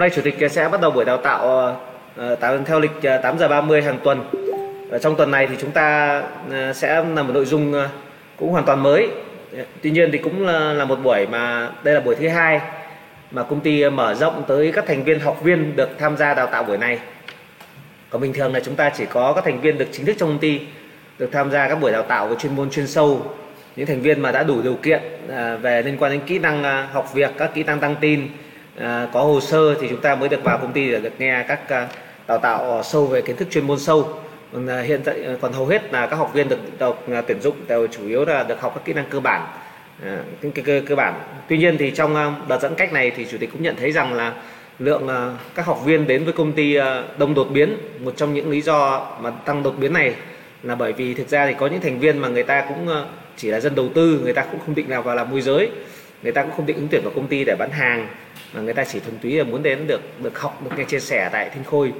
nay chủ tịch sẽ bắt đầu buổi đào tạo ờ, ờ, theo lịch ờ, 8 giờ 30 hàng tuần. Và trong tuần này thì chúng ta sẽ làm một nội dung cũng hoàn toàn mới. Tuy nhiên thì cũng là một buổi mà, đây là buổi thứ hai mà công ty mở rộng tới các thành viên học viên được tham gia đào tạo buổi này. Còn bình thường là chúng ta chỉ có các thành viên được chính thức trong công ty được tham gia các buổi đào tạo về chuyên môn chuyên sâu, những thành viên mà đã đủ điều kiện về liên quan đến kỹ năng học việc, các kỹ năng tăng tin à, có hồ sơ thì chúng ta mới được vào công ty để được nghe các à, đào tạo sâu về kiến thức chuyên môn sâu. Còn à, hiện tại à, còn hầu hết là các học viên được, được tuyển dụng đều chủ yếu là được học các kỹ năng cơ bản. Cơ cơ cơ bản. Tuy nhiên thì trong đợt giãn cách này thì chủ tịch cũng nhận thấy rằng là lượng các học viên đến với công ty đông đột biến. Một trong những lý do mà tăng đột biến này là bởi vì thực ra thì có những thành viên mà người ta cũng chỉ là dân đầu tư người ta cũng không định nào vào làm môi giới người ta cũng không định ứng tuyển vào công ty để bán hàng, mà người ta chỉ thuần túy là muốn đến được được học, được nghe chia sẻ tại Thiên Khôi.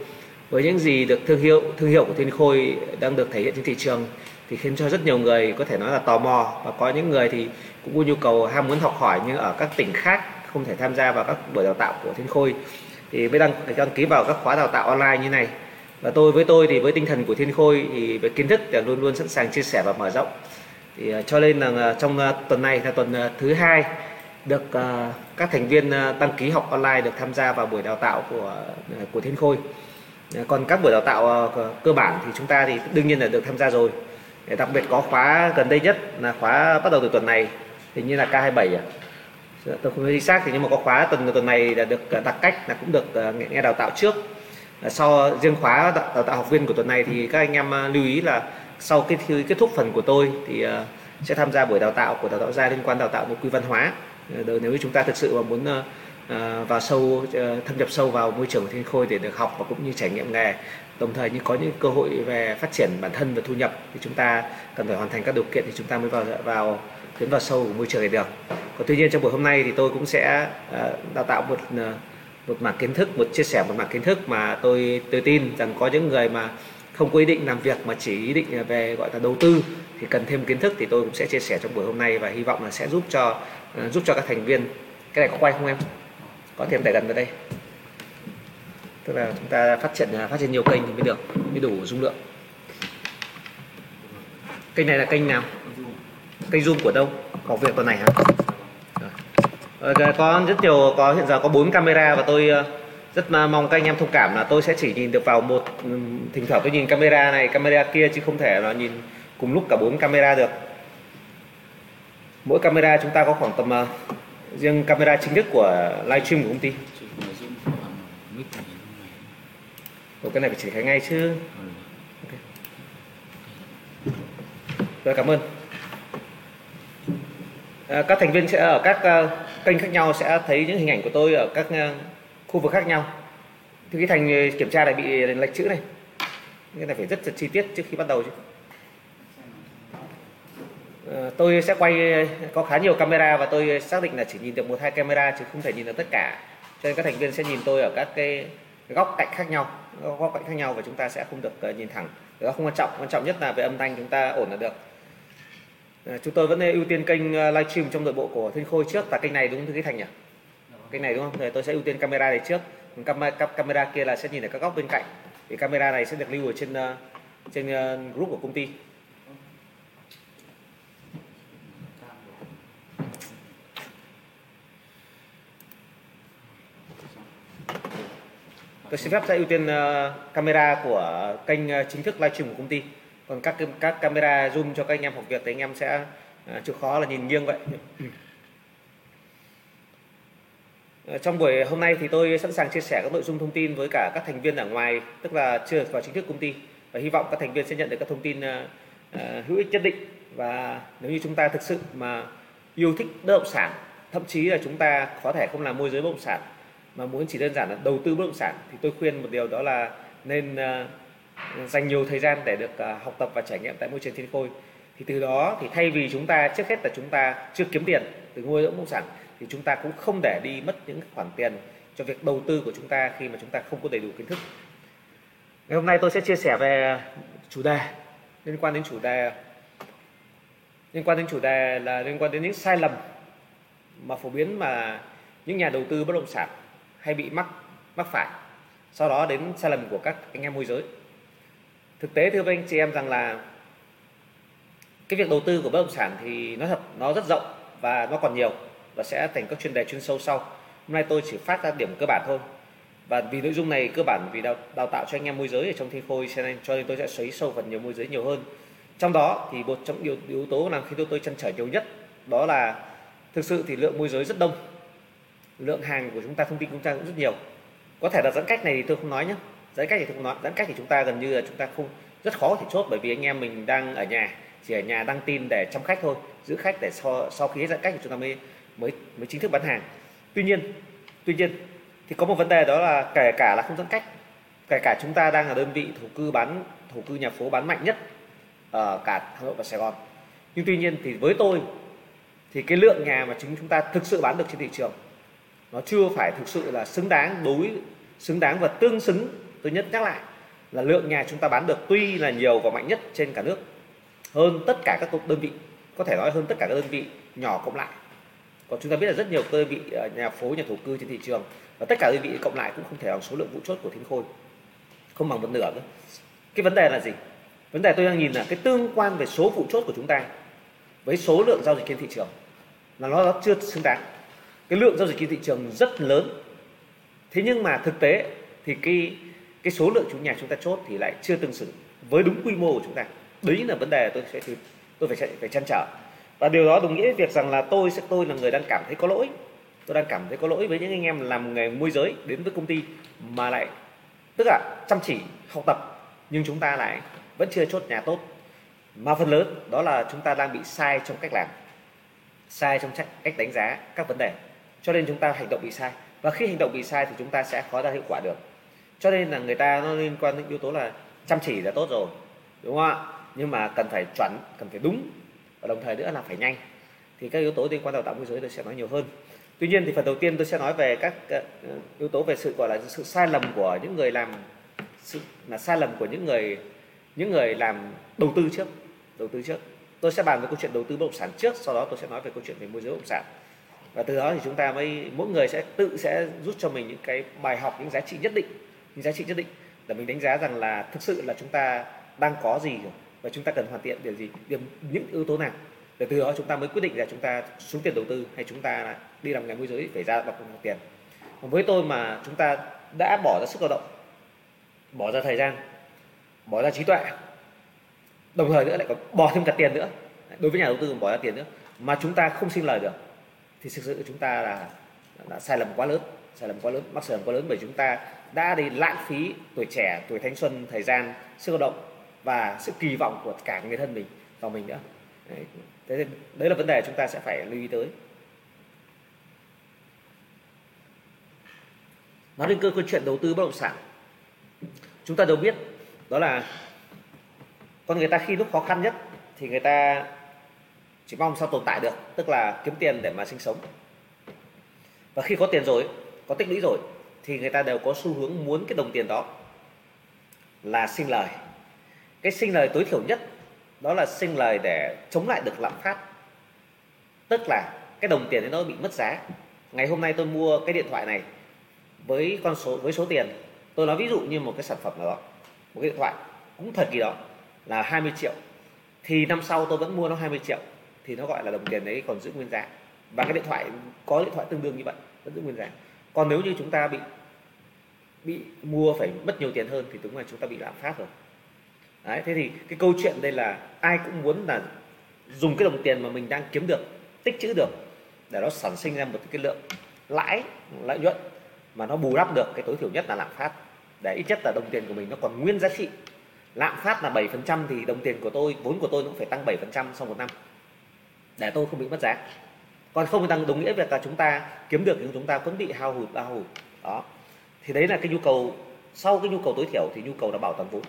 Với những gì được thương hiệu thương hiệu của Thiên Khôi đang được thể hiện trên thị trường thì khiến cho rất nhiều người có thể nói là tò mò. Và có những người thì cũng có nhu cầu ham muốn học hỏi nhưng ở các tỉnh khác không thể tham gia vào các buổi đào tạo của Thiên Khôi. Thì mới đăng đăng ký vào các khóa đào tạo online như này. Và tôi với tôi thì với tinh thần của Thiên Khôi thì về kiến thức thì luôn luôn sẵn sàng chia sẻ và mở rộng. Thì ờ, cho nên là ờ, trong ờ, tuần này là tuần thứ hai được à, các thành viên à, đăng ký học online được tham gia vào buổi đào tạo của à, của Thiên Khôi. Còn các buổi đào tạo cơ bản thì chúng ta thì đương nhiên là được tham gia rồi. Đặc biệt có khóa gần đây nhất là khóa bắt đầu từ tuần này hình như là K27 à dạ, tôi không chính xác thì nhưng mà có khóa tuần tuần này là được đặt cách là cũng được nghe đào tạo trước. Sau riêng khóa đào tạo học viên của tuần này thì các anh em lưu ý là sau cái khi kết thúc phần của tôi thì uh, sẽ tham gia buổi đào tạo của đào tạo gia liên quan đào tạo nội quy văn hóa. Ờ, nếu như chúng ta thực sự mà muốn ờ, ờ, vào sâu thâm nhập sâu vào môi trường của thiên khôi để được học và cũng như trải nghiệm nghề, đồng thời như có những cơ hội về phát triển bản thân và thu nhập thì chúng ta cần phải hoàn thành các điều kiện thì chúng ta mới vào vào tiến vào sâu của môi trường này được. Còn tuy nhiên trong buổi hôm nay thì tôi cũng sẽ đào tạo một một mảng kiến thức, một chia sẻ một mảng kiến thức mà tôi tôi tin rằng có những người mà không có ý định làm việc mà chỉ ý định về, gọi là, đầu tư thì cần thêm kiến thức thì tôi cũng sẽ chia sẻ trong buổi hôm nay và hy vọng là sẽ giúp cho Ừ, giúp cho các thành viên, cái này có quay không em? Có thêm để gần vào đây. Tức là chúng ta phát triển à, phát triển nhiều kênh thì mới được, mới đủ dung lượng. Kênh này là kênh nào? Kênh zoom của đâu? Học việc tuần này hả? Rồi. Ờ, có rất nhiều, có hiện giờ có bốn camera và tôi ờ, rất mong các anh em thông cảm là tôi sẽ chỉ nhìn được vào một ừ, thỉnh thoảng tôi nhìn camera này, camera kia chứ không thể là nhìn cùng lúc cả bốn camera được mỗi camera chúng ta có khoảng tầm uh, riêng camera chính thức của livestream của công ty. Ủa, cái này phải triển khai ngay chứ. Okay. rồi cảm ơn. À, các thành viên sẽ ở các uh, kênh khác nhau sẽ thấy những hình ảnh của tôi ở các uh, khu vực khác nhau. Thì cái thành kiểm tra lại bị lệch chữ này. Cái này phải rất là chi tiết trước khi bắt đầu chứ. Ờ, tôi sẽ quay có khá nhiều camera và tôi xác định là chỉ nhìn được một hai camera chứ không thể nhìn được tất cả. Cho nên các thành viên sẽ nhìn tôi ở các cái góc cạnh khác nhau góc cạnh khác nhau và chúng ta sẽ không được ờ, nhìn thẳng. Đó không quan trọng quan trọng nhất là về âm thanh chúng ta ổn là được. Ờ, chúng tôi vẫn ưu tiên kênh livestream trong nội bộ của Thiên Khôi trước và kênh này đúng không cái thành nhỉ? Kênh này đúng không? Thì tôi sẽ ưu tiên camera này trước. Camera, camera kia là sẽ nhìn ở các góc bên cạnh. Thì camera này sẽ được lưu ở trên trên group của công ty. Tôi xin phép sẽ ưu tiên uh, camera của kênh uh, chính thức livestream của công ty. Còn các các camera zoom cho các anh em học việc thì anh em sẽ uh, chịu khó là nhìn nghiêng vậy. Trong buổi hôm nay thì tôi sẵn sàng chia sẻ các nội dung thông tin với cả các thành viên ở ngoài tức là chưa vào chính thức công ty. Và hy vọng các thành viên sẽ nhận được các thông tin uh, hữu ích nhất định. Và nếu như chúng ta thực sự mà yêu thích bất động sản thậm chí là chúng ta có thể không làm môi giới bất động sản mà muốn chỉ đơn giản là đầu tư bất động sản thì tôi khuyên một điều đó là nên uh, dành nhiều thời gian để được uh, học tập và trải nghiệm tại môi trường thiên khôi. Thì từ đó thì thay vì chúng ta trước hết là chúng ta chưa kiếm tiền từ ngôi bất động sản thì chúng ta cũng không để đi mất những khoản tiền cho việc đầu tư của chúng ta khi mà chúng ta không có đầy đủ kiến thức. Ngày hôm nay tôi sẽ chia sẻ về chủ đề liên quan đến chủ đề liên quan đến chủ đề là liên quan đến những sai lầm mà phổ biến mà những nhà đầu tư bất động sản hay bị mắc mắc phải. Sau đó đến sai lầm của các anh em môi giới. Thực tế thưa với anh chị em rằng là cái việc đầu tư của bất động sản thì nó thật nó rất rộng và nó còn nhiều và sẽ thành các chuyên đề chuyên sâu sau. Hôm nay tôi chỉ phát ra điểm cơ bản thôi. Và vì nội dung này cơ bản vì đào, đào tạo cho anh em môi giới ở trong thi khôi cho nên cho nên tôi sẽ xoáy sâu phần nhiều môi giới nhiều hơn. Trong đó thì một trong yếu, yếu tố làm khi tôi tôi chăn trở nhiều nhất đó là thực sự thì lượng môi giới rất đông lượng hàng của chúng ta thông tin của chúng ta cũng rất nhiều. Có thể là giãn cách này thì tôi không nói nhé. Giãn cách thì tôi không nói. Giãn cách thì chúng ta gần như là chúng ta không rất khó thể chốt bởi vì anh em mình đang ở nhà chỉ ở nhà đăng tin để chăm khách thôi giữ khách để sau, sau khi hết giãn cách thì chúng ta mới mới mới chính thức bán hàng. Tuy nhiên tuy nhiên thì có một vấn đề đó là kể cả là không giãn cách kể cả chúng ta đang là đơn vị thổ cư bán thổ cư nhà phố bán mạnh nhất ở cả Hà Nội và Sài Gòn. Nhưng tuy nhiên thì với tôi thì cái lượng nhà mà chính chúng ta thực sự bán được trên thị trường nó chưa phải thực sự là xứng đáng đối, xứng đáng và tương xứng. Tôi nhất nhắc lại là lượng nhà chúng ta bán được tuy là nhiều và mạnh nhất trên cả nước, hơn tất cả các đơn vị, có thể nói hơn tất cả các đơn vị nhỏ cộng lại. Còn chúng ta biết là rất nhiều đơn vị ờ, nhà phố, nhà thổ cư trên thị trường và tất cả đơn vị cộng lại cũng không thể bằng số lượng vụ chốt của thiên khôi, không bằng một nửa nữa. Cái vấn đề là gì? Vấn đề tôi đang nhìn là cái tương quan về số vụ chốt của chúng ta với số lượng giao dịch trên thị trường là nó chưa xứng đáng cái lượng giao dịch trên thị trường rất lớn. Thế nhưng mà thực tế thì cái cái số lượng chủ nhà chúng ta chốt thì lại chưa tương xứng với đúng quy mô của chúng ta. Đấy là vấn đề tôi sẽ tôi phải phải chăn trở. Và điều đó đồng nghĩa với việc rằng là tôi sẽ, tôi là người đang cảm thấy có lỗi. Tôi đang cảm thấy có lỗi với những anh em làm nghề môi giới đến với công ty mà lại, tức là chăm chỉ, học tập, nhưng chúng ta lại vẫn chưa chốt nhà tốt. Mà phần lớn đó là chúng ta đang bị sai trong cách làm, sai trong cách đánh giá các vấn đề cho nên chúng ta hành động bị sai. Và khi hành động bị sai thì chúng ta sẽ khó ra hiệu quả được. Cho nên là người ta nó liên quan đến yếu tố là chăm chỉ là tốt rồi, đúng không ạ? Nhưng mà cần phải chuẩn, cần phải đúng. Và đồng thời nữa là phải nhanh. Thì các yếu tố liên quan đào tạo môi giới tôi sẽ nói nhiều hơn. Tuy nhiên thì phần đầu tiên tôi sẽ nói về các ờ, yếu tố về sự, gọi là sự sai lầm của những người làm sự, là sai lầm của những người những người làm đầu tư trước, đầu tư trước. Tôi sẽ bàn về câu chuyện đầu tư bất động sản trước, sau đó tôi sẽ nói về câu chuyện về môi giới bất động sản và từ đó thì chúng ta mới, mỗi người sẽ tự sẽ rút cho mình những cái bài học, những giá trị nhất định, những giá trị nhất định để mình đánh giá rằng là thực sự là chúng ta đang có gì rồi và chúng ta cần hoàn thiện điều gì, điểm, những yếu tố nào. Để từ đó chúng ta mới quyết định là chúng ta xuống tiền đầu tư hay chúng ta đi làm nghề môi giới phải ra bằng tiền. Còn với tôi mà chúng ta đã bỏ ra sức lao động, bỏ ra thời gian, bỏ ra trí tuệ, đồng thời nữa lại còn bỏ thêm cả tiền nữa. Đối với nhà đầu tư còn bỏ ra tiền nữa, mà chúng ta không xin lời được thì thực sự chúng ta là, là sai lầm quá lớn sai lầm quá lớn mắc sai lầm quá lớn bởi chúng ta đã đi lãng phí tuổi trẻ tuổi thanh xuân thời gian sức lao động và sự kỳ vọng của cả người thân mình vào mình nữa. Đấy, thế đấy là vấn đề chúng ta sẽ phải lưu ý tới. Nói đến cơ câu chuyện đầu tư bất động sản chúng ta đều biết đó là con người ta khi lúc khó khăn nhất thì người ta chỉ mong sao tồn tại được, tức là kiếm tiền để mà sinh sống. Và khi có tiền rồi, có tích lũy rồi, thì người ta đều có xu hướng muốn cái đồng tiền đó là sinh lời. Cái sinh lời tối thiểu nhất đó là sinh lời để chống lại được lạm phát. Tức là cái đồng tiền ấy nó bị mất giá. Ngày hôm nay tôi mua cái điện thoại này với con số, với số tiền. Tôi nói ví dụ như một cái sản phẩm nào đó, một cái điện thoại, cũng thời kỳ đó là 20 triệu. Thì năm sau tôi vẫn mua nó 20 triệu thì nó gọi là đồng tiền đấy còn giữ nguyên giá. Và cái điện thoại, có điện thoại tương đương như vậy vẫn giữ nguyên giá. Còn nếu như chúng ta bị bị mua phải mất nhiều tiền hơn thì đúng là chúng ta bị lạm phát rồi. Đấy, thế thì cái câu chuyện đây là ai cũng muốn là dùng cái đồng tiền mà mình đang kiếm được, tích trữ được, để nó sản sinh ra một cái lượng lãi, lợi nhuận mà nó bù đắp được, cái tối thiểu nhất là lạm phát. Để ít nhất là đồng tiền của mình nó còn nguyên giá trị. Lạm phát là 7% thì đồng tiền của tôi, vốn của tôi cũng phải tăng 7% sau một năm để tôi không bị mất giá. Còn không tăng đồng nghĩa việc là chúng ta kiếm được nhưng chúng ta vẫn bị hao hụt, bao hụt. Đó. Thì đấy là cái nhu cầu, sau cái nhu cầu tối thiểu thì nhu cầu là bảo toàn vốn.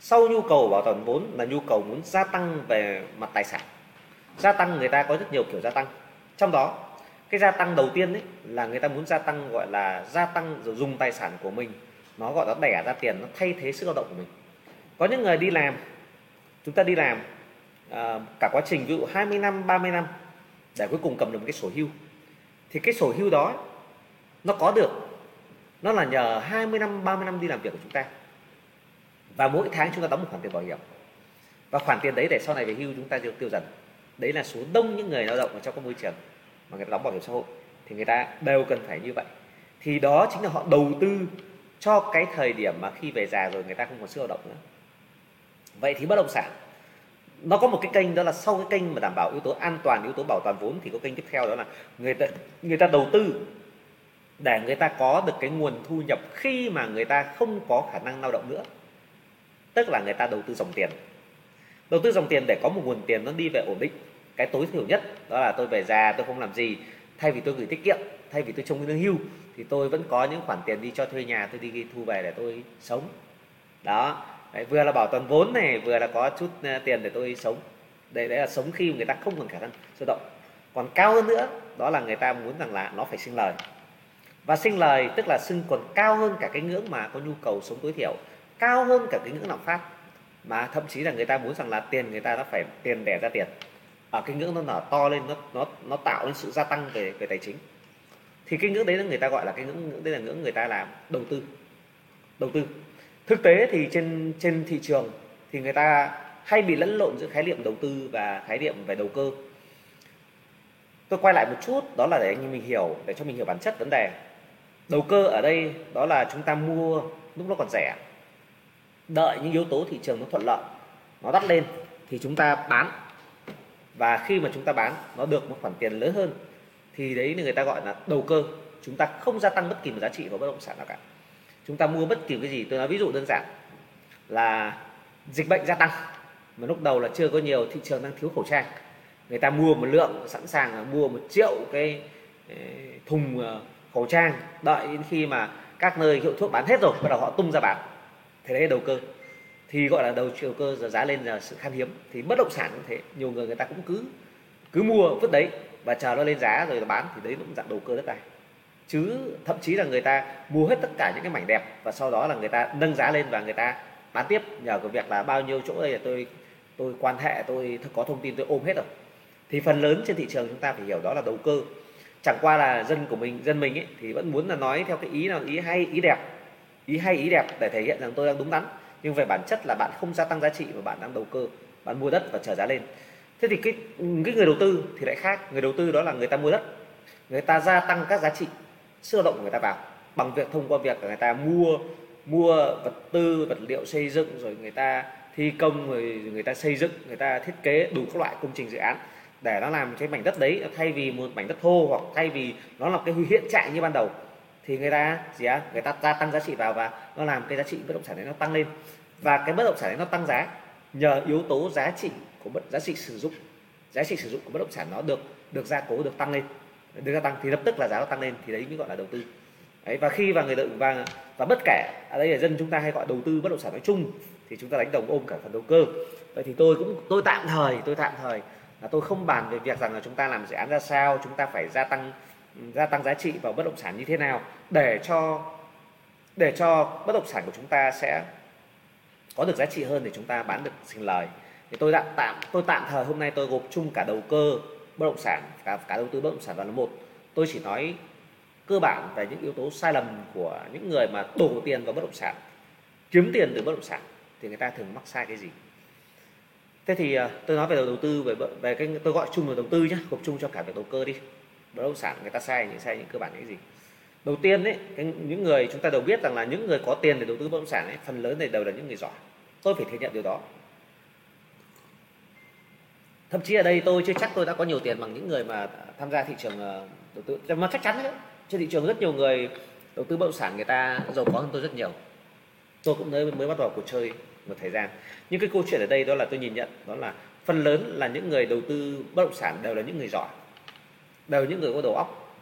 Sau nhu cầu bảo toàn vốn là nhu cầu muốn gia tăng về mặt tài sản. Gia tăng người ta có rất nhiều kiểu gia tăng. Trong đó, cái gia tăng đầu tiên ấy là người ta muốn gia tăng gọi là gia tăng rồi dùng tài sản của mình. Nó gọi là đẻ ra tiền, nó thay thế sức lao động của mình. Có những người đi làm, chúng ta đi làm à, cả quá trình ví dụ 20 năm 30 năm để cuối cùng cầm được một cái sổ hưu. Thì cái sổ hưu đó nó có được nó là nhờ 20 năm 30 năm đi làm việc của chúng ta. Và mỗi tháng chúng ta đóng một khoản tiền bảo hiểm. Và khoản tiền đấy để sau này về hưu chúng ta tiêu tiêu dần. Đấy là số đông những người lao động ở trong các môi trường mà người ta đóng bảo hiểm xã hội. Thì người ta đều cần phải như vậy. Thì đó chính là họ đầu tư cho cái thời điểm mà khi về già rồi người ta không còn sức lao động nữa. Vậy thì bất động sản nó có một cái kênh đó là sau cái kênh mà đảm bảo yếu tố an toàn, yếu tố bảo toàn vốn thì có kênh tiếp theo đó là người ta người ta đầu tư để người ta có được cái nguồn thu nhập khi mà người ta không có khả năng lao động nữa. Tức là người ta đầu tư dòng tiền. Đầu tư dòng tiền để có một nguồn tiền nó đi về ổn định. Cái tối thiểu nhất đó là tôi về già, tôi không làm gì. Thay vì tôi gửi tiết kiệm, thay vì tôi trông lương hưu, thì tôi vẫn có những khoản tiền đi cho thuê nhà, tôi đi thu về để tôi sống. Đó đấy, vừa là bảo toàn vốn này vừa là có chút ờ, tiền để tôi sống. Đấy, đấy là sống khi người ta không còn khả năng sôi động. Còn cao hơn nữa đó là người ta muốn rằng là nó phải sinh lời. Và sinh lời tức là sinh còn cao hơn cả cái ngưỡng mà có nhu cầu sống tối thiểu cao hơn cả cái ngưỡng lạm phát. Mà thậm chí là người ta muốn rằng là tiền người ta nó phải tiền đẻ ra tiền. Ở cái ngưỡng nó nở to lên nó nó nó tạo nên sự gia tăng về về tài chính. Thì cái ngưỡng đấy là người ta gọi là cái ngưỡng, ngưỡng đấy là ngưỡng người ta làm đầu tư. Đầu tư thực tế thì trên trên thị trường thì người ta hay bị lẫn lộn giữa khái niệm đầu tư và khái niệm về đầu cơ. Tôi quay lại một chút, đó là để anh mình hiểu, để cho mình hiểu bản chất vấn đề. Đầu cơ ở đây, đó là chúng ta mua lúc nó còn rẻ. Đợi những yếu tố thị trường nó thuận lợi, nó đắt lên thì chúng ta bán. Và khi mà chúng ta bán, nó được một khoản tiền lớn hơn, thì đấy là người ta gọi là đầu cơ. Chúng ta không gia tăng bất kỳ một giá trị vào bất động sản nào cả chúng ta mua bất kỳ cái gì, tôi nói ví dụ đơn giản là dịch bệnh gia tăng, mà lúc đầu là chưa có nhiều thị trường đang thiếu khẩu trang. Người ta mua một lượng, sẵn sàng là mua một triệu cái ờ, thùng ờ, khẩu trang, đợi đến khi mà các nơi hiệu thuốc bán hết rồi, bắt đầu họ tung ra bán. Thế đấy đầu cơ. Thì gọi là đầu chiều cơ, giờ giá lên là sự khan hiếm. Thì bất động sản cũng thế, nhiều người người ta cũng cứ cứ mua vứt đấy và chờ nó lên giá rồi bán, thì đấy cũng dạng đầu cơ đất đai chứ thậm chí là người ta mua hết tất cả những cái mảnh đẹp và sau đó là người ta nâng giá lên và người ta bán tiếp. Nhờ cái việc là bao nhiêu chỗ đây là tôi tôi quan hệ tôi có thông tin tôi ôm hết rồi. Thì phần lớn trên thị trường chúng ta phải hiểu đó là đầu cơ. Chẳng qua là dân của mình dân mình ấy, thì vẫn muốn là nói theo cái ý nào ý hay ý đẹp ý hay ý đẹp để thể hiện rằng tôi đang đúng đắn. Nhưng về bản chất là bạn không gia tăng giá trị mà bạn đang đầu cơ bạn mua đất và trở giá lên. Thế thì cái cái người đầu tư thì lại khác. Người đầu tư đó là người ta mua đất. Người ta gia tăng các giá trị sức lao động của người ta vào, bằng việc thông qua việc người ta mua mua vật tư, vật liệu xây dựng, rồi người ta thi công, rồi người ta xây dựng, người ta thiết kế đủ các loại công trình dự án để nó làm cái mảnh đất đấy, thay vì một mảnh đất thô hoặc thay vì nó là cái hiện trạng như ban đầu, thì người ta gì á, người ta gia tăng giá trị vào và nó làm cái giá trị bất động sản đấy nó tăng lên. Và cái bất động sản đấy nó tăng giá nhờ yếu tố giá trị của bất, giá trị sử dụng, giá trị sử dụng của bất động sản nó được được gia cố, được tăng lên được gia tăng thì lập tức là giá nó tăng lên, thì đấy mới gọi là đầu tư. Đấy, và khi và người đợi và và bất kể, ở đây là dân chúng ta hay gọi đầu tư bất động sản nói chung, thì chúng ta đánh đồng ôm cả phần đầu cơ. Vậy thì tôi cũng, tôi tạm thời, tôi tạm thời là tôi không bàn về việc rằng là chúng ta làm dự án ra sao, chúng ta phải gia tăng gia tăng giá trị vào bất động sản như thế nào, để cho để cho bất động sản của chúng ta sẽ có được giá trị hơn để chúng ta bán được sinh lời. Thì tôi tạm tạm, tôi tạm thời hôm nay tôi gộp chung cả đầu cơ bất động sản, cả cả đầu tư bất động sản vào là một. Tôi chỉ nói cơ bản về những yếu tố sai lầm của những người mà đổ tiền vào bất động sản, kiếm tiền từ bất động sản, thì người ta thường mắc sai cái gì. Thế thì ờ, tôi nói về đầu tư, về về cái, tôi gọi chung là đầu tư nhé gộp chung cho cả về đầu cơ đi. Bất động sản người ta sai, những sai những cơ bản những gì. Đầu tiên đấy những người chúng ta đều biết rằng là những người có tiền để đầu tư bất động sản ấy, phần lớn này đều là những người giỏi. Tôi phải thừa nhận điều đó thậm chí ở đây tôi chưa chắc tôi đã có nhiều tiền bằng những người mà tham gia thị trường ờ, đầu tư. Dạ, mà chắc chắn đấy. Trên thị trường rất nhiều người đầu tư bất động sản, người ta giàu có hơn tôi rất nhiều. Tôi cũng mới mới bắt đầu cuộc chơi một thời gian. Nhưng cái câu chuyện ở đây đó là tôi nhìn nhận, đó là phần lớn là những người đầu tư bất động sản đều là những người giỏi, đều những người có đầu óc.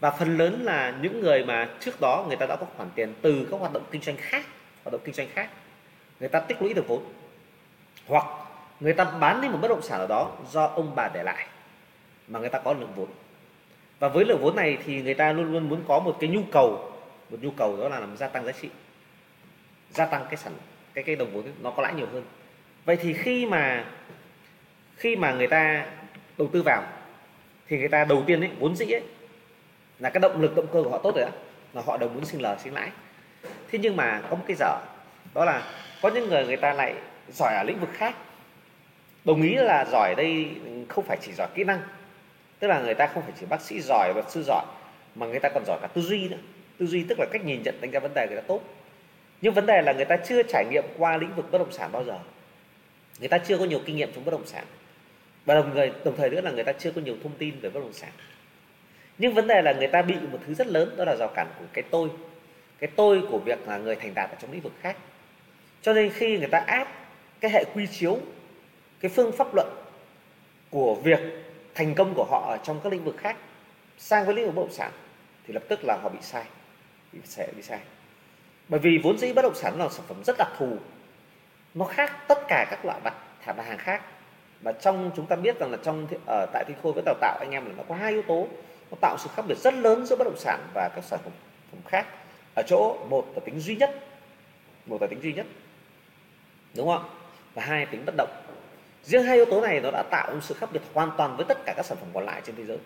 Và phần lớn là những người mà trước đó người ta đã có khoản tiền từ các hoạt động kinh doanh khác, hoạt động kinh doanh khác. Người ta tích lũy được vốn. Hoặc người ta bán đi một bất động sản ở đó do ông bà để lại, mà người ta có lượng vốn. Và với lượng vốn này thì người ta luôn luôn muốn có một cái nhu cầu, một nhu cầu đó là làm gia tăng giá trị, gia tăng cái sản, cái cái đồng vốn nó có lãi nhiều hơn. Vậy thì khi mà khi mà người ta đầu tư vào, thì người ta đầu tiên ấy, vốn dĩ ấy, là cái động lực, động cơ của họ tốt rồi đó là họ đều muốn sinh lời sinh lãi. Thế nhưng mà có một cái dở, đó là có những người người ta lại giỏi ở lĩnh vực khác đồng ý là giỏi đây không phải chỉ giỏi kỹ năng. Tức là người ta không phải chỉ bác sĩ giỏi, luật sư giỏi, mà người ta còn giỏi cả tư duy nữa. Tư duy tức là cách nhìn nhận, đánh giá vấn đề người ta tốt. Nhưng vấn đề là người ta chưa trải nghiệm qua lĩnh vực bất động sản bao giờ. Người ta chưa có nhiều kinh nghiệm trong bất động sản. Và đồng thời đồng thời nữa là người ta chưa có nhiều thông tin về bất động sản. Nhưng vấn đề là người ta bị một thứ rất lớn, đó là rào cản của cái tôi. Cái tôi của việc là người thành đạt ở trong lĩnh vực khác. Cho nên khi người ta áp cái hệ quy chiếu cái phương pháp luận của việc thành công của họ ở trong các lĩnh vực khác sang với lĩnh vực bất động sản thì lập tức là họ bị sai, bị sẽ bị sai. Bởi vì vốn dĩ bất động sản là sản phẩm rất đặc thù, nó khác tất cả các loại mặt thảm hàng khác. Và trong chúng ta biết rằng là trong ở tại thi khôi với đào tạo, anh em là nó có hai yếu tố, nó tạo sự khác biệt rất lớn giữa bất động sản và các sản phẩm khác. Ở chỗ một là tính duy nhất, một là tính duy nhất, đúng không và hai tính bất động riêng hai yếu tố này nó đã tạo một sự khác biệt hoàn toàn với tất cả các sản phẩm còn lại trên thế giới.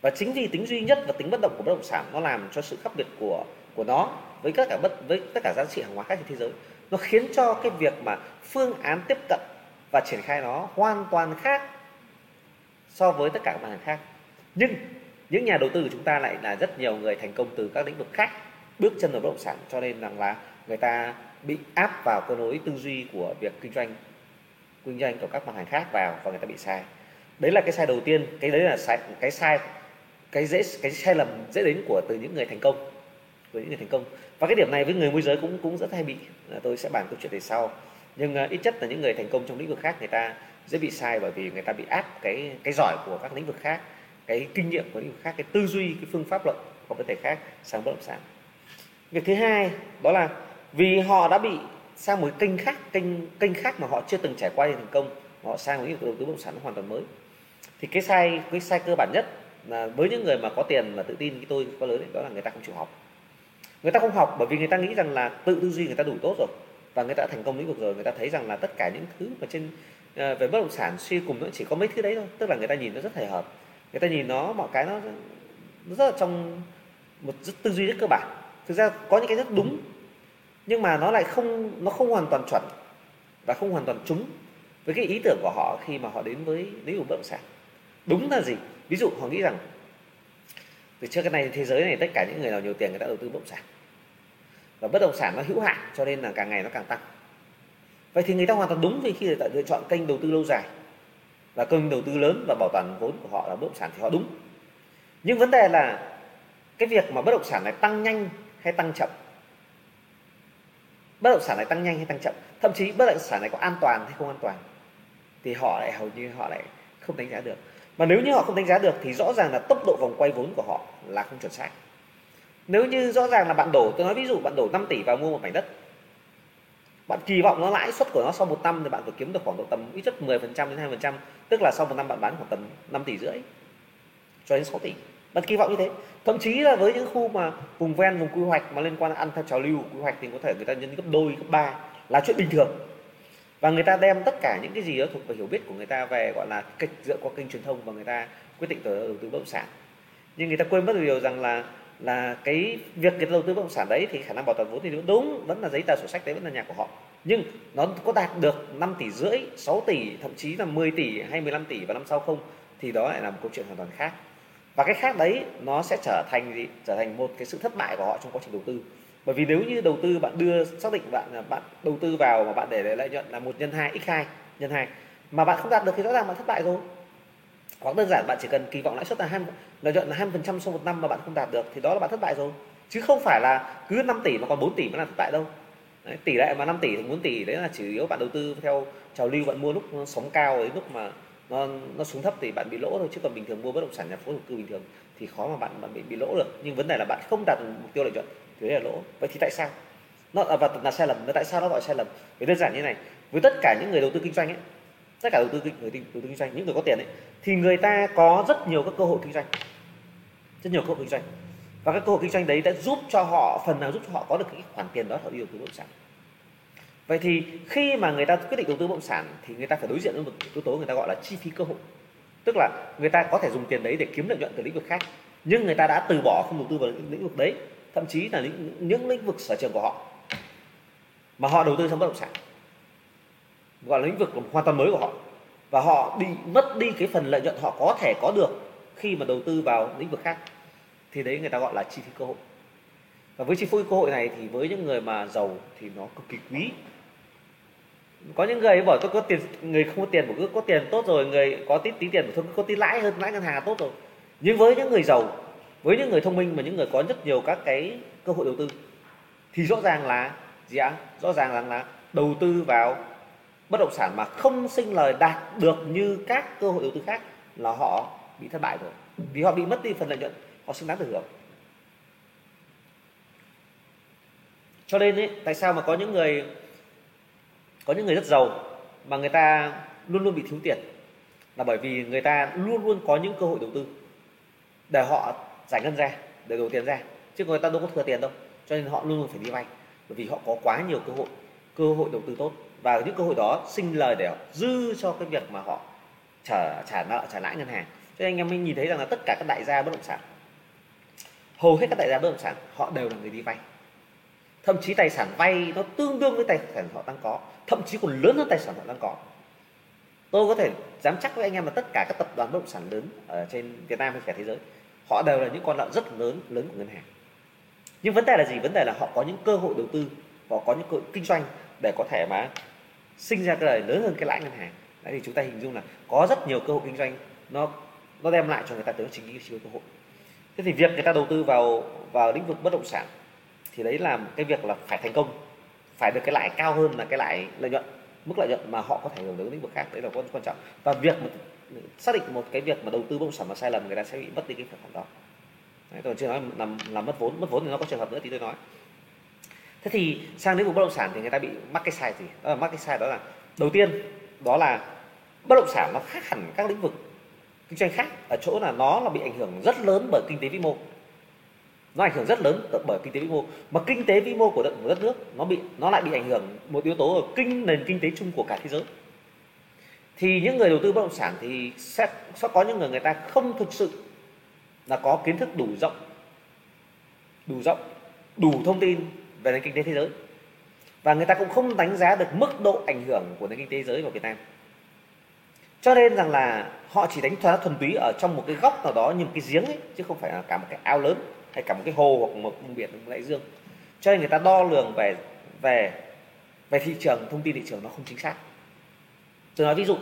Và chính vì tính duy nhất và tính bất động của bất động sản nó làm cho sự khác biệt của của nó với tất cả bất, với tất cả giá trị hàng hóa khác trên thế giới, nó khiến cho cái việc mà phương án tiếp cận và triển khai nó hoàn toàn khác so với tất cả các mặt hàng khác. Nhưng những nhà đầu tư của chúng ta lại là rất nhiều người thành công từ các lĩnh vực khác, bước chân vào bất động sản, cho nên rằng là người ta bị áp vào cơ nối tư duy của việc kinh doanh kinh doanh của các mặt hàng khác vào và người ta bị sai. Đấy là cái sai đầu tiên cái đấy là sai cái sai cái dễ cái sai lầm dễ đến của từ những người thành công với những người thành công. Và cái điểm này với người môi giới cũng cũng rất hay bị. Tôi sẽ bàn câu chuyện về sau. Nhưng uh, ít nhất là những người thành công trong lĩnh vực khác người ta dễ bị sai bởi vì người ta bị áp cái cái giỏi của các lĩnh vực khác cái kinh nghiệm của lĩnh vực khác cái tư duy cái phương pháp luận của vấn đề khác sang bất động sản. Việc thứ hai đó là vì họ đã bị sang một kênh khác kênh kênh khác mà họ chưa từng trải qua thành công. Họ sang một lĩnh vực đầu tư bất động sản hoàn toàn mới. Thì cái sai cái sai cơ bản nhất là với những người mà có tiền mà tự tin cái tôi có lớn ấy, đó là người ta không chịu học. Người ta không học bởi vì người ta nghĩ rằng là tự tư duy người ta đủ tốt rồi. Và người ta đã thành công lĩnh vực rồi người ta thấy rằng là tất cả những thứ mà trên ờ, về bất động sản suy cùng nó chỉ có mấy thứ đấy thôi. Tức là người ta nhìn nó rất hời hợp người ta nhìn nó mọi cái nó, nó rất là trong một rất tư duy rất cơ bản. Thực ra có những cái rất đúng nhưng mà nó lại không, nó không hoàn toàn chuẩn và không hoàn toàn trúng với cái ý tưởng của họ khi mà họ đến với lĩnh vực bất động sản. Đúng là gì? Ví dụ họ nghĩ rằng, từ trước cái này thế giới này tất cả những người nào nhiều tiền người ta đầu tư bất động sản. Và bất động sản nó hữu hạn cho nên là càng ngày nó càng tăng. Vậy thì người ta hoàn toàn đúng vì khi người ta lựa chọn kênh đầu tư lâu dài và kênh đầu tư lớn và bảo toàn vốn của họ là bất động sản thì họ đúng. Nhưng vấn đề là cái việc mà bất động sản này tăng nhanh hay tăng chậm bất động sản này tăng nhanh hay tăng chậm? Thậm chí bất động sản này có an toàn hay không an toàn thì họ lại hầu như họ lại không đánh giá được. Mà nếu như họ không đánh giá được thì rõ ràng là tốc độ vòng quay vốn của họ là không chuẩn xác. Nếu như rõ ràng là bạn đổ, tôi nói ví dụ bạn đổ 5 tỷ vào mua một mảnh đất, bạn kỳ vọng nó lãi suất của nó sau một năm thì bạn phải kiếm được khoảng độ tầm ít nhất 10% đến 2% tức là sau một năm bạn bán khoảng tầm 5 tỷ rưỡi cho đến 6 tỷ đặt kỳ vọng như thế. Thậm chí là với những khu mà vùng ven, vùng quy hoạch mà liên quan ăn theo trào lưu, quy hoạch thì có thể người ta nhân gấp đôi, gấp ba là chuyện bình thường. Và người ta đem tất cả những cái gì đó thuộc về hiểu biết của người ta về, gọi là kịch dựa qua kênh truyền thông và người ta quyết định đầu tư bất động sản. Nhưng người ta quên mất điều rằng là là cái việc cái đầu tư bất động sản đấy thì khả năng bảo toàn vốn thì đúng vẫn là giấy tờ sổ sách, đấy vẫn là nhà của họ. Nhưng nó có đạt được 5 tỷ rưỡi 6 tỷ, thậm chí là 10 tỷ hay 15 tỷ vào năm sau không thì đó lại là một câu chuyện hoàn toàn khác và cái khác đấy nó sẽ trở thành gì? Trở thành một cái sự thất bại của họ trong quá trình đầu tư. Bởi vì nếu như đầu tư bạn đưa xác định bạn bạn đầu tư vào mà bạn để lợi nhuận là một nhân hai x 2 nhân hai mà bạn không đạt được thì rõ ràng bạn thất bại rồi. Hoặc đơn giản bạn chỉ cần kỳ vọng lãi suất là hai lợi nhuận là hai phần trăm sau một năm mà bạn không đạt được thì đó là bạn thất bại rồi. Chứ không phải là cứ 5 tỷ mà còn 4 tỷ mới là thất bại đâu. Đấy, tỷ lệ mà 5 tỷ thì 4 tỷ đấy là chủ yếu bạn đầu tư theo trào lưu bạn mua lúc sóng cao đến lúc mà nó nó xuống thấp thì bạn bị lỗ thôi, chứ còn bình thường mua bất động sản nhà phố thổ cư bình thường thì khó mà bạn bạn bị bị lỗ được. Nhưng vấn đề là bạn không đạt được mục tiêu lợi nhuận thì đấy là lỗ. Vậy thì tại sao? Nó à, và là sai lầm. Nó tại sao nó gọi sai lầm? Vì đơn giản như này, với tất cả những người đầu tư kinh doanh ấy, tất cả đầu tư người đầu tư kinh doanh, những người có tiền ấy, thì người ta có rất nhiều các cơ hội kinh doanh. Rất nhiều cơ hội kinh doanh. Và các cơ hội kinh doanh đấy đã giúp cho họ, phần nào giúp cho họ có được cái khoản tiền đó họ yêu đầu tư bất động sản vậy thì khi mà người ta quyết định đầu tư bất động sản thì người ta phải đối diện với một yếu tố người ta gọi là chi phí cơ hội. Tức là người ta có thể dùng tiền đấy để kiếm lợi nhuận từ lĩnh vực khác nhưng người ta đã từ bỏ không đầu tư vào lĩnh vực đấy thậm chí là những, những lĩnh vực sở trường của họ mà họ đầu tư sang bất động sản. Gọi là lĩnh vực hoàn toàn mới của họ và họ bị mất đi cái phần lợi nhuận họ có thể có được khi mà đầu tư vào lĩnh vực khác. Thì đấy người ta gọi là chi phí cơ hội. Và với chi phí cơ hội này thì với những người mà giàu thì nó cực kỳ quý có những người bảo tôi có tiền người không có tiền của cứ có tiền tốt rồi người có tí tí tiền của tôi có tí lãi hơn lãi ngân hàng là tốt rồi. Nhưng với những người giàu với những người thông minh và những người có rất nhiều các cái cơ hội đầu tư thì rõ ràng là gì ạ? Rõ ràng là, là đầu tư vào bất động sản mà không sinh lời đạt được như các cơ hội đầu tư khác là họ bị thất bại rồi. Vì họ bị mất đi phần lợi nhuận họ xứng đáng được hưởng. Cho nên ấy, tại sao mà có những người có những người rất giàu mà người ta luôn luôn bị thiếu tiền là bởi vì người ta luôn luôn có những cơ hội đầu tư để họ giải ngân ra, để đổ tiền ra. Chứ người ta đâu có thừa tiền đâu, cho nên họ luôn luôn phải đi vay bởi vì họ có quá nhiều cơ hội cơ hội đầu tư tốt. Và những cơ hội đó sinh lời để dư cho cái việc mà họ trả trả nợ, trả lãi ngân hàng. Cho nên anh em mới nhìn thấy rằng là tất cả các đại gia bất động sản, hầu hết các đại gia bất động sản, họ đều là người đi vay thậm chí tài sản vay nó tương đương với tài sản họ đang có. Thậm chí còn lớn hơn tài sản họ đang có. Tôi có thể dám chắc với anh em là tất cả các tập đoàn bất động sản lớn ở trên Việt Nam hay cả thế giới, họ đều là những con nợ rất lớn lớn của ngân hàng. Nhưng vấn đề là gì? Vấn đề là họ có những cơ hội đầu tư, họ có những cơ hội kinh doanh để có thể mà sinh ra cái lời lớn hơn cái lãi ngân hàng. Đấy thì chúng ta hình dung là có rất nhiều cơ hội kinh doanh, nó nó đem lại cho người ta tới chính cái cơ hội. Thế thì việc người ta đầu tư vào vào lĩnh vực bất động sản thì đấy là cái việc là phải thành công phải được cái lãi cao hơn là cái lãi lợi nhuận mức lợi nhuận mà họ có thể hưởng đến lĩnh vực khác đấy là quan trọng. Và việc mà xác định một cái việc mà đầu tư bất động sản mà sai lầm người ta sẽ bị mất đi cái sản phẩm đó. Đấy, tôi chưa nói làm là mất vốn mất vốn thì nó có trường hợp nữa thì tôi nói. Thế thì sang lĩnh vực bất động sản thì người ta bị mắc cái sai gì? Đó là mắc cái sai đó là đầu tiên đó là bất động sản nó khác hẳn các lĩnh vực kinh doanh khác ở chỗ là nó là bị ảnh hưởng rất lớn bởi kinh tế vĩ mô nó ảnh hưởng rất lớn bởi kinh tế vĩ mô. Mà kinh tế vĩ mô của đất nước nó bị nó lại bị ảnh hưởng một yếu tố ở kinh nền kinh tế chung của cả thế giới. Thì những người đầu tư bất động sản thì sẽ, sẽ có những người người ta không thực sự là có kiến thức đủ rộng đủ rộng đủ thông tin về nền kinh tế thế giới. Và người ta cũng không đánh giá được mức độ ảnh hưởng của nền kinh tế thế giới vào Việt Nam. Cho nên rằng là họ chỉ đánh thuế thuần túy ở trong một cái góc nào đó như một cái giếng ấy chứ không phải là cả một cái ao lớn hay cả một cái hồ hoặc một vùng biển một đại dương. Cho nên người ta đo lường về về về thị trường, thông tin thị trường nó không chính xác. Tôi nói ví dụ,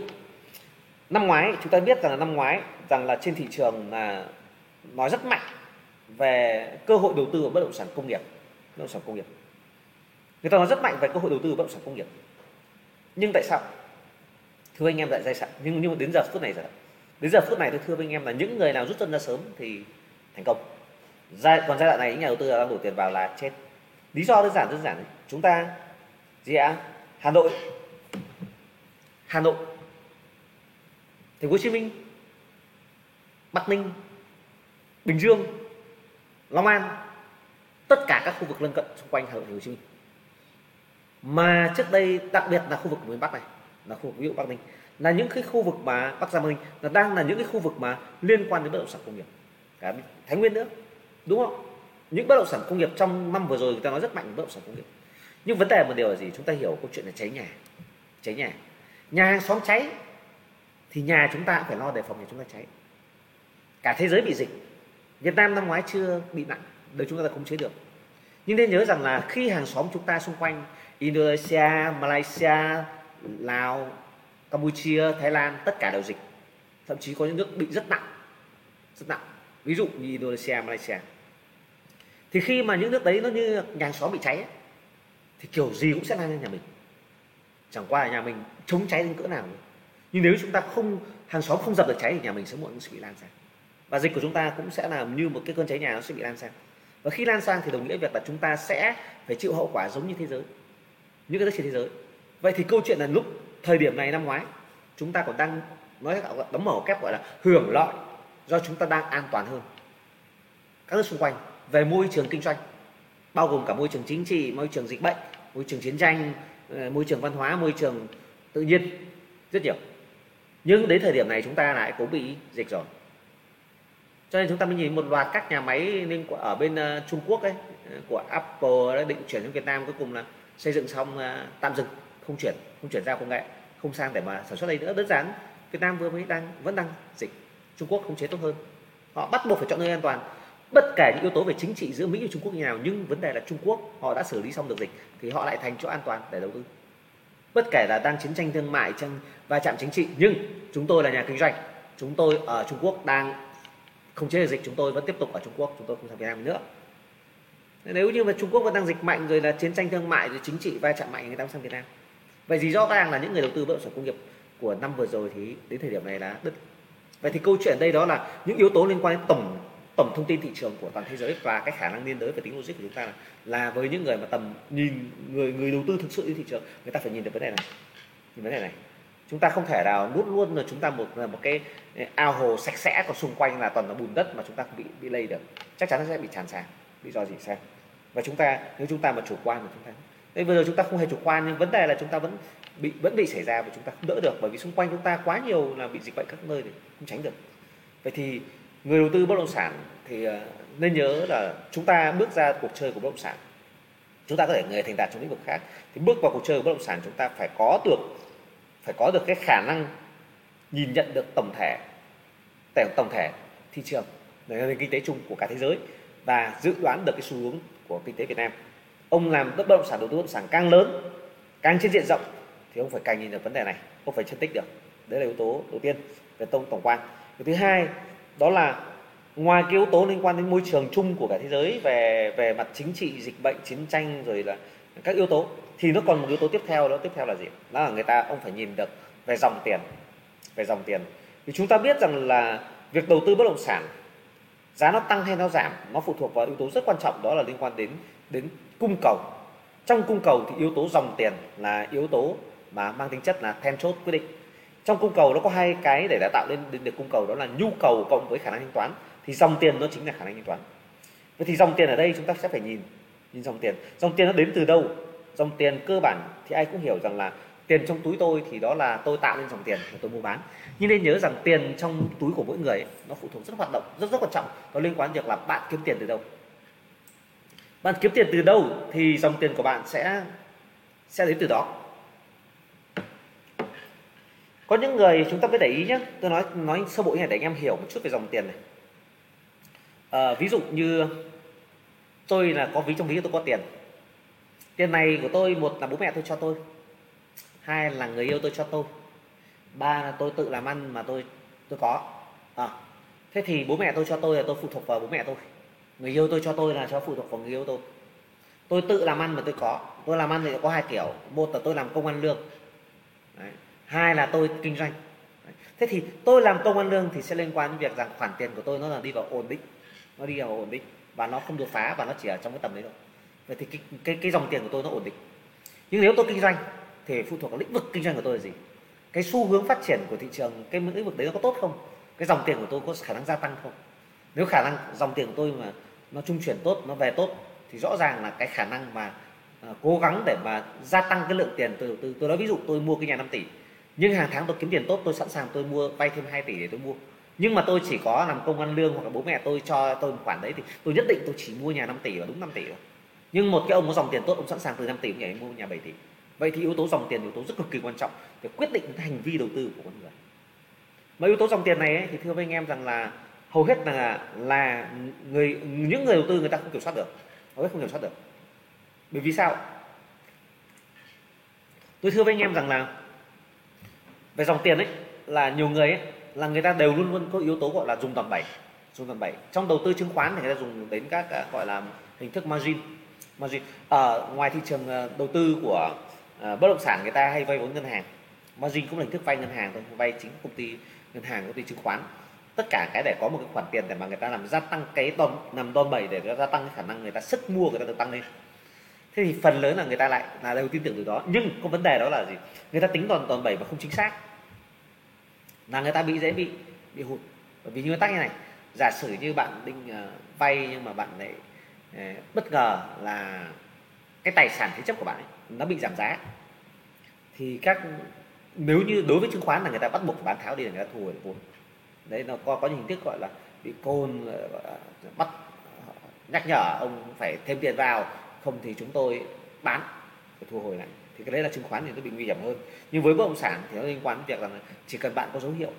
năm ngoái, chúng ta biết rằng là năm ngoái, rằng là trên thị trường là nói rất mạnh về cơ hội đầu tư vào bất động sản công nghiệp, bất động sản công nghiệp. Người ta nói rất mạnh về cơ hội đầu tư vào bất động sản công nghiệp. Nhưng tại sao? Thưa anh em tại giai sản nhưng nhưng đến giờ phút này rồi đến giờ phút này tôi thưa với anh em là những người nào rút chân ra sớm thì thành công giai, còn giai đoạn này, những nhà đầu tư đang đổ tiền vào là chết. Lý do đơn giản đơn giản. Chúng ta, gì ạ? Hà nội. Hà nội. Thành phố hồ chí minh. Bắc ninh. Bình dương. Long an. Tất cả các khu vực lân cận xung quanh hà nội, thành phố hồ chí minh. Mà trước đây, đặc biệt là khu vực miền bắc này, là khu vực ví dụ bắc ninh, là những cái khu vực mà bắc giang ninh, là đang là những cái khu vực mà liên quan đến bất động sản công nghiệp. Cả thái nguyên nữa đúng không? Những bất động sản công nghiệp trong năm vừa rồi người ta nói rất mạnh bất động sản công nghiệp. Nhưng vấn đề một điều là gì? Chúng ta hiểu câu chuyện là cháy nhà. Cháy nhà. Nhà hàng xóm cháy thì nhà chúng ta cũng phải lo đề phòng nhà chúng ta cháy. Cả thế giới bị dịch. Việt Nam năm ngoái chưa bị nặng để chúng ta khống chế được. Nhưng nên nhớ rằng là khi hàng xóm chúng ta xung quanh Indonesia, Malaysia, Lào, Campuchia, Thái Lan tất cả đều dịch. Thậm chí có những nước bị rất nặng. Rất nặng. Ví dụ như Indonesia, Malaysia thì khi mà những nước đấy nó như nhà hàng xóm bị cháy thì kiểu gì cũng sẽ lan lên nhà mình. Chẳng qua là nhà mình chống cháy đến cỡ nào nhưng nếu chúng ta không, hàng xóm không dập được cháy thì nhà mình sớm muộn cũng sẽ bị lan sang. Và dịch của chúng ta cũng sẽ là như một cái cơn cháy nhà nó sẽ bị lan sang. Và khi lan sang thì đồng nghĩa việc là chúng ta sẽ phải chịu hậu quả giống như thế giới. Những cái nước trên thế giới. Vậy thì câu chuyện là lúc thời điểm này năm ngoái, chúng ta còn đang nói đóng mở kép gọi là hưởng lợi do chúng ta đang an toàn hơn các nước xung quanh về môi trường kinh doanh, bao gồm cả môi trường chính trị, môi trường dịch bệnh, môi trường chiến tranh ờ, môi trường văn hóa, môi trường tự nhiên, rất nhiều. Nhưng đến thời điểm này chúng ta lại cũng bị dịch rồi. Cho nên chúng ta mới nhìn một loạt các nhà máy nên ở bên ờ, Trung Quốc ấy ờ, của Apple đã định chuyển sang Việt Nam cuối cùng là xây dựng xong tạm dừng, không chuyển không chuyển giao công nghệ, không sang để mà sản xuất đây nữa. Đơn giản, Việt Nam vừa mới đang, vẫn đang dịch, Trung Quốc không chế tốt hơn. Họ bắt buộc phải chọn nơi an toàn bất kể những yếu tố về chính trị giữa Mỹ và Trung Quốc như nào, nhưng vấn đề là Trung Quốc, họ đã xử lý xong được dịch, thì họ lại thành chỗ an toàn để đầu tư. Bất kể là đang chiến tranh thương mại, tranh, va chạm chính trị, nhưng chúng tôi là nhà kinh doanh. Chúng tôi ở Trung Quốc đang không chế được dịch, chúng tôi vẫn tiếp tục ở Trung Quốc, chúng tôi không sang Việt Nam nữa. Nếu như mà Trung Quốc vẫn đang dịch mạnh, rồi là chiến tranh thương mại, rồi chính trị va chạm mạnh, người ta sang Việt Nam. Vậy thì rõ ràng là những người đầu tư bất động sản công nghiệp của năm vừa rồi thì đến thời điểm này là đứt. Vậy thì câu chuyện đây đó là những yếu tố liên quan đến tổng tổng thông tin thị trường của toàn thế giới và cái khả năng liên đới về tính logic của chúng ta là, là với những người mà tầm nhìn người người đầu tư thực sự yêu thị trường người ta phải nhìn được vấn đề này. Nhìn vấn đề này. Chúng ta không thể nào nuốt luôn là chúng ta một một cái ao hồ sạch sẽ còn xung quanh là toàn là bùn đất mà chúng ta không bị bị lây được. Chắc chắn nó sẽ bị tràn sang bị do gì sang và chúng ta nếu chúng ta mà chủ quan thì chúng ta đây bây giờ chúng ta không hề chủ quan nhưng vấn đề là chúng ta vẫn bị vẫn bị xảy ra và chúng ta không đỡ được bởi vì xung quanh chúng ta quá nhiều là bị dịch bệnh các nơi thì không tránh được. Vậy thì người đầu tư bất động sản thì ờ, nên nhớ là chúng ta bước ra cuộc chơi của bất động sản. Chúng ta có thể người thành đạt trong lĩnh vực khác. Thì bước vào cuộc chơi của bất động sản chúng ta phải có được, phải có được cái khả năng nhìn nhận được tổng thể tổng thể thị trường nền kinh tế chung của cả thế giới và dự đoán được cái xu hướng của kinh tế Việt Nam. Ông làm bất động sản, đầu tư bất động sản càng lớn, càng trên diện rộng thì ông phải càng nhìn được vấn đề này ông phải phân tích được. Đấy là yếu tố đầu tiên về tổng tổng quan. Cái thứ hai đó là ngoài cái yếu tố liên quan đến môi trường chung của cả thế giới về về mặt chính trị, dịch bệnh, chiến tranh, rồi là các yếu tố, thì nó còn một yếu tố tiếp theo đó tiếp theo là gì? Đó là người ta, ông phải nhìn được về dòng tiền, về dòng tiền. Thì chúng ta biết rằng là việc đầu tư bất động sản, giá nó tăng hay nó giảm, nó phụ thuộc vào yếu tố rất quan trọng, đó là liên quan đến đến cung cầu. Trong cung cầu thì yếu tố dòng tiền là yếu tố mà mang tính chất là then chốt quyết định trong cung cầu nó có hai cái để đã tạo nên được cung cầu đó là nhu cầu cộng với khả năng thanh toán. Thì dòng tiền nó chính là khả năng thanh toán. Vậy thì dòng tiền ở đây chúng ta sẽ phải nhìn nhìn dòng tiền. Dòng tiền nó đến từ đâu? Dòng tiền cơ bản thì ai cũng hiểu rằng là tiền trong túi tôi thì đó là tôi tạo nên dòng tiền mà tôi mua bán. Nhưng nên nhớ rằng tiền trong túi của mỗi người ấy, nó phụ thuộc rất hoạt động rất rất quan trọng. Nó liên quan việc là bạn kiếm tiền từ đâu. Bạn kiếm tiền từ đâu thì dòng tiền của bạn sẽ sẽ đến từ đó có những người chúng ta phải để ý nhé tôi nói nói sơ bộ như này để anh em hiểu một chút về dòng tiền này. À, ví dụ như tôi là có ví trong ví tôi có tiền. Tiền này của tôi một là bố mẹ tôi cho tôi. Hai là người yêu tôi cho tôi. Ba là tôi tự làm ăn mà tôi tôi có. À, thế thì bố mẹ tôi cho tôi là tôi phụ thuộc vào bố mẹ tôi. Người yêu tôi cho tôi là cho phụ thuộc vào người yêu tôi. Tôi tự làm ăn mà tôi có. Tôi làm ăn thì có hai kiểu. Một là tôi làm công ăn lương. Đấy hai là tôi kinh doanh. Thế thì tôi làm công ăn lương thì sẽ liên quan đến việc rằng khoản tiền của tôi nó là đi vào ổn định nó đi vào ổn định và nó không đột phá và nó chỉ ở trong cái tầm đấy thôi. Vậy thì cái, cái, cái dòng tiền của tôi nó ổn định. Nhưng nếu tôi kinh doanh thì phụ thuộc vào lĩnh vực kinh doanh của tôi là gì? Cái xu hướng phát triển của thị trường cái lĩnh vực đấy nó có tốt không? Cái dòng tiền của tôi có khả năng gia tăng không? Nếu khả năng dòng tiền của tôi mà nó trung chuyển tốt nó về tốt thì rõ ràng là cái khả năng mà uh, cố gắng để mà gia tăng cái lượng tiền từ đầu tư tôi nói ví dụ tôi mua cái nhà 5 tỷ nhưng hàng tháng tôi kiếm tiền tốt tôi sẵn sàng tôi mua vay thêm 2 tỷ để tôi mua. Nhưng mà tôi chỉ có làm công ăn lương hoặc là bố mẹ tôi cho tôi một khoản đấy thì tôi nhất định tôi chỉ mua nhà 5 tỷ và đúng 5 tỷ thôi. Nhưng một cái ông có dòng tiền tốt ông sẵn sàng từ 5 tỷ nhảy mua nhà 7 tỷ. Vậy thì yếu tố dòng tiền yếu tố rất cực kỳ quan trọng để quyết định cái hành vi đầu tư của con người. Mà yếu tố dòng tiền này ấy, thì thưa với anh em rằng là hầu hết là là người những người đầu tư người ta không kiểm soát được. Hầu hết không kiểm soát được. Bởi vì sao? Tôi thưa với anh em rằng là về dòng tiền ấy là nhiều người ấy là người ta đều luôn luôn có yếu tố gọi là dùng đòn bẩy dùng đòn bẩy trong đầu tư chứng khoán thì người ta dùng đến các gọi là hình thức margin. Margin. Ở ngoài thị trường ờ, đầu tư của uh, bất động sản người ta hay vay vốn ngân hàng. Margin cũng là hình thức vay ngân hàng thôi vay chính công ty ngân hàng công ty chứng khoán. Tất cả cái để có một cái khoản tiền để mà người ta làm gia tăng cái đòn làm đòn bẩy để gia tăng cái khả năng người ta sức mua người ta được tăng lên thế thì phần lớn là người ta lại là đều tin tưởng từ đó. Nhưng có vấn đề đó là gì? Người ta tính toàn toàn bảy mà không chính xác. Là người ta bị dễ bị bị hụt. Bởi vì nguyên tắc như này giả sử như bạn định uh, vay nhưng mà bạn lại uh, bất ngờ là cái tài sản thế chấp của bạn ấy, nó bị giảm giá thì các nếu như đối với chứng khoán là người ta bắt buộc phải bán tháo đi là người ta thu hồi vốn. Đấy nó có có những hình thức gọi là bị côn ờ, bắt nhắc nhở ông phải thêm tiền vào không thì chúng tôi bán và thu hồi lại. Thì cái đấy là chứng khoán thì nó bị nguy hiểm hơn. Nhưng với bất động sản thì nó liên quan đến việc là chỉ cần bạn có dấu hiệu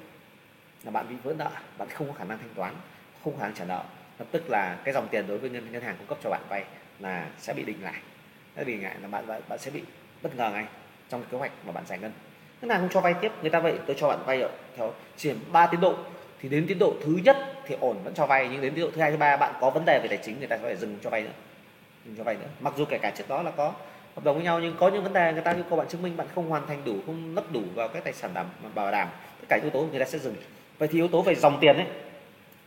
là bạn bị vỡ nợ bạn không có khả năng thanh toán không khả năng trả nợ lập tức là cái dòng tiền đối với ngân ngân hàng cung cấp cho bạn vay là sẽ bị đình lại. Sẽ bị ngại là bạn, bạn bạn sẽ bị bất ngờ ngay trong kế hoạch mà bạn giải ngân. Ngân hàng không cho vay tiếp người ta vậy tôi cho bạn vay theo chỉ ba tiến độ. Thì đến tiến độ thứ nhất thì ổn vẫn cho vay nhưng đến tiến độ thứ hai thứ ba bạn có vấn đề về tài chính người ta có thể dừng cho vay nữa như cho nữa. Mặc dù kể cả trước đó là có hợp đồng với nhau, nhưng có những vấn đề người ta yêu cầu bạn chứng minh bạn không hoàn thành đủ, không lấp đủ vào cái tài sản đảm bảo đảm tất cả yếu tố người ta sẽ dừng. Vậy thì yếu tố về dòng tiền ấy,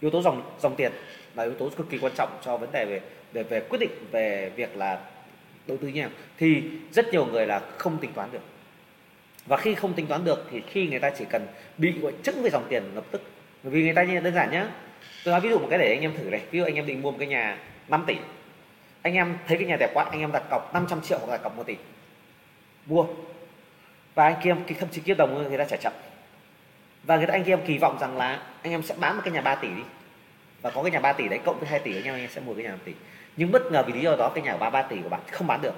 yếu tố dòng dòng tiền là yếu tố cực kỳ quan trọng cho vấn đề về về về quyết định về việc là đầu tư như nào. Thì rất nhiều người là không tính toán được. Và khi không tính toán được thì khi người ta chỉ cần bị gọi chứng về dòng tiền lập tức. Bởi vì người ta như đơn giản nhá, tôi nói ví dụ một cái để anh em thử này ví dụ anh em định mua một cái nhà 5 tỷ anh em thấy cái nhà đẹp quá, anh em đặt cọc 500 triệu hoặc là cọc 1 tỷ. Mua. Và anh kia thậm chí kia đồng người ta trả chậm. Và người ta, anh em kỳ vọng rằng là anh em sẽ bán một cái nhà 3 tỷ đi. Và có cái nhà 3 tỷ đấy, cộng với 2 tỷ anh em anh em sẽ mua cái nhà 5 tỷ. Nhưng bất ngờ vì lý do đó, cái nhà 3 tỷ của bạn không bán được.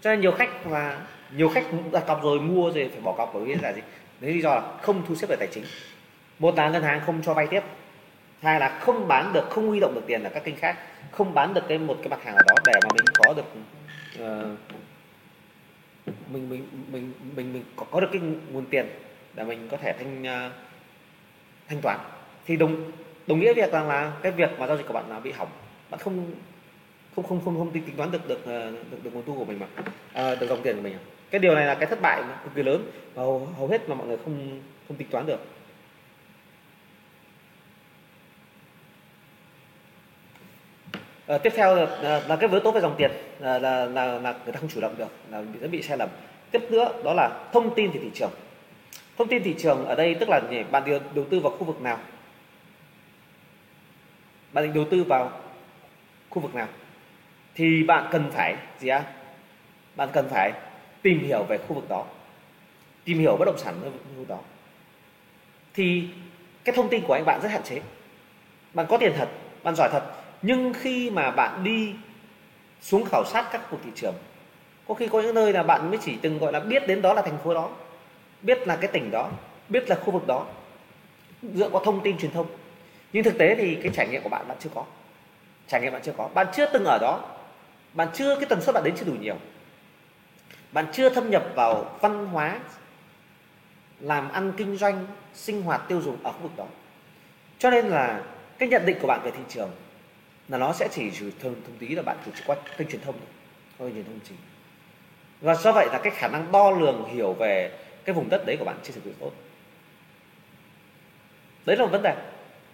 Cho nên nhiều khách là nhiều khách đặt cọc rồi, mua rồi phải bỏ cọc bởi vì là gì? Đấy lý do là không thu xếp về tài chính. Một là ngân hàng không cho vay tiếp hai là không bán được không huy động được tiền ở các kênh khác. Không bán được cái một cái mặt hàng nào đó để mà mình có được uh, mình mình mình mình mình có, có được cái nguồn tiền để mình có thể thanh uh, thanh toán. Thì đồng đồng nghĩa việc rằng là cái việc mà giao dịch của bạn là bị hỏng. Bạn không không không không không tính, tính toán được được ờ, được, được nguồn thu của mình mà à, được dòng tiền của mình à. cái điều này là cái thất bại cực kỳ lớn và hầu, hầu hết mà mọi người không không tính toán được. À, tiếp theo là, là, là cái vớ tố về dòng tiền là, là, là, là người ta không chủ động được là bị bị sai lầm. Tiếp nữa đó là thông tin thì thị trường. Thông tin thị trường ở đây tức là gì? bạn đầu tư vào khu vực nào? Bạn định đầu tư vào khu vực nào? Thì bạn cần phải gì à bạn cần phải tìm hiểu về khu vực đó. Tìm hiểu bất động sản ở khu vực đó. Thì cái thông tin của anh bạn rất hạn chế. Bạn có tiền thật bạn giỏi thật nhưng khi mà bạn đi xuống khảo sát các cuộc thị trường, có khi có những nơi là bạn mới chỉ từng, gọi là, biết đến đó là thành phố đó, biết là cái tỉnh đó, biết là khu vực đó, dựa vào thông tin truyền thông. Nhưng thực tế thì cái trải nghiệm của bạn bạn chưa có. Trải nghiệm bạn chưa có. Bạn chưa từng ở đó. Bạn chưa, cái tần suất bạn đến chưa đủ nhiều. Bạn chưa thâm nhập vào văn hóa, làm ăn kinh doanh, sinh hoạt tiêu dùng ở khu vực đó. Cho nên là cái nhận định của bạn về thị trường là nó sẽ chỉ thông thông tí là bạn chỉ qua kênh truyền thông thôi. Truyền thông chính. Và do vậy là cái khả năng đo lường hiểu về cái vùng đất đấy của bạn chưa thực sự tốt. Đấy là một vấn đề.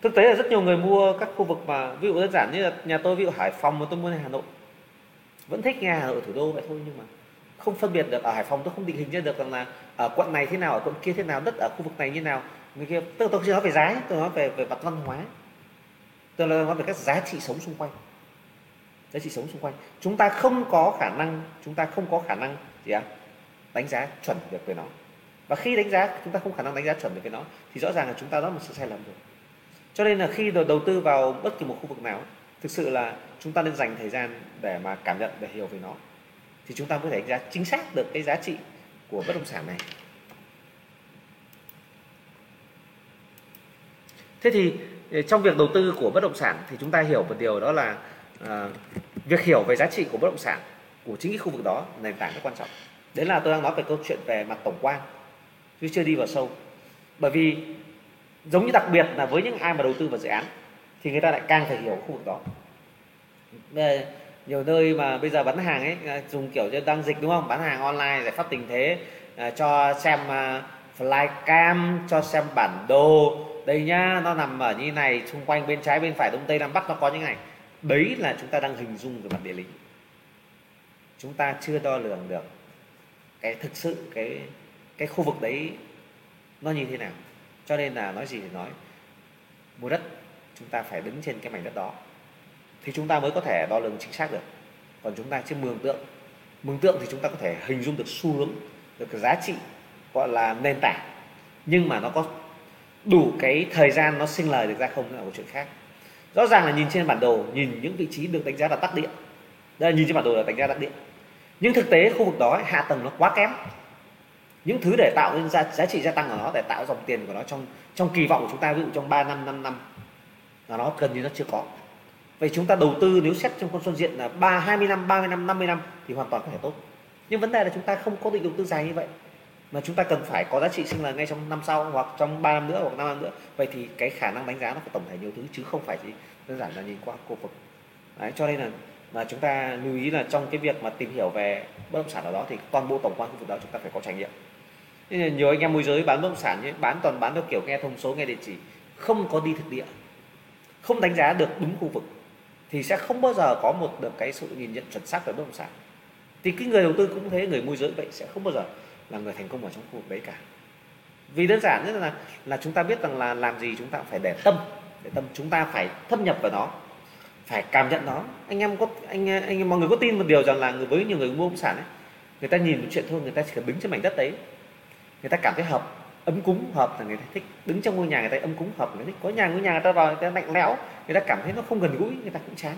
Thực tế là rất nhiều người mua các khu vực mà ví dụ đơn giản như là nhà tôi, ví dụ hải phòng mà tôi mua ở hà nội. Vẫn thích nghe hà nội thủ đô vậy thôi nhưng mà không phân biệt được. Ở hải phòng tôi không định hình ra được rằng là ở quận này thế nào, ở quận kia thế nào, đất ở khu vực này như nào. Người kia tức là tôi chưa nói về giá tôi nói về về mặt văn hóa tôi nói về các giá trị sống xung quanh. Giá trị sống xung quanh. Chúng ta không có khả năng, chúng ta không có khả năng gì ạ? Đánh giá chuẩn được về nó. Và khi đánh giá, chúng ta không khả năng đánh giá chuẩn được về nó, thì rõ ràng là chúng ta đó là một sự sai lầm rồi. Cho nên là khi đầu tư vào bất kỳ một khu vực nào, thực sự là chúng ta nên dành thời gian để mà cảm nhận, để hiểu về nó, thì chúng ta mới thể đánh giá chính xác được cái giá trị của bất động sản này. Thế thì trong việc đầu tư của bất động sản thì chúng ta hiểu một điều đó là à, việc hiểu về giá trị của bất động sản của chính cái khu vực đó nền tảng rất quan trọng. Đấy là tôi đang nói về câu chuyện về mặt tổng quan chứ chưa đi vào sâu. Bởi vì giống như đặc biệt là với những ai mà đầu tư vào dự án thì người ta lại càng phải hiểu khu vực đó. Để nhiều nơi mà bây giờ bán hàng ấy à, dùng kiểu như đăng dịch đúng không? Bán hàng online giải pháp tình thế à, cho xem uh, flycam cho xem bản đồ đây nhá, nó nằm ở như này, xung quanh bên trái, bên phải, đông tây, nam bắc, nó có những này. Đấy là chúng ta đang hình dung về mặt địa lý. Chúng ta chưa đo lường được cái thực sự, cái cái khu vực đấy nó như thế nào. Cho nên là nói gì thì nói. Mua đất, chúng ta phải đứng trên cái mảnh đất đó. Thì chúng ta mới có thể đo lường chính xác được. Còn chúng ta chưa mường tượng. Mường tượng thì chúng ta có thể hình dung được xu hướng, được cái giá trị, gọi là nền tảng. Nhưng mà nó có đủ cái thời gian nó sinh lời được ra không là một chuyện khác. Rõ ràng là nhìn trên bản đồ nhìn những vị trí được đánh giá là tắc điện. Đây là nhìn trên bản đồ là đánh giá tắc điện. Nhưng thực tế khu vực đó hạ tầng nó quá kém. Những thứ để tạo nên giá, giá trị gia tăng của nó để tạo dòng tiền của nó trong trong kỳ vọng của chúng ta ví dụ trong 3 năm 5 năm là nó gần như nó chưa có. Vậy chúng ta đầu tư nếu xét trong con số diện là ba 20 năm 30 năm 50 năm thì hoàn toàn có thể tốt. Nhưng vấn đề là chúng ta không có định đầu tư dài như vậy mà chúng ta cần phải có giá trị sinh lời ngay trong năm sau hoặc trong 3 năm nữa hoặc 5 năm nữa. Vậy thì cái khả năng đánh giá nó phải tổng thể nhiều thứ chứ không phải chỉ đơn giản là nhìn qua khu vực Đấy, cho nên là mà chúng ta lưu ý là trong cái việc mà tìm hiểu về bất động sản ở đó thì toàn bộ tổng quan khu vực đó chúng ta phải có trải nghiệm. Nên nhiều anh em môi giới bán bất động sản như bán toàn bán theo kiểu nghe thông số nghe địa chỉ không có đi thực địa không đánh giá được đúng khu vực thì sẽ không bao giờ có một được cái sự nhìn nhận chuẩn xác về bất động sản. Thì cái người đầu tư cũng thế người môi giới vậy sẽ không bao giờ là người thành công ở trong khu vực đấy cả vì đơn giản nhất là là chúng ta biết rằng là làm gì chúng ta phải để tâm để tâm chúng ta phải thâm nhập vào nó phải cảm nhận nó anh em có anh anh mọi người có tin một điều rằng là người với nhiều người mua bất sản ấy người ta nhìn một chuyện thôi người ta chỉ cần đứng trên mảnh đất đấy người ta cảm thấy hợp ấm cúng hợp là người ta thích đứng trong ngôi nhà người ta ấm cúng hợp người ta thích có nhà ngôi nhà người ta vào người ta lạnh lẽo người ta cảm thấy nó không gần gũi người ta cũng chán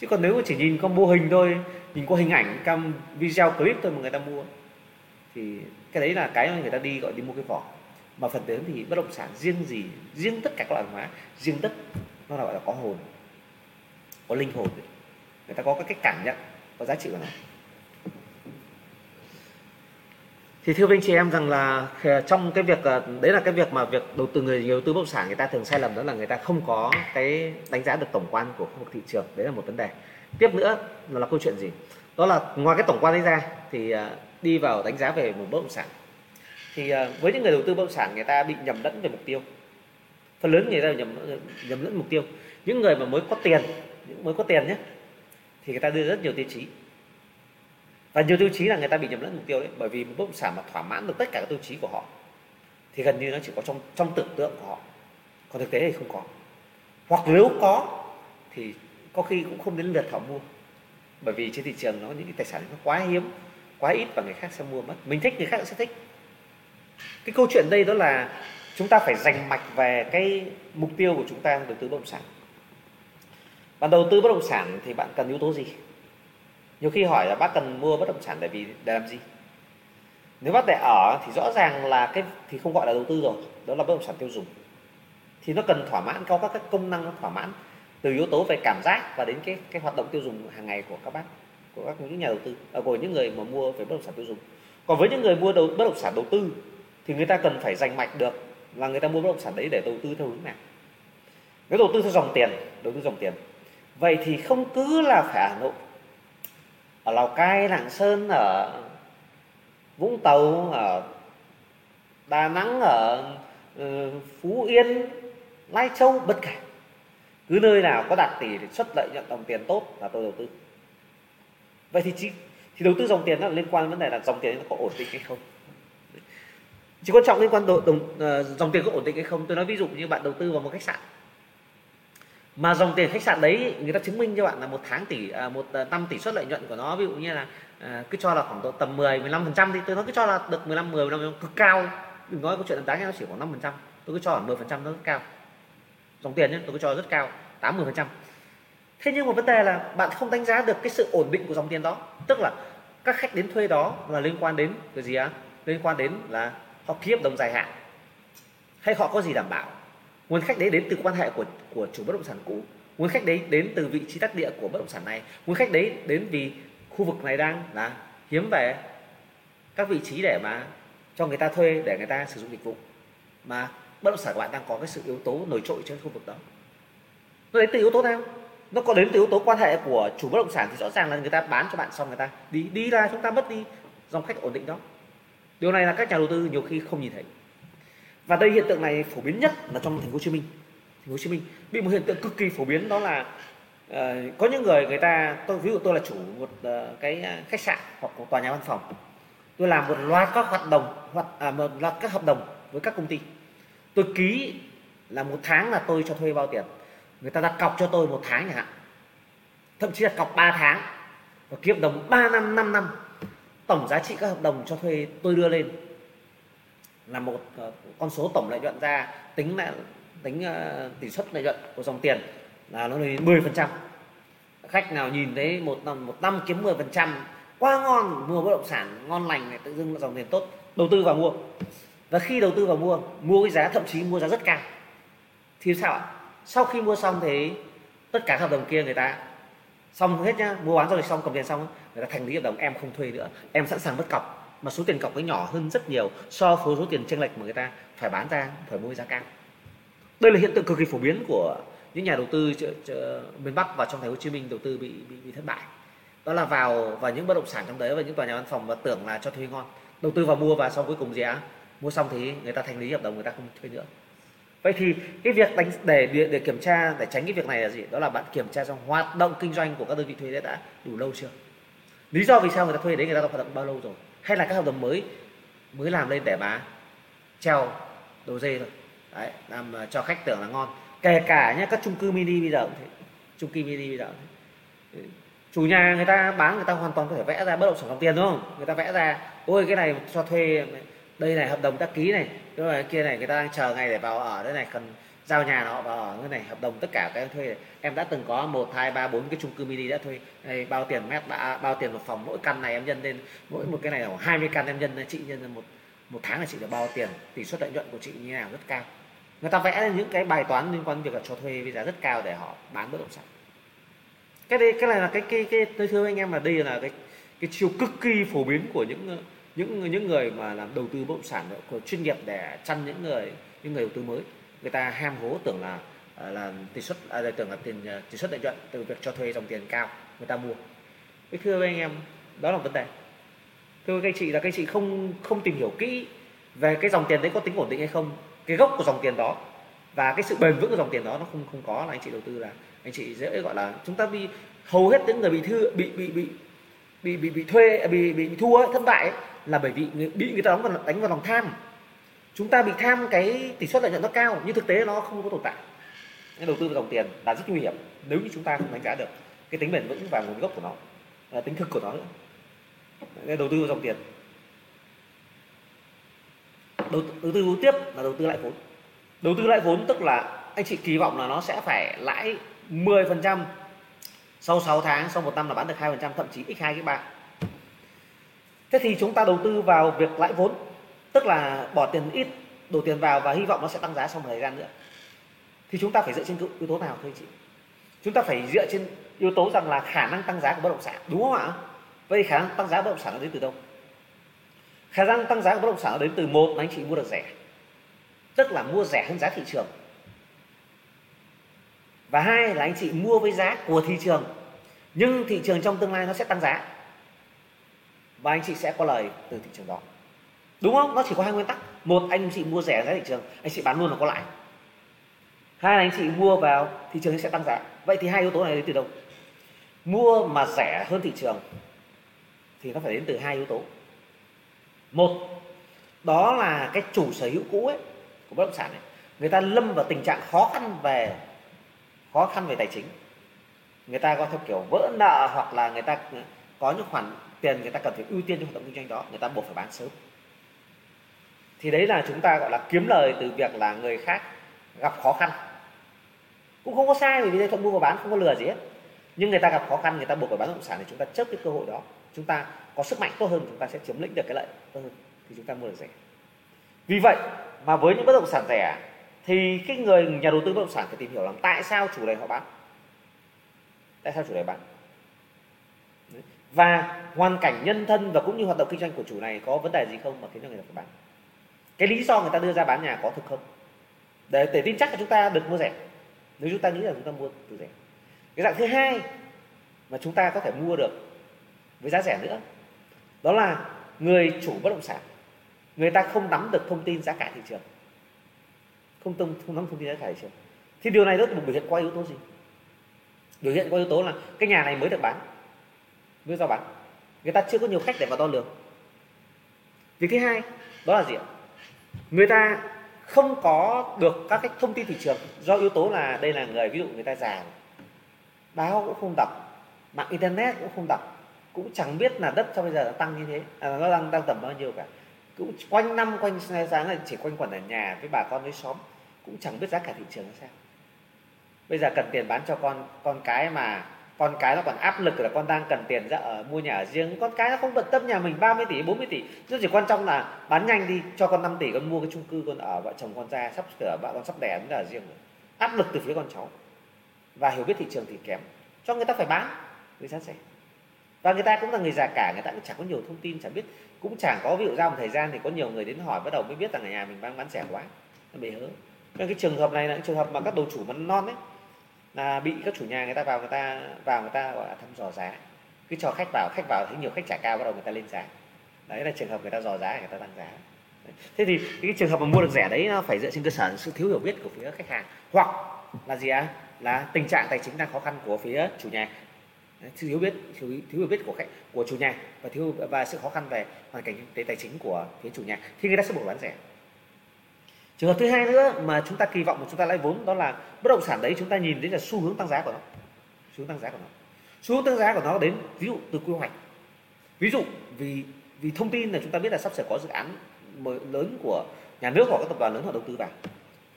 chứ còn nếu mà chỉ nhìn con mô hình thôi nhìn qua hình ảnh cam video clip thôi mà người ta mua thì cái đấy là cái mà người ta đi gọi đi mua cái vỏ. Mà phần lớn thì bất động sản riêng gì riêng tất cả các loại hàng hóa riêng đất nó là gọi là có hồn có linh hồn. Người ta có cái cách cảm nhận có giá trị của nó. Thì thưa anh chị em rằng là trong cái việc ờ, đấy là cái việc mà việc đầu tư người đầu tư bất động sản người ta thường sai lầm đó là người ta không có cái đánh giá được tổng quan của khu vực thị trường. Đấy là một vấn đề. Tiếp nữa là, là câu chuyện gì? Đó là ngoài cái tổng quan đấy ra thì ờ, đi vào đánh giá về một bất động sản. Thì ờ, với những người đầu tư bất động sản, người ta bị nhầm lẫn về mục tiêu. Phần lớn người ta nhầm ờ, nhầm lẫn mục tiêu. Những người mà mới có tiền, những mới có tiền nhé thì người ta đưa rất nhiều tiêu chí. Và nhiều tiêu chí là người ta bị nhầm lẫn mục tiêu đấy, bởi vì một bất động sản mà thỏa mãn được tất cả các tiêu chí của họ, thì gần như nó chỉ có trong trong tưởng tượng của họ. Còn thực tế thì không có. Hoặc nếu có, thì có khi cũng không đến lượt họ mua. Bởi vì trên thị trường nó, những cái tài sản nó quá hiếm quá ít và người khác sẽ mua mất. Mình thích người khác sẽ thích. Cái câu chuyện đây đó là chúng ta phải dành mạch về cái mục tiêu của chúng ta đầu tư bất động sản. Và đầu tư bất động sản thì bạn cần yếu tố gì? Nhiều khi hỏi là bác cần mua bất động sản để vì để làm gì? Nếu bác để ở thì rõ ràng là cái thì không gọi là đầu tư rồi đó là bất động sản tiêu dùng. Thì nó cần thỏa mãn có các, các công năng nó thỏa mãn từ yếu tố về cảm giác và đến cái cái hoạt động tiêu dùng hàng ngày của các bác của các những nhà đầu tư à, của những người mà mua về bất động sản tiêu dùng. Còn với những người mua đầu, bất động sản đầu tư thì người ta cần phải dành mạch được là người ta mua bất động sản đấy để đầu tư theo hướng nào. Nếu đầu tư theo dòng tiền đầu tư dòng tiền. Vậy thì không cứ là phải hà nội ở lào cai lạng sơn ở vũng tàu ở đà nẵng ở ừ, phú yên lai châu bất kể. Cứ nơi nào có đạt tỷ thì xuất lợi nhuận đồng tiền tốt là tôi đầu tư vậy thì chỉ thì đầu tư dòng tiền nó liên quan đến vấn đề là dòng tiền nó có ổn định hay không? Chỉ quan trọng liên quan đồng, đồng uh, dòng tiền có ổn định hay không? Tôi nói ví dụ như bạn đầu tư vào một khách sạn. Mà dòng tiền khách sạn đấy người ta chứng minh cho bạn là một tháng tỷ à, một ờ, năm tỷ suất lợi nhuận của nó. Ví dụ như là à, cứ cho là khoảng độ tầm 10 15 phần trăm thì tôi nói cứ cho là được 15 10 15 cực cao. Đừng nói câu chuyện đáng nó chỉ khoảng 5 phần trăm. Tôi cứ cho khoảng 10 phần trăm nó rất cao. Dòng tiền nhé tôi cứ cho rất cao 80 phần trăm thế nhưng mà vấn đề là bạn không đánh giá được cái sự ổn định của dòng tiền đó. Tức là các khách đến thuê đó là liên quan đến cái gì á? Liên quan đến là họ ký hợp đồng dài hạn. Hay họ có gì đảm bảo? Nguồn khách đấy đến từ quan hệ của của chủ bất động sản cũ. Nguồn khách đấy đến từ vị trí đắc địa của bất động sản này. Nguồn khách đấy đến vì khu vực này đang là hiếm về các vị trí để mà cho người ta thuê, để người ta sử dụng dịch vụ. Mà bất động sản của bạn đang có cái sự yếu tố nổi trội trên khu vực đó. Nó đến từ yếu tố nào? Nó có đến từ yếu tố quan hệ của chủ bất động sản thì rõ ràng là người ta bán cho bạn xong người ta đi đi ra chúng ta mất đi dòng khách ổn định đó. Điều này là các nhà đầu tư nhiều khi không nhìn thấy. Và đây hiện tượng này phổ biến nhất là trong thành phố Hồ Chí Minh. Thành phố Hồ Chí Minh bị một hiện tượng cực kỳ phổ biến đó là uh, có những người người ta tôi ví dụ tôi là chủ một uh, cái ờ, khách sạn hoặc một tòa nhà văn phòng. Tôi làm một loạt các hoạt động hoặc à, một loạt các hợp đồng với các công ty. Tôi ký là một tháng là tôi cho thuê bao tiền người ta đặt cọc cho tôi một tháng chẳng hạn. Thậm chí là cọc 3 tháng. Và ký hợp đồng 3 năm 5 năm. Tổng giá trị các hợp đồng cho thuê tôi đưa lên là một ờ, con số tổng lợi nhuận ra tính là tính ờ, tỷ suất lợi nhuận của dòng tiền là nó lên 10 phần trăm. Khách nào nhìn thấy một năm một năm kiếm 10 phần trăm, quá ngon, mua bất động sản ngon lành này, tự dưng dòng tiền tốt, đầu tư vào mua. Và khi đầu tư vào mua mua cái giá, thậm chí mua giá rất cao. Thì sao ạ? Sau khi mua xong thì tất cả hợp đồng kia người ta xong hết nhá mua bán giao dịch xong cầm tiền xong người ta thành lý hợp đồng em không thuê nữa. Em sẵn sàng mất cọc mà số tiền cọc ấy nhỏ hơn rất nhiều so với số tiền chênh lệch mà người ta phải bán ra phải mua giá cao. Đây là hiện tượng cực kỳ phổ biến của những nhà đầu tư chợ, chợ, miền Bắc và trong thành phố Hồ Chí Minh đầu tư bị bị, bị thất bại. Đó là vào vào những bất động sản trong đấy và những tòa nhà văn phòng và tưởng là cho thuê ngon đầu tư vào mua và sau cuối cùng gì á mua xong thì người ta thành lý hợp đồng người ta không thuê nữa vậy thì cái việc đánh để, để để kiểm tra để tránh cái việc này là gì? Đó là bạn kiểm tra trong hoạt động kinh doanh của các đơn vị thuê đã đủ lâu chưa? Lý do vì sao người ta thuê đấy người ta đã hoạt động bao lâu rồi? Hay là các hợp đồng mới mới làm lên để mà treo đồ dê thôi? Đấy làm à, cho khách tưởng là ngon. Kể cả nhé các chung cư mini bây giờ cũng thế. Chung cư mini bây giờ cũng thế. chủ nhà người ta bán người ta hoàn toàn có thể vẽ ra bất động sản dòng tiền đúng không? Người ta vẽ ra ôi cái này cho thuê đây này hợp đồng đã ký này. Cái này kia này người ta đang chờ ngày để vào ở. Đây này cần giao nhà nó vào ở. Cái này hợp đồng tất cả các em thuê. Này. em đã từng có một hai ba bốn cái chung cư mini đã thuê. Đây, bao tiền mét đã bao tiền một phòng mỗi căn này em nhân lên. Mỗi một cái này khoảng 20 căn em nhân lên. Chị nhân lên một một tháng là chị được bao tiền. Tỷ suất lợi nhuận của chị như nào rất cao. Người ta vẽ lên những cái bài toán liên quan đến việc là cho thuê với giá rất cao để họ bán bất động sản. Cái đây cái này là cái cái cái tôi thưa anh em là đây là cái cái chiều cực kỳ phổ biến của những những những người mà làm đầu tư bất động sản của chuyên nghiệp để chăn những người những người đầu tư mới người ta ham hố tưởng là à, là tỷ suất à, tưởng là tiền à, tỷ suất lợi nhuận từ việc cho thuê dòng tiền cao người ta mua. Cái thưa với anh em đó là vấn đề. Thưa các anh chị là các anh chị không không tìm hiểu kỹ về cái dòng tiền đấy có tính ổn định hay không cái gốc của dòng tiền đó và cái sự bền vững của dòng tiền đó nó không không có là anh chị đầu tư là anh chị dễ gọi là chúng ta bị hầu hết những người bị thư bị bị bị bị bị bị thuê bị bị, bị thua thất bại ấy, là bởi vì bị người ta đóng vào đánh vào lòng tham. Chúng ta bị tham cái tỷ suất lợi nhuận nó cao nhưng thực tế nó không có tồn tại. Cái đầu tư vào dòng tiền là rất nguy hiểm nếu như chúng ta không đánh giá được cái tính bền vững và nguồn gốc của nó à, tính thực của nó nữa. Cái đầu tư vào dòng tiền. Đầu, đầu tư tiếp là đầu tư lại vốn. Đầu tư lại vốn tức là anh chị kỳ vọng là nó sẽ phải lãi 10% sau 6 tháng sau một năm là bán được 2% thậm chí x2 x3 thế thì chúng ta đầu tư vào việc lãi vốn, tức là bỏ tiền ít, đổ tiền vào và hy vọng nó sẽ tăng giá sau một thời gian nữa. Thì chúng ta phải dựa trên yếu tố nào, thưa chị? Chúng ta phải dựa trên yếu tố rằng là khả năng tăng giá của bất động sản, đúng không ạ? Vậy khả năng tăng giá bất động sản nó đến từ đâu? Khả năng tăng giá của bất động sản nó đến từ một là anh chị mua được rẻ, tức là mua rẻ hơn giá thị trường. Và hai là anh chị mua với giá của thị trường, nhưng thị trường trong tương lai nó sẽ tăng giá và anh chị sẽ có lời từ thị trường đó. Đúng không? Nó chỉ có hai nguyên tắc. Một anh chị mua rẻ giá thị trường anh chị bán luôn là có lãi. Hai là anh chị mua vào thị trường sẽ tăng giá. Vậy thì hai yếu tố này đến từ đâu? Mua mà rẻ hơn thị trường thì nó phải đến từ hai yếu tố. Một đó là cái chủ sở hữu cũ ấy của bất động sản này. Người ta lâm vào tình trạng khó khăn về khó khăn về tài chính. Người ta có theo kiểu vỡ nợ hoặc là người ta có những khoản tiền người ta cần phải ưu tiên cho hoạt động kinh doanh đó, người ta buộc phải bán sớm. Thì đấy là chúng ta gọi là kiếm lời từ việc là người khác gặp khó khăn. Cũng không có sai vì đây thuận mua và bán, không có lừa gì hết. Nhưng người ta gặp khó khăn, người ta buộc phải bán bất động sản thì chúng ta chấp cái cơ hội đó. Chúng ta có sức mạnh tốt hơn, chúng ta sẽ chiếm lĩnh được cái lợi tốt hơn, thì chúng ta mua được rẻ. Vì vậy mà với những bất động sản rẻ, thì cái người nhà đầu tư bất động sản phải tìm hiểu rằng tại sao chủ này họ bán? Tại sao chủ này bán? Và hoàn cảnh nhân thân và cũng như hoạt động kinh doanh của chủ này có vấn đề gì không mà khiến cho người ta phải bán? Cái lý do người ta đưa ra bán nhà có thực không? Để để tin chắc là chúng ta được mua rẻ. Nếu chúng ta nghĩ là chúng ta mua từ rẻ. Cái dạng thứ hai mà chúng ta có thể mua được với giá rẻ nữa, đó là người chủ bất động sản. Người ta không nắm được thông tin giá cả thị trường. Không thông, không nắm thông tin giá cả thị trường. Thì điều này nó biểu hiện qua yếu tố gì? Biểu hiện qua yếu tố là cái nhà này mới được bán mới giao bán. Người ta chưa có nhiều khách để vào đo lường. Việc thứ hai đó là gì ạ? Người ta không có được các cái thông tin thị trường. Do yếu tố là đây là người ví dụ người ta già báo cũng không đọc mạng internet cũng không đọc. Cũng chẳng biết là đất cho bây giờ nó tăng như thế. À, nó đang đang tầm bao nhiêu cả. Cũng quanh năm quanh sáng là chỉ quanh quẩn ở nhà với bà con với xóm. Cũng chẳng biết giá cả thị trường là sao. Bây giờ cần tiền bán cho con con cái mà con cái nó còn áp lực là con đang cần tiền ra ở mua nhà ở riêng. Con cái nó không bận tâm nhà mình 30 tỷ 40 tỷ. Nó chỉ quan trọng là bán nhanh đi, cho con 5 tỷ con mua cái chung cư con ở, vợ chồng con ra, sắp sửa, vợ con sắp đẻ nhà ở riêng rồi. Áp lực từ phía con cháu. Và hiểu biết thị trường thì kém. Cho người ta phải bán, người ta sẽ. Và người ta cũng là người già cả, người ta cũng chẳng có nhiều thông tin, chẳng biết. Cũng chẳng có, ví dụ ra một thời gian thì có nhiều người đến hỏi, bắt đầu mới biết rằng ở nhà mình đang bán rẻ quá. Nó bị hớ cái trường hợp này là trường hợp mà các đầu chủ mà non ấy là bị các chủ nhà người ta vào người ta vào người ta gọi là thăm dò giá. Cứ cho khách vào khách vào thấy nhiều khách trả cao bắt đầu người ta lên giá. Đấy là trường hợp người ta dò giá người ta tăng giá. Thế thì cái trường hợp mà mua được rẻ đấy nó phải dựa trên cơ sở sự thiếu hiểu biết của phía khách hàng. Hoặc là gì ạ? Là tình trạng tài chính đang khó khăn của phía chủ nhà. Thiếu biết thiếu, thiếu hiểu biết của khách của chủ nhà và thiếu và sự khó khăn về hoàn cảnh kinh tế tài chính của phía chủ nhà. Thì người ta sẽ buộc bán rẻ trường hợp thứ hai nữa mà chúng ta kỳ vọng mà chúng ta lấy vốn đó là bất động sản đấy chúng ta nhìn đến là xu hướng tăng giá của nó. Xu hướng tăng giá của nó. Xu hướng tăng giá của nó đến ví dụ từ quy hoạch. Ví dụ vì vì thông tin là chúng ta biết là sắp sẽ có dự án lớn của nhà nước hoặc các tập đoàn lớn họ đầu tư vào.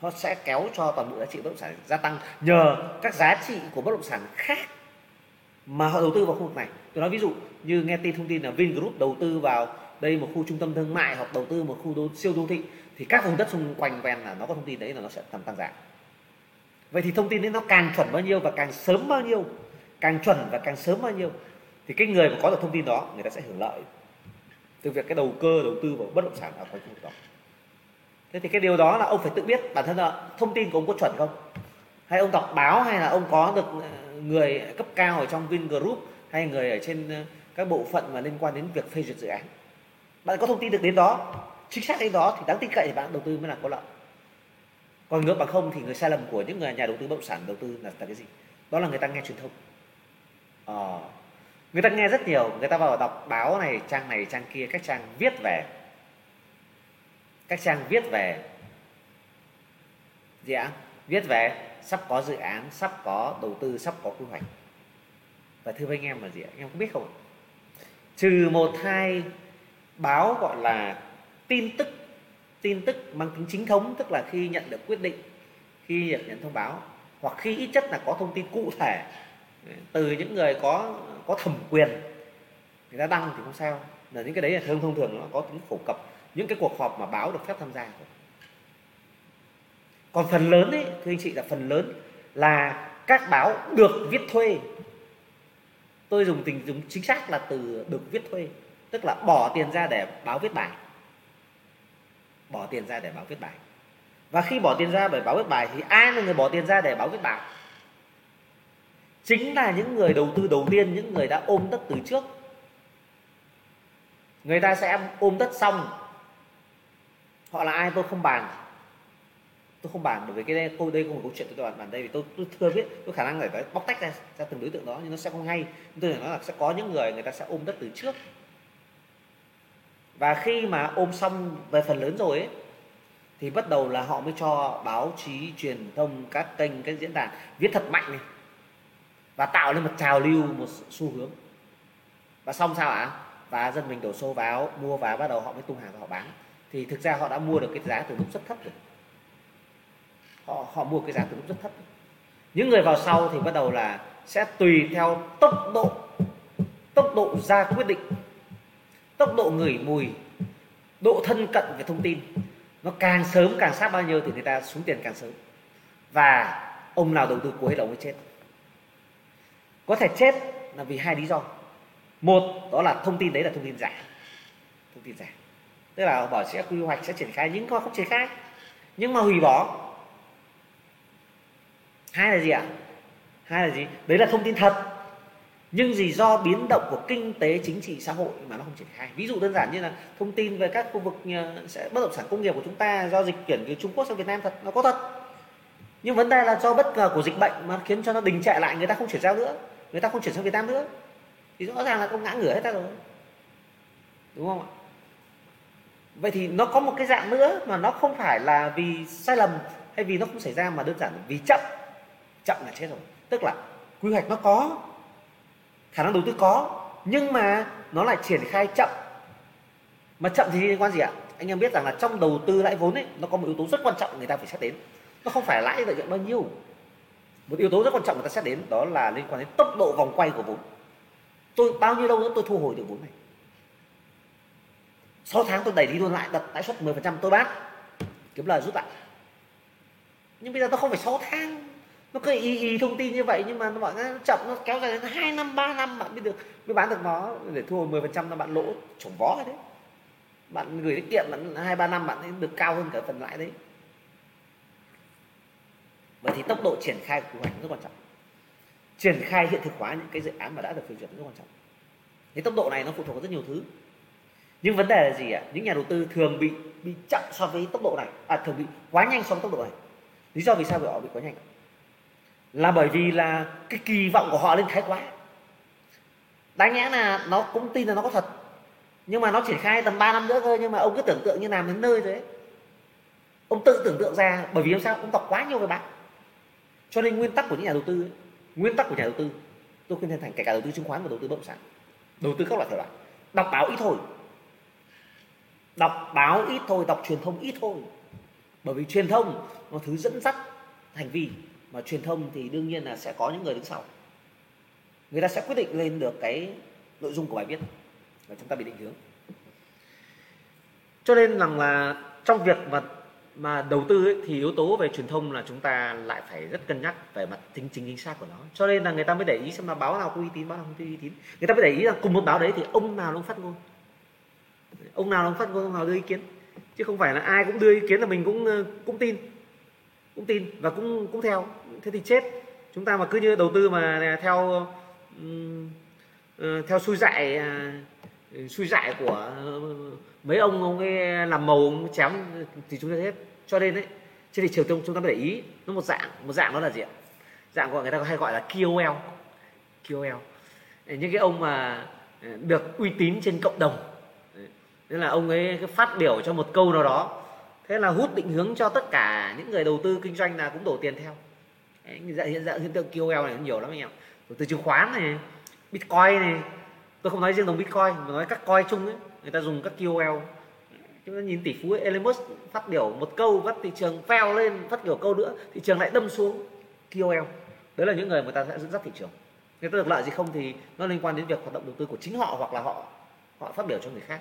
Họ sẽ kéo cho toàn bộ giá trị bất động sản gia tăng nhờ các giá trị của bất động sản khác mà họ đầu tư vào khu vực này. Tôi nói ví dụ như nghe tin thông tin là Vingroup đầu tư vào đây một khu trung tâm thương mại hoặc đầu tư một khu đô, siêu đô thị thì các vùng đất xung quanh ven là nó có thông tin đấy là nó sẽ tăng tăng giá. Vậy thì thông tin đấy nó càng chuẩn bao nhiêu và càng sớm bao nhiêu, càng chuẩn và càng sớm bao nhiêu, thì cái người mà có được thông tin đó, người ta sẽ hưởng lợi từ việc cái đầu cơ, đầu tư vào bất động sản ở quanh khu vực đó. Thế thì cái điều đó là ông phải tự biết bản thân là thông tin của ông có chuẩn không? Hay ông đọc báo hay là ông có được ờ, người cấp cao ở trong Vingroup hay người ở trên ờ, các bộ phận mà liên quan đến việc phê duyệt dự án? Bạn có thông tin được đến đó chính xác đến đó thì đáng tin cậy thì bạn đầu tư mới là có lợi. Còn ngược bằng không thì người sai lầm của những người nhà đầu tư bất động sản đầu tư là, là cái gì? Đó là người ta nghe truyền thông. À, người ta nghe rất nhiều người ta vào đọc báo này trang này trang kia các trang viết về. Các trang viết về gì ạ viết về sắp có dự án sắp có đầu tư sắp có quy hoạch. Và thưa với anh em là gì ạ? Anh em có biết không trừ một hai báo gọi là tin tức tin tức mang tính chính thống, tức là khi nhận được quyết định, khi nhận thông báo, hoặc khi ít chất là có thông tin cụ thể từ những người có có thẩm quyền, người ta đăng thì không sao. Là những cái đấy là thông thông thường nó có tính phổ cập. Những cái cuộc họp mà báo được phép tham gia còn phần lớn ấy, thưa anh chị, là phần lớn là các báo được viết thuê. Tôi dùng tình, dùng chính xác là từ được viết thuê, tức là bỏ tiền ra để báo viết bài bỏ tiền ra để báo viết bài. Và khi bỏ tiền ra để báo viết bài thì ai là người bỏ tiền ra để báo viết bài? Chính là những người đầu tư đầu tiên, những người đã ôm đất từ trước. Người ta sẽ ôm đất xong, họ là ai tôi không bàn. Tôi không bàn bởi vì cái đây, câu đây không một câu chuyện tôi bàn bàn đây vì tôi tôi thừa biết, tôi khả năng phải bóc tách ra ra từng đối tượng đó nhưng nó sẽ không hay. Tôi nói là sẽ có những người người ta sẽ ôm đất từ trước và khi mà ôm xong về phần lớn rồi ấy, thì bắt đầu là họ mới cho báo chí, truyền thông, các kênh, các diễn đàn viết thật mạnh này, và tạo lên một trào lưu, một xu hướng. Và xong sao ạ? À? và dân mình đổ xô vào, mua và bắt đầu họ mới tung hàng và họ bán. Thì thực ra họ đã mua được cái giá từ lúc rất thấp rồi. Họ họ mua cái giá từ lúc rất thấp. Những người vào sau thì bắt đầu là sẽ tùy theo tốc độ tốc độ ra quyết định tốc độ ngửi mùi, độ thân cận về thông tin, nó càng sớm càng sát bao nhiêu thì người ta xuống tiền càng sớm. Và ông nào đầu tư cuối là ông ấy chết. Có thể chết là vì hai lý do. Một, đó là thông tin đấy là thông tin giả. Thông tin giả. Tức là bảo sẽ quy hoạch, sẽ triển khai nhưng không triển khai nhưng mà hủy bỏ. Hai là gì ạ? Hai là gì? Đấy là thông tin thật nhưng gì do biến động của kinh tế, chính trị, xã hội mà nó không triển khai? Ví dụ đơn giản như là thông tin về các khu vực ờ, sẽ bất động sản công nghiệp của chúng ta, do dịch chuyển từ Trung Quốc sang Việt Nam thật, nó có thật. Nhưng vấn đề là do bất ngờ của dịch bệnh mà khiến cho nó đình trệ lại, người ta không chuyển giao nữa. Người ta không chuyển sang Việt Nam nữa. Thì rõ ràng là công ngã ngửa hết ta rồi. Đúng không ạ? Vậy thì nó có một cái dạng nữa mà nó không phải là vì sai lầm hay vì nó không xảy ra mà đơn giản vì chậm. Chậm là chết rồi. Tức là quy hoạch nó có khả năng đầu tư có, nhưng mà nó lại triển khai chậm. Mà chậm thì liên quan gì ạ? Anh em biết rằng là trong đầu tư lãi vốn ấy, nó có một yếu tố rất quan trọng người ta phải xét đến. Nó không phải lãi lợi nhuận bao nhiêu. Một yếu tố rất quan trọng người ta xét đến, đó là liên quan đến tốc độ vòng quay của vốn. Tôi, bao nhiêu lâu nữa tôi thu hồi được vốn này? 6 tháng tôi đẩy đi luôn lại, đặt lãi suất 10% tôi bán kiếm lời rút lại. Nhưng bây giờ tôi không phải 6 tháng nó cứ y y thông tin như vậy nhưng mà nó bảo nó chậm, nó kéo dài đến 2 năm 3 năm, bạn mới được, mới bán được nó. Để thu hồi 10% là bạn lỗ, chổng vó đấy. Bạn gửi tiết kiệm, bạn hai, ba năm bạn được cao hơn cả phần lãi đấy. Vậy thì tốc độ triển khai của quy hoạch rất quan trọng. Triển khai hiện thực hóa những cái dự án mà đã được phê duyệt rất quan trọng. Cái tốc độ này nó phụ thuộc vào rất nhiều thứ. Nhưng vấn đề là gì ạ? Những nhà đầu tư thường bị bị chậm so với tốc độ này à thường bị quá nhanh so với tốc độ này. Lý do vì sao họ bị quá nhanh? Là bởi vì là cái kỳ vọng của họ lên thái quá. Đáng nhẽ là nó cũng tin là nó có thật. Nhưng mà nó triển khai tầm 3 năm nữa thôi nhưng mà ông cứ tưởng tượng như làm đến nơi thế, ông tự tưởng tượng ra bởi vì làm sao? Ông đọc quá nhiều về bạn cho nên nguyên tắc của những nhà đầu tư ấy, nguyên tắc của nhà đầu tư tôi khuyên thành kể cả đầu tư chứng khoán và đầu tư bất động sản đầu tư các loại thể loại đọc báo ít thôi. Đọc báo ít thôi đọc truyền thông ít thôi. Bởi vì truyền thông nó thứ dẫn dắt hành vi mà truyền thông thì đương nhiên là sẽ có những người đứng sau. Người ta sẽ quyết định lên được cái nội dung của bài viết và chúng ta bị định hướng. Cho nên rằng là trong việc mà mà đầu tư ấy, thì yếu tố về truyền thông là chúng ta lại phải rất cân nhắc về mặt tính chính chính xác của nó. Cho nên là người ta mới để ý xem là báo nào có uy tín báo nào không uy tín. Người ta mới để ý là cùng một báo đấy thì ông nào ông phát ngôn. Ông nào ông phát ngôn ông nào đưa ý kiến. Chứ không phải là ai cũng đưa ý kiến là mình cũng ờ, cũng tin cũng tin và cũng cũng theo. Thế thì chết. Chúng ta mà cứ như đầu tư mà theo ờ, theo xui dại à, xui dại của mấy ông ông ấy làm màu, ông chém thì chúng ta hết. Cho nên đấy trên thị trường chúng chúng ta phải để ý nó một dạng một dạng đó là gì ạ? Dạng gọi, người ta hay gọi là KOL KOL ờ, những cái ông mà ờ, được uy tín trên cộng đồng. Nên là ông ấy phát biểu cho một câu nào đó thế là hút định hướng cho tất cả những người đầu tư kinh doanh là cũng đổ tiền theo. Đấy, hiện dạng hiện tượng KOL này nhiều lắm anh em đầu tư chứng khoán này bitcoin này tôi không nói riêng đồng bitcoin mà nói các coin chung ấy người ta dùng các KOL chúng ta nhìn tỷ phú Elon Musk phát biểu một câu bắt thị trường phèo lên phát biểu câu nữa thị trường lại đâm xuống KOL đấy là những người người ta sẽ dẫn dắt thị trường. Người ta được lợi gì không thì nó liên quan đến việc hoạt động đầu tư của chính họ hoặc là họ họ phát biểu cho người khác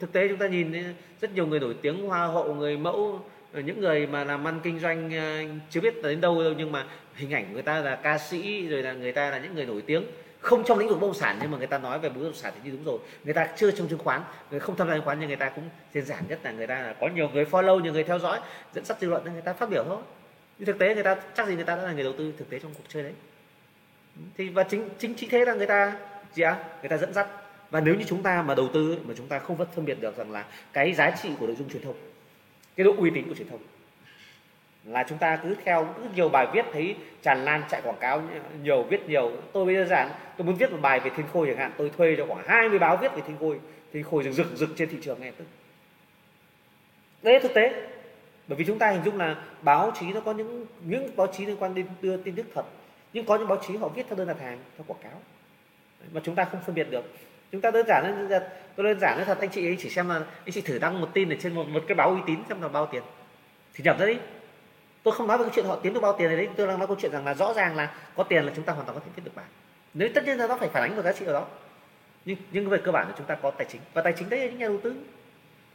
thực tế chúng ta nhìn rất nhiều người nổi tiếng, hoa hậu, người mẫu những người mà làm ăn kinh doanh ờ, chưa biết đến đâu đâu, nhưng mà hình ảnh của người ta là ca sĩ, rồi là người ta là những người nổi tiếng. Không trong lĩnh vực bất động sản, nhưng mà người ta nói về bất động sản thì như đúng rồi. Người ta chưa trong chứng khoán, người không tham gia chứng khoán, nhưng người ta cũng đơn giản nhất là người ta là có nhiều người follow, nhiều người theo dõi, dẫn dắt dư luận nên người ta phát biểu thôi. Nhưng thực tế người ta, chắc gì người ta đã là người đầu tư thực tế trong cuộc chơi đấy. Thì và chính chính chỉ thế là người ta, gì ạ? À? người ta dẫn dắt và nếu như chúng ta mà đầu tư mà chúng ta không phân phân biệt được rằng là cái giá trị của nội dung truyền thông, cái độ uy tín của truyền thông, là chúng ta cứ theo cứ nhiều bài viết thấy tràn lan chạy quảng cáo nhiều, viết nhiều. Tôi bây giờ giản, tôi muốn viết một bài về thiên khôi chẳng hạn, tôi thuê cho khoảng 20 báo viết về thiên khôi. Thiên khôi rực rực rực trên thị trường ngay tức. Đấy thực tế. Bởi vì chúng ta hình dung là báo chí nó có những những báo chí liên quan đến đưa tin tức thật nhưng có những báo chí họ viết theo đơn đặt hàng, theo quảng cáo. Mà chúng ta không phân biệt được chúng ta đơn giản là tôi đơn giản là thật. Anh chị ấy chỉ xem là, anh chị thử đăng một tin ở trên một một cái báo uy tín xem là bao tiền. Thì nhập ra đi. Tôi không nói về cái chuyện họ kiếm được bao tiền này đấy. Tôi đang nói câu chuyện rằng là rõ ràng là có tiền là chúng ta hoàn toàn có thể kiếm được bài. Nếu tất nhiên là nó phải phản ánh vào giá trị ở đó. Nhưng nhưng về cơ bản là chúng ta có tài chính. Và tài chính đấy là những nhà đầu tư.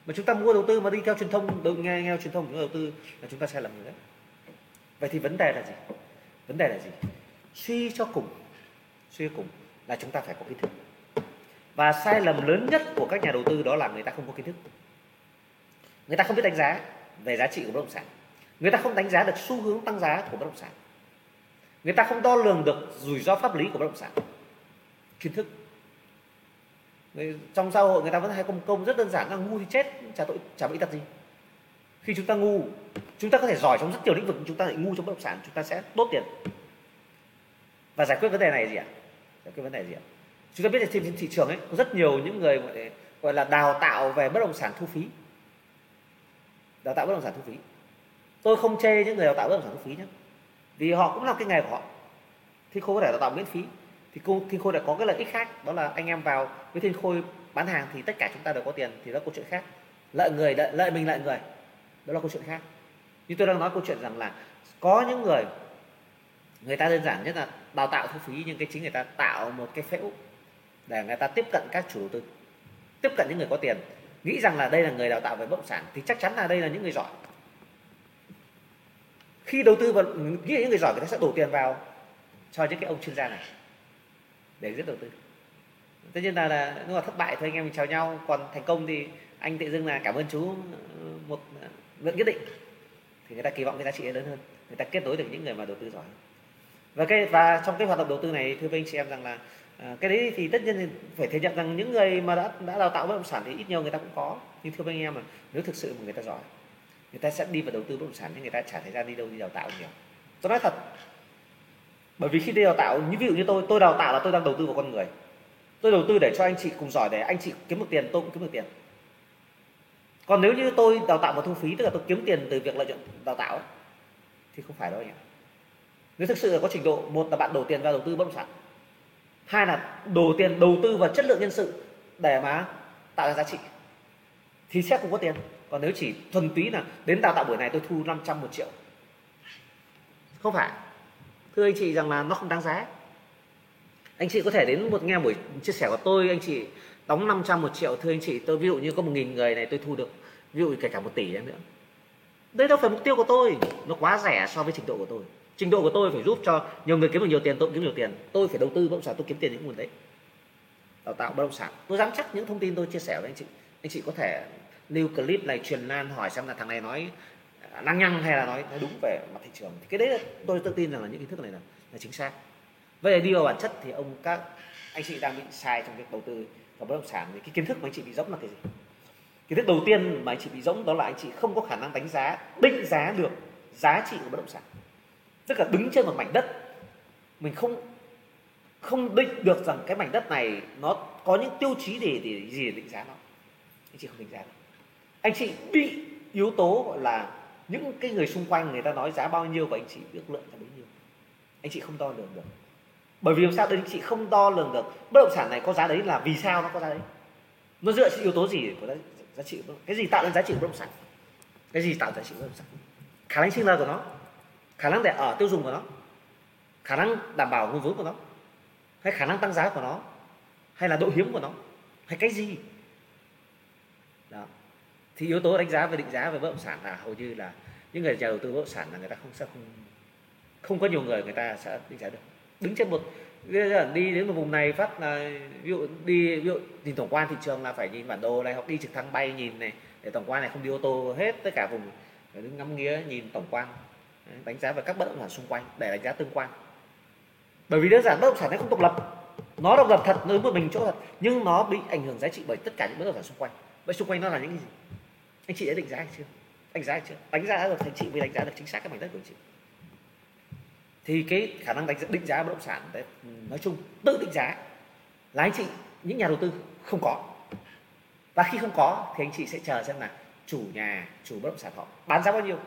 Mà chúng ta mua đầu tư mà đi theo truyền thông đầu nghe theo truyền thông những đầu tư là chúng ta sai lầm người đấy. Vậy thì vấn đề là gì? Vấn đề là gì? Suy cho cùng, suy cho cùng là chúng ta phải có ý thức và sai lầm lớn nhất của các nhà đầu tư đó là người ta không có kiến thức. Người ta không biết đánh giá về giá trị của bất động sản. Người ta không đánh giá được xu hướng tăng giá của bất động sản. Người ta không đo lường được rủi ro pháp lý của bất động sản. Kiến thức. Trong xã hội người ta vẫn hay công công rất đơn giản là ngu thì chết, chả tội, chả bị tật gì. Khi chúng ta ngu, chúng ta có thể giỏi trong rất nhiều lĩnh vực chúng ta lại ngu trong bất động sản, chúng ta sẽ đốt tiền. Và giải quyết vấn đề này gì ạ? Giải quyết vấn đề gì ạ? Chúng ta biết là trên thị trường ấy có rất nhiều những người gọi là đào tạo về bất động sản thu phí. Đào tạo bất động sản thu phí. Tôi không chê những người đào tạo bất động sản thu phí nhé. Vì họ cũng làm cái nghề của họ. Thì khôi có thể đào tạo miễn phí. Thì cô thiên khôi lại có cái lợi ích khác đó là anh em vào với thiên khôi bán hàng thì tất cả chúng ta đều có tiền thì đó là câu chuyện khác. Lợi người lợi, lợi mình lợi người. Đó là câu chuyện khác. Như tôi đang nói câu chuyện rằng là có những người người ta đơn giản nhất là đào tạo thu phí nhưng cái chính người ta tạo một cái phễu để người ta tiếp cận các chủ đầu tư tiếp cận những người có tiền. Nghĩ rằng là đây là người đào tạo về bất động sản thì chắc chắn là đây là những người giỏi. Khi đầu tư vào nghĩ những người giỏi người ta sẽ đổ tiền vào cho những cái ông chuyên gia này để giết đầu tư. Tất nhiên là, là nếu mà thất bại thì anh em mình chào nhau còn thành công thì anh tự dưng là cảm ơn chú ờ, một ờ, lượng nhất định. Thì người ta kỳ vọng cái giá trị lớn hơn người ta kết nối được những người mà đầu tư giỏi và cái và trong cái hoạt động đầu tư này thưa với anh chị em rằng là à, cái đấy thì tất nhiên phải thừa nhận rằng những người mà đã đã đào tạo bất động sản thì ít nhiều người ta cũng có. Nhưng thưa anh em mà nếu thực sự mà người ta giỏi người ta sẽ đi vào đầu tư bất động sản nhưng người ta trả thời gian đi đâu đi đào tạo nhiều. Tôi nói thật bởi vì khi đi đào tạo như ví dụ như tôi tôi đào tạo là tôi đang đầu tư vào con người. Tôi đầu tư để cho anh chị cùng giỏi để anh chị kiếm được tiền tôi cũng kiếm được tiền. Còn nếu như tôi đào tạo mà thu phí tức là tôi kiếm tiền từ việc lợi nhuận đào tạo ấy, thì không phải đâu nhỉ nếu thực sự là có trình độ một là bạn đổ tiền vào đầu tư bất động sản hai là đồ tiền, đầu tư vào chất lượng nhân sự để mà tạo ra giá trị. Thì sẽ không có tiền. Còn nếu chỉ thuần túy là đến đào tạo buổi này tôi thu 500 một triệu. Không phải. Thưa anh chị rằng là nó không đáng giá. Anh chị có thể đến một nghe buổi chia sẻ của tôi, anh chị đóng 500 một triệu. Thưa anh chị, tôi ví dụ như có một nghìn người này tôi thu được, ví dụ kể cả một tỷ nữa. Đây đâu phải mục tiêu của tôi. Nó quá rẻ so với trình độ của tôi trình độ của tôi phải giúp cho nhiều người kiếm được nhiều tiền tôi cũng kiếm nhiều tiền. Tôi phải đầu tư bất động sản tôi kiếm tiền những nguồn đấy. Đào tạo bất động sản. Tôi dám chắc những thông tin tôi chia sẻ với anh chị. Anh chị có thể lưu clip này truyền lan hỏi xem là thằng này nói à, năng nhăng hay là nói, nói đúng về mặt thị trường. Thì cái đấy là tôi tự tin rằng là những kiến thức này là, là chính xác. Vậy là đi vào bản chất thì ông các anh chị đang bị sai trong việc đầu tư vào bất động sản thì cái kiến thức mà anh chị bị rỗng là cái gì? Kiến thức đầu tiên mà anh chị bị rỗng đó là anh chị không có khả năng đánh giá định giá được giá trị của bất động sản tức là đứng trên một mảnh đất. Mình không không định được rằng cái mảnh đất này nó có những tiêu chí để để, gì để định giá nó. Anh chị không định giá được. Anh chị bị yếu tố gọi là những cái người xung quanh người ta nói giá bao nhiêu và anh chị ước lượng là bấy nhiêu. Anh chị không đo lường được. Bởi vì làm sao anh chị không đo lường được, bất động sản này có giá đấy là vì sao nó có giá đấy? Nó dựa trên yếu tố gì của giá trị cái gì tạo nên giá trị bất động sản? Cái gì tạo giá trị bất động sản? Khả năng sinh lời của nó khả năng để ở tiêu dùng của nó. Khả năng đảm bảo nguồn vốn của nó. Hay khả năng tăng giá của nó. Hay là độ hiếm của nó. Hay cái gì. Đó. Thì yếu tố đánh giá về định giá về bất động sản là hầu như là những người nhà đầu tư bất động sản là người ta không, sẽ không không có nhiều người người ta sẽ định giá được. Đứng trên một đi đến một vùng này phát là, ví dụ đi, ví dụ nhìn tổng quan thị trường là phải nhìn bản đồ này, hoặc đi trực thăng bay nhìn này, để tổng quan này không đi ô tô hết tất cả vùng phải đứng ngắm nghía nhìn tổng quan đánh giá về các bất động sản xung quanh để đánh giá tương quan. Bởi vì đơn giản bất động sản nó không độc lập. Nó độc lập thật nó đứng một mình chỗ thật nhưng nó bị ảnh hưởng giá trị bởi tất cả những bất động sản xung quanh. Vậy xung quanh nó là những gì? Anh chị đã định giá hay chưa? Đánh giá hay chưa? Đánh giá được thành chị mới đánh giá được chính xác cái mảnh đất của chị. Thì cái khả năng đánh giá, định giá bất động sản đấy, nói chung tự định giá. Là anh chị những nhà đầu tư không có. Và khi không có thì anh chị sẽ chờ xem là chủ nhà chủ bất động sản họ bán giá bao nhiêu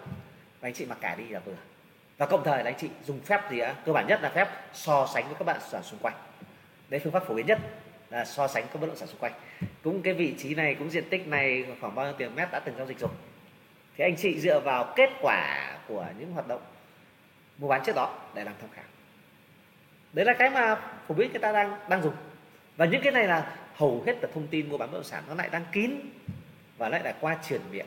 và anh chị mặc cả đi là vừa. Và cộng thời là anh chị dùng phép gì ạ? Cơ bản nhất là phép so sánh với các bạn sản xung quanh. Đấy, phương pháp phổ biến nhất là so sánh các bất động sản xung quanh. Cũng cái vị trí này, cũng diện tích này, khoảng bao nhiêu tiền mét đã từng giao dịch rồi. Thì anh chị dựa vào kết quả của những hoạt động mua bán trước đó để làm tham khảo. Đấy là cái mà phổ biến người ta đang đang dùng. Và những cái này là hầu hết là thông tin mua bán bất động sản nó lại đang kín và lại là qua truyền miệng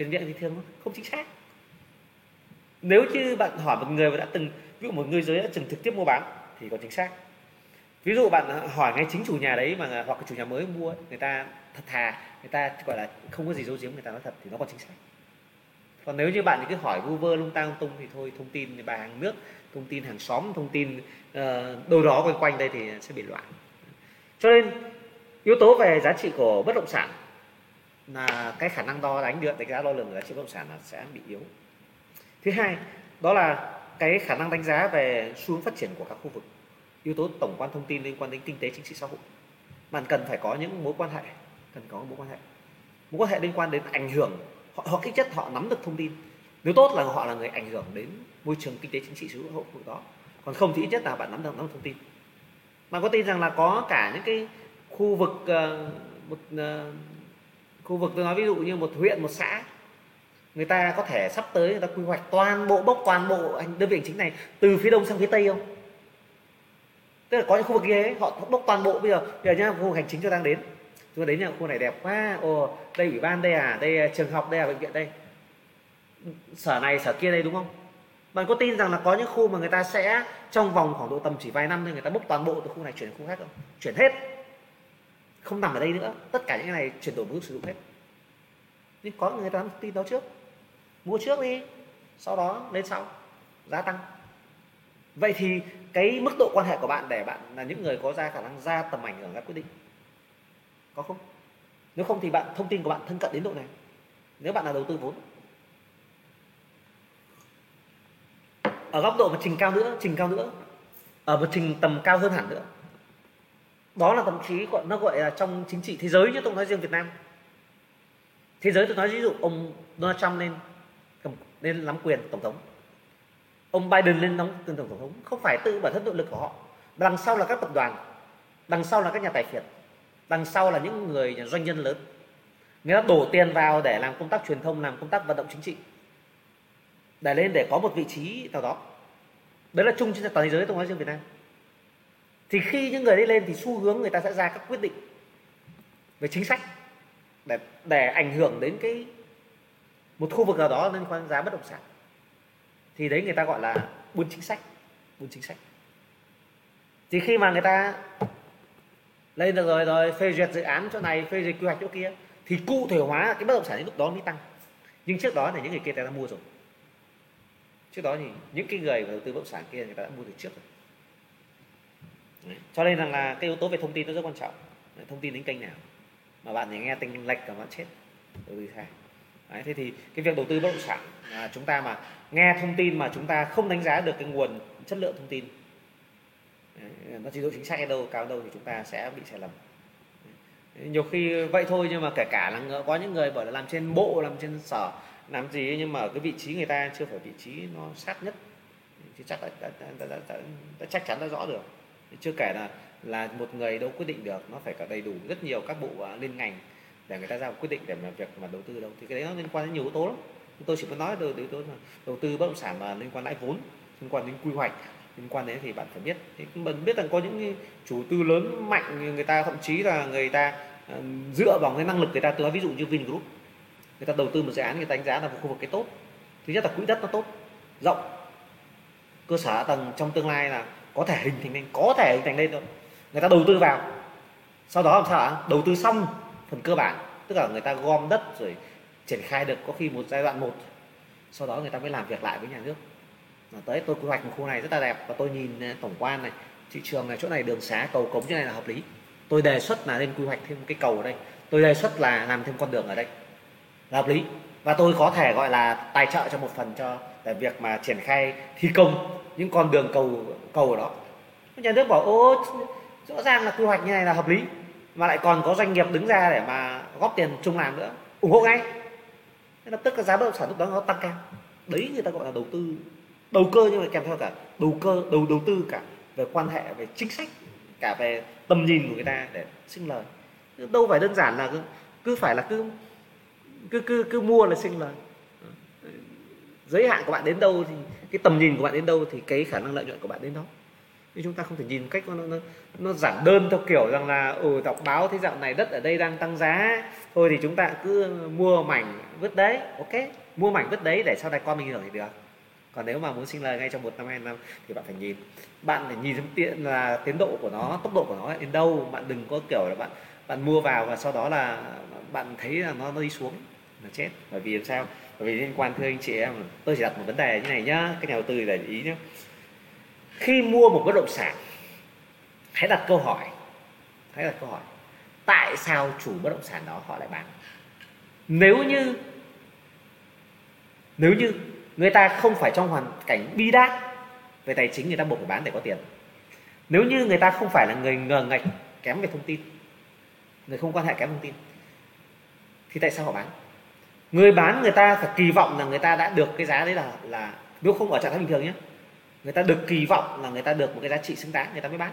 truyền miệng thì thường không chính xác. Nếu như bạn hỏi một người mà đã từng ví dụ một người giới đã từng trực tiếp mua bán thì có chính xác. Ví dụ bạn hỏi ngay chính chủ nhà đấy mà hoặc chủ nhà mới mua người ta thật thà người ta gọi là không có gì giấu giếm người ta nói thật thì nó còn chính xác. Còn nếu như bạn cứ hỏi vu vơ lung tăng tung thì thôi thông tin bài hàng nước thông tin hàng xóm thông tin uh, đâu đó quanh quanh đây thì sẽ bị loạn. Cho nên yếu tố về giá trị của bất động sản là cái khả năng đo đánh được đánh giá đo lường giá trị bất động sản là sẽ bị yếu. Thứ hai đó là cái khả năng đánh giá về xu hướng phát triển của các khu vực yếu tố tổng quan thông tin liên quan đến kinh tế chính trị xã hội. Bạn cần phải có những mối quan hệ cần có mối quan hệ. Mối quan hệ liên quan đến ảnh hưởng họ, họ kích chất họ nắm được thông tin. Nếu tốt là họ là người ảnh hưởng đến môi trường kinh tế chính trị xã hội của đó. Còn không thì ít nhất là bạn nắm được nắm được thông tin. Bạn có tin rằng là có cả những cái khu vực uh, một uh, khu vực tôi nói ví dụ như một huyện một xã người ta có thể sắp tới người ta quy hoạch toàn bộ bốc toàn bộ đơn vị hành chính này từ phía đông sang phía tây không? Tức là có những khu vực kia ấy, họ bốc toàn bộ. Bây giờ bây giờ nhá khu vực hành chính cho đang đến. Chúng ta đến nhà khu này đẹp quá. Ồ đây ủy ban đây à đây à, trường học đây à bệnh viện đây. Sở này sở kia đây đúng không? Bạn có tin rằng là có những khu mà người ta sẽ trong vòng khoảng độ tầm chỉ vài năm thôi người ta bốc toàn bộ từ khu này chuyển đến khu khác không? Chuyển hết không nằm ở đây nữa. Tất cả những cái này chuyển đổi mục đích sử dụng hết. Nhưng có người ta tin đó trước. Mua trước đi, sau đó lên sau, giá tăng. Vậy thì cái mức độ quan hệ của bạn để bạn là những người có ra khả năng ra tầm ảnh hưởng ra quyết định. Có không? Nếu không thì bạn, thông tin của bạn thân cận đến độ này nếu bạn là đầu tư vốn. Ở góc độ mà trình cao nữa, trình cao nữa, ở một trình tầm cao hơn hẳn nữa đó là thậm chí gọi nó gọi là trong chính trị thế giới chứ tôi nói riêng Việt Nam. Thế giới tôi nói ví dụ ông Donald Trump lên lên nắm quyền tổng thống. Ông Biden lên nắm quyền tổng thống, không phải tự bản thân nội lực của họ. Đằng sau là các tập đoàn, đằng sau là các nhà tài phiệt, đằng sau là những người nhà doanh nhân lớn. Người ta đổ tiền vào để làm công tác truyền thông, làm công tác vận động chính trị. Để lên để có một vị trí nào đó. Đấy là chung trên toàn thế giới, tôi nói riêng Việt Nam thì khi những người đi lên thì xu hướng người ta sẽ ra các quyết định về chính sách để để ảnh hưởng đến cái, một khu vực nào đó liên quan giá bất động sản. Thì đấy người ta gọi là buôn chính sách, buôn chính sách. Thì khi mà người ta lên được rồi rồi phê duyệt dự án chỗ này, phê duyệt quy hoạch chỗ kia, thì cụ thể hóa cái bất động sản đến lúc đó mới tăng. Nhưng trước đó là những người kia người ta mua rồi. Trước đó thì những cái người đầu tư bất động sản kia người ta đã mua từ trước rồi. Đấy. cho nên rằng là cái yếu tố về thông tin nó rất quan trọng. Đấy, thông tin đến kênh nào. Mà bạn nghe tình lệch cả bạn chết. Đầu tư sai Đấy, thế thì cái việc đầu tư bất động sản à, chúng ta mà nghe thông tin mà chúng ta không đánh giá được cái nguồn chất lượng thông tin Đấy, nó chỉ độ chính xác đâu cao đâu thì chúng ta sẽ bị sai lầm. Đấy, nhiều khi vậy thôi nhưng mà kể cả là có những người bảo là làm trên bộ làm trên sở làm gì nhưng mà cái vị trí người ta chưa phải vị trí nó sát nhất. Thì chắc đã, đã, đã, đã, đã, đã chắc chắn đã rõ được chưa kể là là một người đâu quyết định được, nó phải cả đầy đủ rất nhiều các bộ à, liên ngành để người ta ra một quyết định để mà việc mà đầu tư đâu. Thì cái đấy nó liên quan đến nhiều yếu tố lắm. Tôi chỉ muốn nói từ yếu tố là đầu tư bất động sản mà liên quan lãi vốn, liên quan đến quy hoạch, liên quan đến thì bạn phải biết. Thì mình biết rằng có những chủ tư lớn mạnh người ta, thậm chí là người ta à, dựa vào cái năng lực người ta. Tôi nói ví dụ như Vingroup. Người ta đầu tư một dự án, người ta đánh giá là một khu vực cái tốt. Thứ nhất là quỹ đất nó tốt, rộng. Cơ sở tầng trong tương lai là có thể hình thành lên có thể hình thành lên thôi. Người ta đầu tư vào. Sau đó làm sao ạ? Đầu tư xong phần cơ bản. Tức là người ta gom đất rồi triển khai được có khi một giai đoạn một. Sau đó người ta mới làm việc lại với nhà nước. Mà tới tôi quy hoạch một khu này rất là đẹp. Và tôi nhìn à, tổng quan này, thị trường này, chỗ này, đường xá, cầu cống như này là hợp lý. Tôi đề xuất là nên quy hoạch thêm cái cầu ở đây. Tôi đề xuất là làm thêm con đường ở đây. Là hợp lý. Và tôi có thể gọi là tài trợ cho một phần cho để việc mà triển khai thi công những con đường cầu cầu ở đó. Nhà nước bảo ô rõ ràng là quy hoạch như này là hợp lý mà lại còn có doanh nghiệp đứng ra để mà góp tiền chung làm nữa ủng hộ ngay. Thế lập tức cái giá bất động sản lúc đó nó tăng cao. Đấy người ta gọi là đầu tư đầu cơ nhưng mà kèm theo cả đầu cơ đầu đầu tư cả về quan hệ về chính sách cả về tầm nhìn của người ta để sinh lời. Đâu phải đơn giản là cứ, cứ phải là cứ cứ cứ cứ mua là sinh lời giới hạn của bạn đến đâu thì cái tầm nhìn của bạn đến đâu thì cái khả năng lợi nhuận của bạn đến đó. Nhưng chúng ta không thể nhìn cách nó nó, nó giản đơn theo kiểu rằng là ừ đọc báo thế dạo này đất ở đây đang tăng giá thôi thì chúng ta cứ mua mảnh vứt đấy ok? Mua mảnh vứt đấy để sau này con mình hưởng thì được. Còn nếu mà muốn sinh lời ngay trong một năm hai năm thì bạn phải nhìn. Bạn phải nhìn tiện là tiến độ của nó tốc độ của nó đến đâu bạn đừng có kiểu là bạn bạn mua vào và sau đó là bạn thấy là nó, nó đi xuống là chết. Bởi vì làm sao? Vì liên quan, thưa anh chị em, tôi chỉ đặt một vấn đề như này nhá các nhà đầu tư để ý nhé khi mua một bất động sản, hãy đặt câu hỏi, hãy đặt câu hỏi, tại sao chủ bất động sản đó họ lại bán? Nếu như nếu như người ta không phải trong hoàn cảnh bi đát về tài chính, người ta buộc phải bán để có tiền. Nếu như người ta không phải là người ngờ ngạch kém về thông tin, người không quan hệ kém thông tin, thì tại sao họ bán? Người bán người ta phải kỳ vọng là người ta đã được cái giá đấy là là nếu không ở trạng thái bình thường nhé. Người ta được kỳ vọng là người ta được một cái giá trị xứng đáng, người ta mới bán.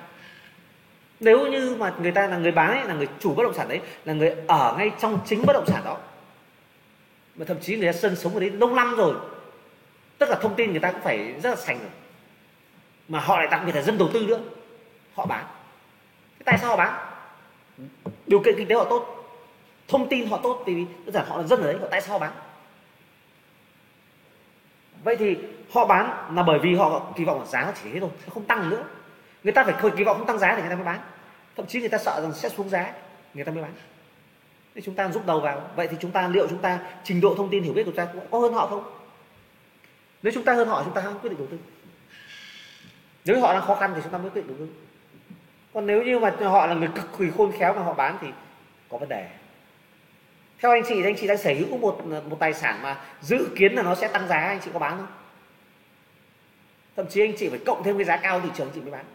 Nếu như mà người ta là người bán ấy, là người chủ bất động sản đấy, là người ở ngay trong chính bất động sản đó, mà thậm chí người ta sinh sống ở đấy lâu năm rồi, tất cả thông tin người ta cũng phải rất là sành rồi. Mà họ lại đặc biệt là dân đầu tư nữa, họ bán. Thế tại sao họ bán? Điều kiện kinh tế họ tốt thông tin họ tốt vì đơn giản họ là dân ở đấy, họ tại sao họ bán? Vậy thì họ bán là bởi vì họ kỳ vọng là giá nó chỉ thế thôi nó không tăng nữa. Người ta phải kỳ vọng không tăng giá thì người ta mới bán. Thậm chí người ta sợ rằng sẽ xuống giá, người ta mới bán. Thì chúng ta giúp đầu vào. Vậy thì chúng ta, liệu chúng ta trình độ thông tin hiểu biết của chúng ta có hơn họ không? Nếu chúng ta hơn họ, chúng ta không quyết định đầu tư. Nếu họ đang khó khăn thì chúng ta mới quyết định đầu tư. Còn nếu như mà họ là người cực kỳ khôn khéo mà họ bán thì có vấn đề theo anh chị thì anh chị đang sở hữu một một tài sản mà dự kiến là nó sẽ tăng giá anh chị có bán không? Thậm chí anh chị phải cộng thêm cái giá cao thị trường chị mới bán.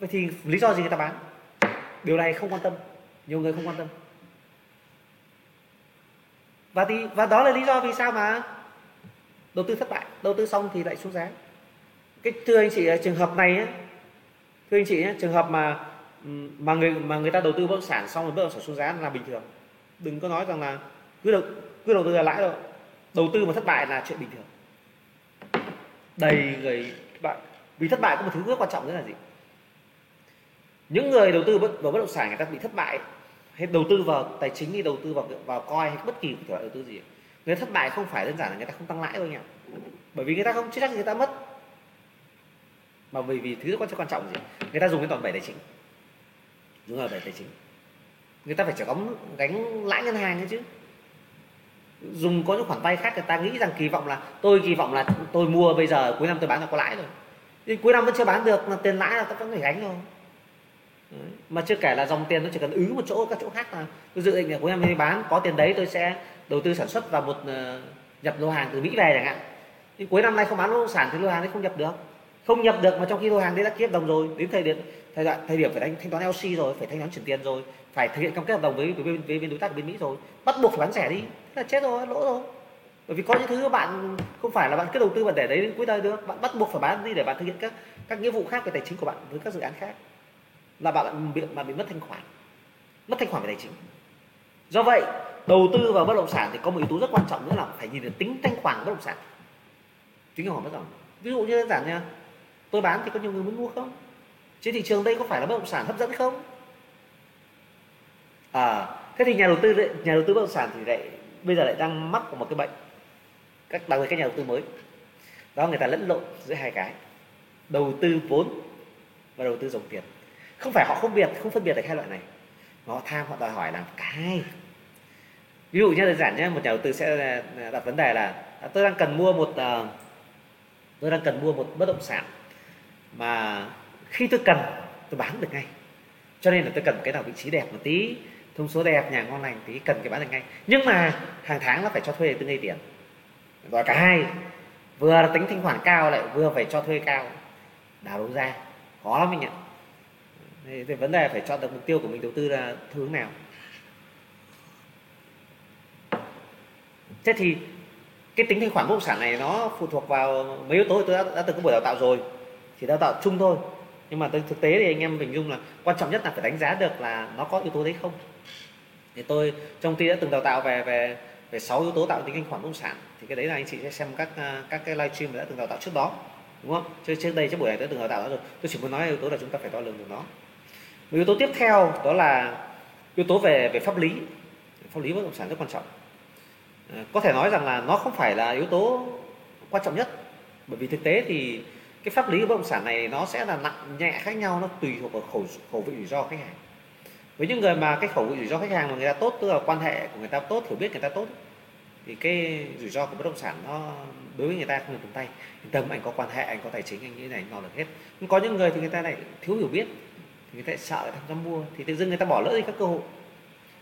Vậy thì lý do gì người ta bán? Điều này không quan tâm. Nhiều người không quan tâm. Và thì và đó là lý do vì sao mà đầu tư thất bại đầu tư xong thì lại xuống giá. Cái thưa anh chị trường hợp này ấy, thưa anh chị nhé, trường hợp mà mà người mà người ta đầu tư bất động sản xong rồi bất động sản xuống giá là bình thường đừng có nói rằng là cứ đầu cứ đầu tư là lãi đâu. Đầu tư mà thất bại là chuyện bình thường. Đầy người bạn vì thất bại có một thứ rất quan trọng nữa là gì? Những người đầu tư vào bất động sản người ta bị thất bại, hay đầu tư vào tài chính đi, đầu tư vào vào coi hay bất kỳ thể loại đầu tư gì, người thất bại không phải đơn giản là người ta không tăng lãi thôi nhỉ bởi vì người ta không chắc người ta mất. Mà vì vì thứ quan trọng gì? Người ta dùng cái toàn bảy tài chính. Dùng đòn bảy tài chính người ta phải trả gánh gánh lãi ngân hàng ấy chứ. Dùng có những khoản vay khác người ta nghĩ rằng kỳ vọng là tôi kỳ vọng là tôi mua bây giờ cuối năm tôi bán là có lãi rồi. Nhưng cuối năm vẫn chưa bán được là tiền lãi là tôi vẫn phải gánh rồi đấy. mà chưa kể là dòng tiền nó chỉ cần ứ một chỗ các chỗ khác là tôi dự định là cuối năm tôi bán có tiền đấy tôi sẽ đầu tư sản xuất vào một ờ, nhập lô hàng từ mỹ về chẳng hạn. Nhưng cuối năm nay không bán lô sản thì lô hàng đấy không nhập được. Không nhập được mà trong khi lô hàng đấy đã ký hợp đồng rồi. Đến thời điểm thời đoạn thời điểm phải thanh, thanh toán LC rồi phải thanh toán chuyển tiền rồi phải thực hiện cam kết hợp đồng với với, với, với bên đối tác bên Mỹ rồi. Bắt buộc phải bán rẻ đi. Thế là chết rồi lỗ rồi. Bởi vì có những thứ bạn không phải là bạn cứ đầu tư bạn để đấy đến cuối đời được. Bạn bắt buộc phải bán đi để bạn thực hiện các các nghĩa vụ khác về tài chính của bạn với các dự án khác. Là bạn bị bạn bị mất thanh khoản. Mất thanh khoản về tài chính. Do vậy đầu tư vào bất động sản thì có một yếu tố rất quan trọng nữa là phải nhìn được tính thanh khoản của bất động sản. Tính thanh khoản bất động. Ví dụ như đơn giản nha tôi bán thì có nhiều người muốn mua không? Trên thị trường đây có phải là bất động sản hấp dẫn không? À thế thì nhà đầu tư nhà đầu tư bất động sản thì lại, bây giờ lại đang mắc vào một cái bệnh các, đặc biệt các nhà đầu tư mới. Đó, người ta lẫn lộn giữa hai cái, đầu tư vốn và đầu tư dòng tiền. Không phải họ không biệt, không phân biệt được hai loại này, mà họ tham, họ đòi hỏi làm cả hai. Ví dụ như đơn giản nhé, một nhà đầu tư sẽ à, đặt vấn đề là à, tôi đang cần mua một à, tôi đang cần mua một bất động sản mà khi tôi cần, tôi bán được ngay. Cho nên là tôi cần cái nào vị trí đẹp một tí thông số đẹp nhà ngon lành thì cần cái bán được ngay. Nhưng mà hàng tháng nó phải cho thuê tương gây tiền và cả hai vừa là tính thanh khoản cao lại vừa phải cho thuê cao. Đào đấu ra? Khó lắm anh ạ. Thì, thì vấn đề phải chọn được mục tiêu của mình đầu tư là hướng nào. Thế thì cái tính thanh khoản bất động sản này nó phụ thuộc vào mấy yếu tố. Tôi đã, đã từng có buổi đào tạo rồi chỉ đào tạo chung thôi. Nhưng mà thực tế thì anh em hình dung là quan trọng nhất là phải đánh giá được là nó có yếu tố đấy không thì tôi, trong ty đã từng đào tạo về về về sáu yếu tố tạo tính thanh khoản bất động sản, thì cái đấy là anh chị sẽ xem các à, các cái livestream đã từng đào tạo trước đó, đúng không? Trước trước đây, trước buổi này đã từng đào tạo đó rồi. Tôi chỉ muốn nói yếu tố là chúng ta phải đo lường được nó. Một yếu tố tiếp theo đó là yếu tố về về pháp lý. Pháp lý bất động sản rất quan trọng. À, có thể nói rằng là nó không phải là yếu tố quan trọng nhất. Bởi vì thực tế thì cái pháp lý của bất động sản này nó sẽ là nặng nhẹ khác nhau, nó tùy thuộc vào khẩu khẩu vị rủi ro khách hàng với những người mà cái khẩu vị rủi ro khách hàng mà người ta tốt, tức là quan hệ của người ta tốt, hiểu biết người ta tốt thì cái rủi ro của bất động sản nó đối với người ta không được tầm tay. Tâm, anh có quan hệ, anh có tài chính, anh như này, anh lo được hết. Nhưng có những người thì người ta lại thiếu hiểu biết, thì người ta sợ người ta không mua, thì tự dưng người ta bỏ lỡ đi các cơ hội.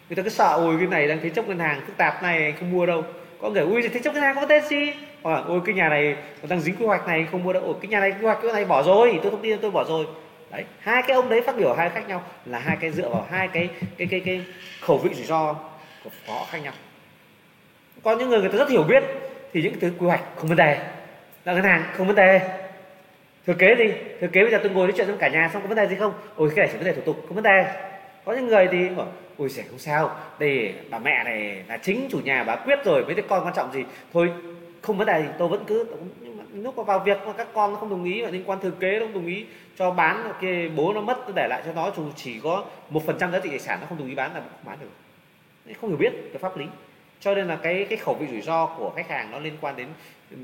Người ta cứ sợ, ôi, cái này đang thế chấp ngân hàng phức tạp này, anh không mua đâu. Có người, ui, thế chấp ngân hàng có tên gì? Hoặc là, ôi, cái nhà này đang dính quy hoạch này không mua đâu. Ôi, cái nhà này quy hoạch cái này bỏ rồi, tôi thông tin tôi bỏ rồi đấy, hai cái ông đấy phát biểu hai khác nhau là hai cái dựa vào hai cái cái cái cái khẩu vị rủi ro của họ khác nhau. Có những người người ta rất hiểu biết thì những thứ quy hoạch không vấn đề, là ngân hàng không vấn đề. Thừa kế gì thừa kế bây giờ tôi ngồi nói chuyện với cả nhà xong có vấn đề gì không? Ôi, cái này chỉ vấn đề thủ tục, không vấn đề. Có những người thì bảo, ôi sẽ không sao, đây bà mẹ này là chính chủ nhà bà quyết rồi, mấy đứa con quan trọng gì? Thôi, không vấn đề gì, tôi vẫn cứ, nhưng mà lúc mà vào việc mà các con không đồng ý và liên quan thừa kế không đồng ý cho bán cái bố nó mất để lại cho nó dù chỉ có một phần trăm giá trị tài sản nó không đồng ý bán là không bán được. Không hiểu biết cái pháp lý. Cho nên là cái cái khẩu vị rủi ro của khách hàng nó liên quan đến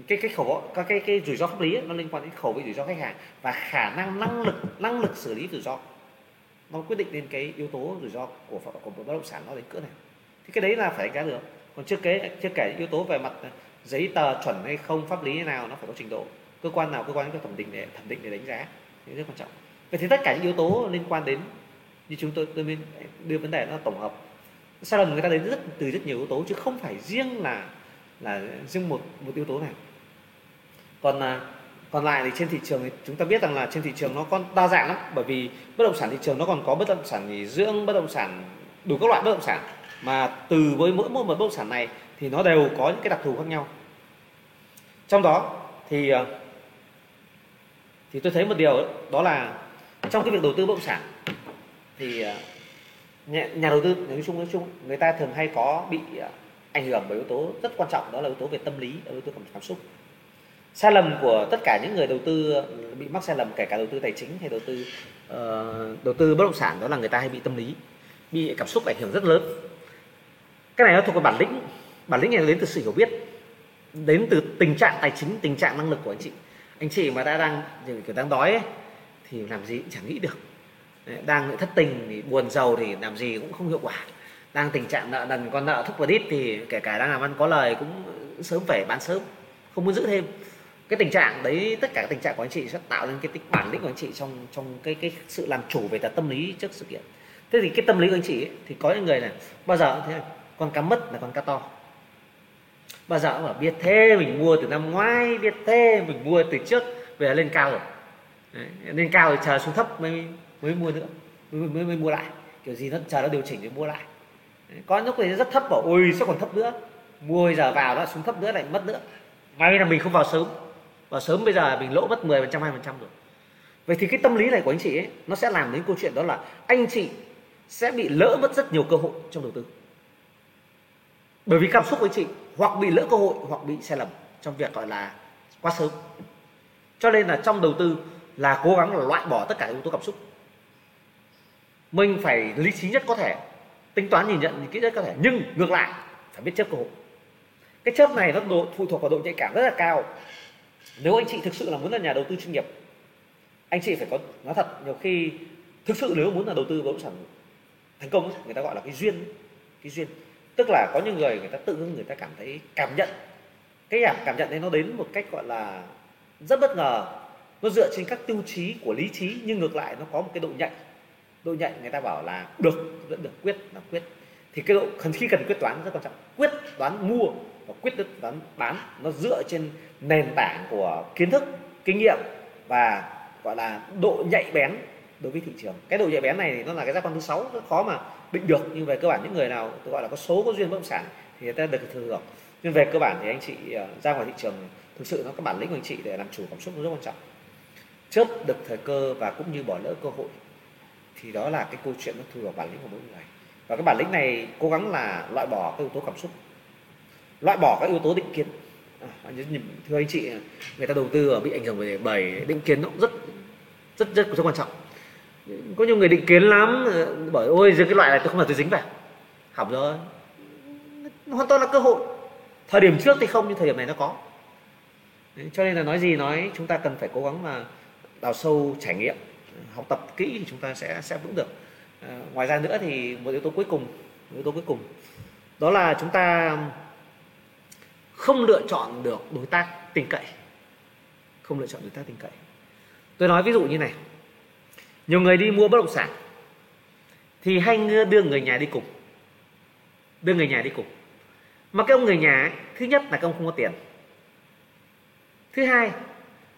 cái cái khẩu các cái cái rủi ro pháp lý ấy, nó liên quan đến khẩu vị rủi ro khách hàng và khả năng năng lực năng lực xử lý rủi ro. Nó quyết định đến cái yếu tố rủi ro của của bất động sản nó đến cỡ này thì cái đấy là phải đánh giá được. Còn chưa kể chưa kể yếu tố về mặt giấy tờ chuẩn hay không pháp lý thế nào nó phải có trình độ. Cơ quan nào cơ quan có thẩm định để thẩm định để đánh giá thì rất quan trọng. Vậy thì tất cả những yếu tố liên quan đến như chúng tôi tôi đưa vấn đề nó tổng hợp. Sai lầm người ta đến rất, từ rất nhiều yếu tố, chứ không phải riêng là là riêng một một yếu tố này. Còn là còn lại thì trên thị trường thì chúng ta biết rằng là trên thị trường nó còn đa dạng lắm. Bởi vì bất động sản thị trường nó còn có bất động sản nghỉ dưỡng, bất động sản đủ các loại bất động sản. Mà từ với mỗi một bất động sản này thì nó đều có những cái đặc thù khác nhau. Trong đó thì à, thì tôi thấy một điều đó là trong cái việc đầu tư bất động sản thì ờ, nhà, nhà đầu tư nói chung nói chung người ta thường hay có bị ờ, ảnh hưởng bởi yếu tố rất quan trọng đó là yếu tố về tâm lý yếu tố cảm xúc. Sai lầm của tất cả những người đầu tư ờ, bị mắc sai lầm kể cả đầu tư tài chính hay đầu tư uh, đầu tư bất động sản đó là người ta hay bị tâm lý bị cảm xúc ảnh hưởng rất lớn. Cái này nó thuộc về bản lĩnh bản lĩnh này đến từ sự hiểu biết đến từ tình trạng tài chính tình trạng năng lực của anh chị anh chị mà ta đang kiểu đang đói ấy, thì làm gì cũng chẳng nghĩ được. Đang thất tình thì buồn giàu thì làm gì cũng không hiệu quả. Đang tình trạng nợ nần con nợ thúc và đít thì kể cả đang làm ăn có lời cũng sớm phải bán sớm không muốn giữ thêm. Cái tình trạng đấy tất cả các tình trạng của anh chị sẽ tạo nên cái tính bản lĩnh của anh chị trong trong cái cái sự làm chủ về cả tâm lý trước sự kiện. Thế thì cái tâm lý của anh chị ấy, thì có những người này bao giờ cũng thế này con cá mất là con cá to bà giờ cũng bảo biết thế mình mua từ năm ngoái biết thế mình mua từ trước về lên cao rồi. Đấy, lên cao rồi chờ xuống thấp mới mới mua nữa mới, mới, mới mua lại. Kiểu gì nó chờ nó điều chỉnh để mua lại. Đấy, có lúc thì rất thấp bảo ôi sao còn thấp nữa. Mua bây giờ vào nó xuống thấp nữa lại mất nữa. May là mình không vào sớm. Vào sớm bây giờ mình lỗ mất 10% 2% rồi. Vậy thì cái tâm lý này của anh chị ấy nó sẽ làm đến câu chuyện đó là anh chị sẽ bị lỡ mất rất nhiều cơ hội trong đầu tư. Bởi vì cảm xúc của anh chị hoặc bị lỡ cơ hội hoặc bị sai lầm trong việc gọi là quá sớm. Cho nên là trong đầu tư là cố gắng là loại bỏ tất cả yếu tố cảm xúc. Mình phải lý trí nhất có thể tính toán nhìn nhận kỹ nhất có thể nhưng ngược lại phải biết chấp cơ hội. Cái chấp này nó độ, phụ thuộc vào độ nhạy cảm rất là cao. Nếu anh chị thực sự là muốn là nhà đầu tư chuyên nghiệp anh chị phải có nói thật nhiều khi thực sự nếu muốn là đầu tư bất động sản thành công người ta gọi là cái duyên cái duyên tức là có những người người ta tự dưng người ta cảm thấy cảm nhận. Cái cảm cảm nhận đấy nó đến một cách gọi là rất bất ngờ. Nó dựa trên các tiêu chí của lý trí, nhưng ngược lại nó có một cái độ nhạy. Độ nhạy người ta bảo là được, vẫn được, quyết là quyết. Thì cái độ khi cần quyết toán rất quan trọng. Quyết đoán mua và quyết đoán bán, nó dựa trên nền tảng của kiến thức, kinh nghiệm và gọi là độ nhạy bén đối với thị trường. Cái độ nhạy bén này thì nó là cái giác quan thứ sáu, rất khó mà định được. Nhưng về cơ bản những người nào tôi gọi là có số có duyên bất động sản thì người ta được thừa hưởng. Nhưng về cơ bản thì anh chị ờ, ra ngoài thị trường thực sự nó có bản lĩnh của anh chị để làm chủ cảm xúc nó rất quan trọng. Chớp được thời cơ và cũng như bỏ lỡ cơ hội thì đó là cái câu chuyện nó thừa bản lĩnh của mỗi người. Và cái bản lĩnh này cố gắng là loại bỏ các yếu tố cảm xúc loại bỏ các yếu tố định kiến. À, thưa anh chị người ta đầu tư ở bị ảnh hưởng bởi, bởi định kiến nó cũng rất rất rất, rất quan trọng có nhiều người định kiến lắm. Bởi ôi riêng cái loại này tôi không là tôi dính vào. Hỏng rồi. Hoàn toàn là cơ hội. Thời điểm trước thì không nhưng thời điểm này nó có. Đấy, cho nên là nói gì nói chúng ta cần phải cố gắng mà đào sâu trải nghiệm học tập kỹ thì chúng ta sẽ sẽ vững được. À, ngoài ra nữa thì một yếu tố cuối cùng một yếu tố cuối cùng đó là chúng ta không lựa chọn được đối tác tin cậy. Không lựa chọn đối tác tin cậy. Tôi nói ví dụ như này nhiều người đi mua bất động sản thì hay đưa người nhà đi cùng. Đưa người nhà đi cùng. Mà cái ông người nhà ấy, thứ nhất là cái ông không có tiền. Thứ hai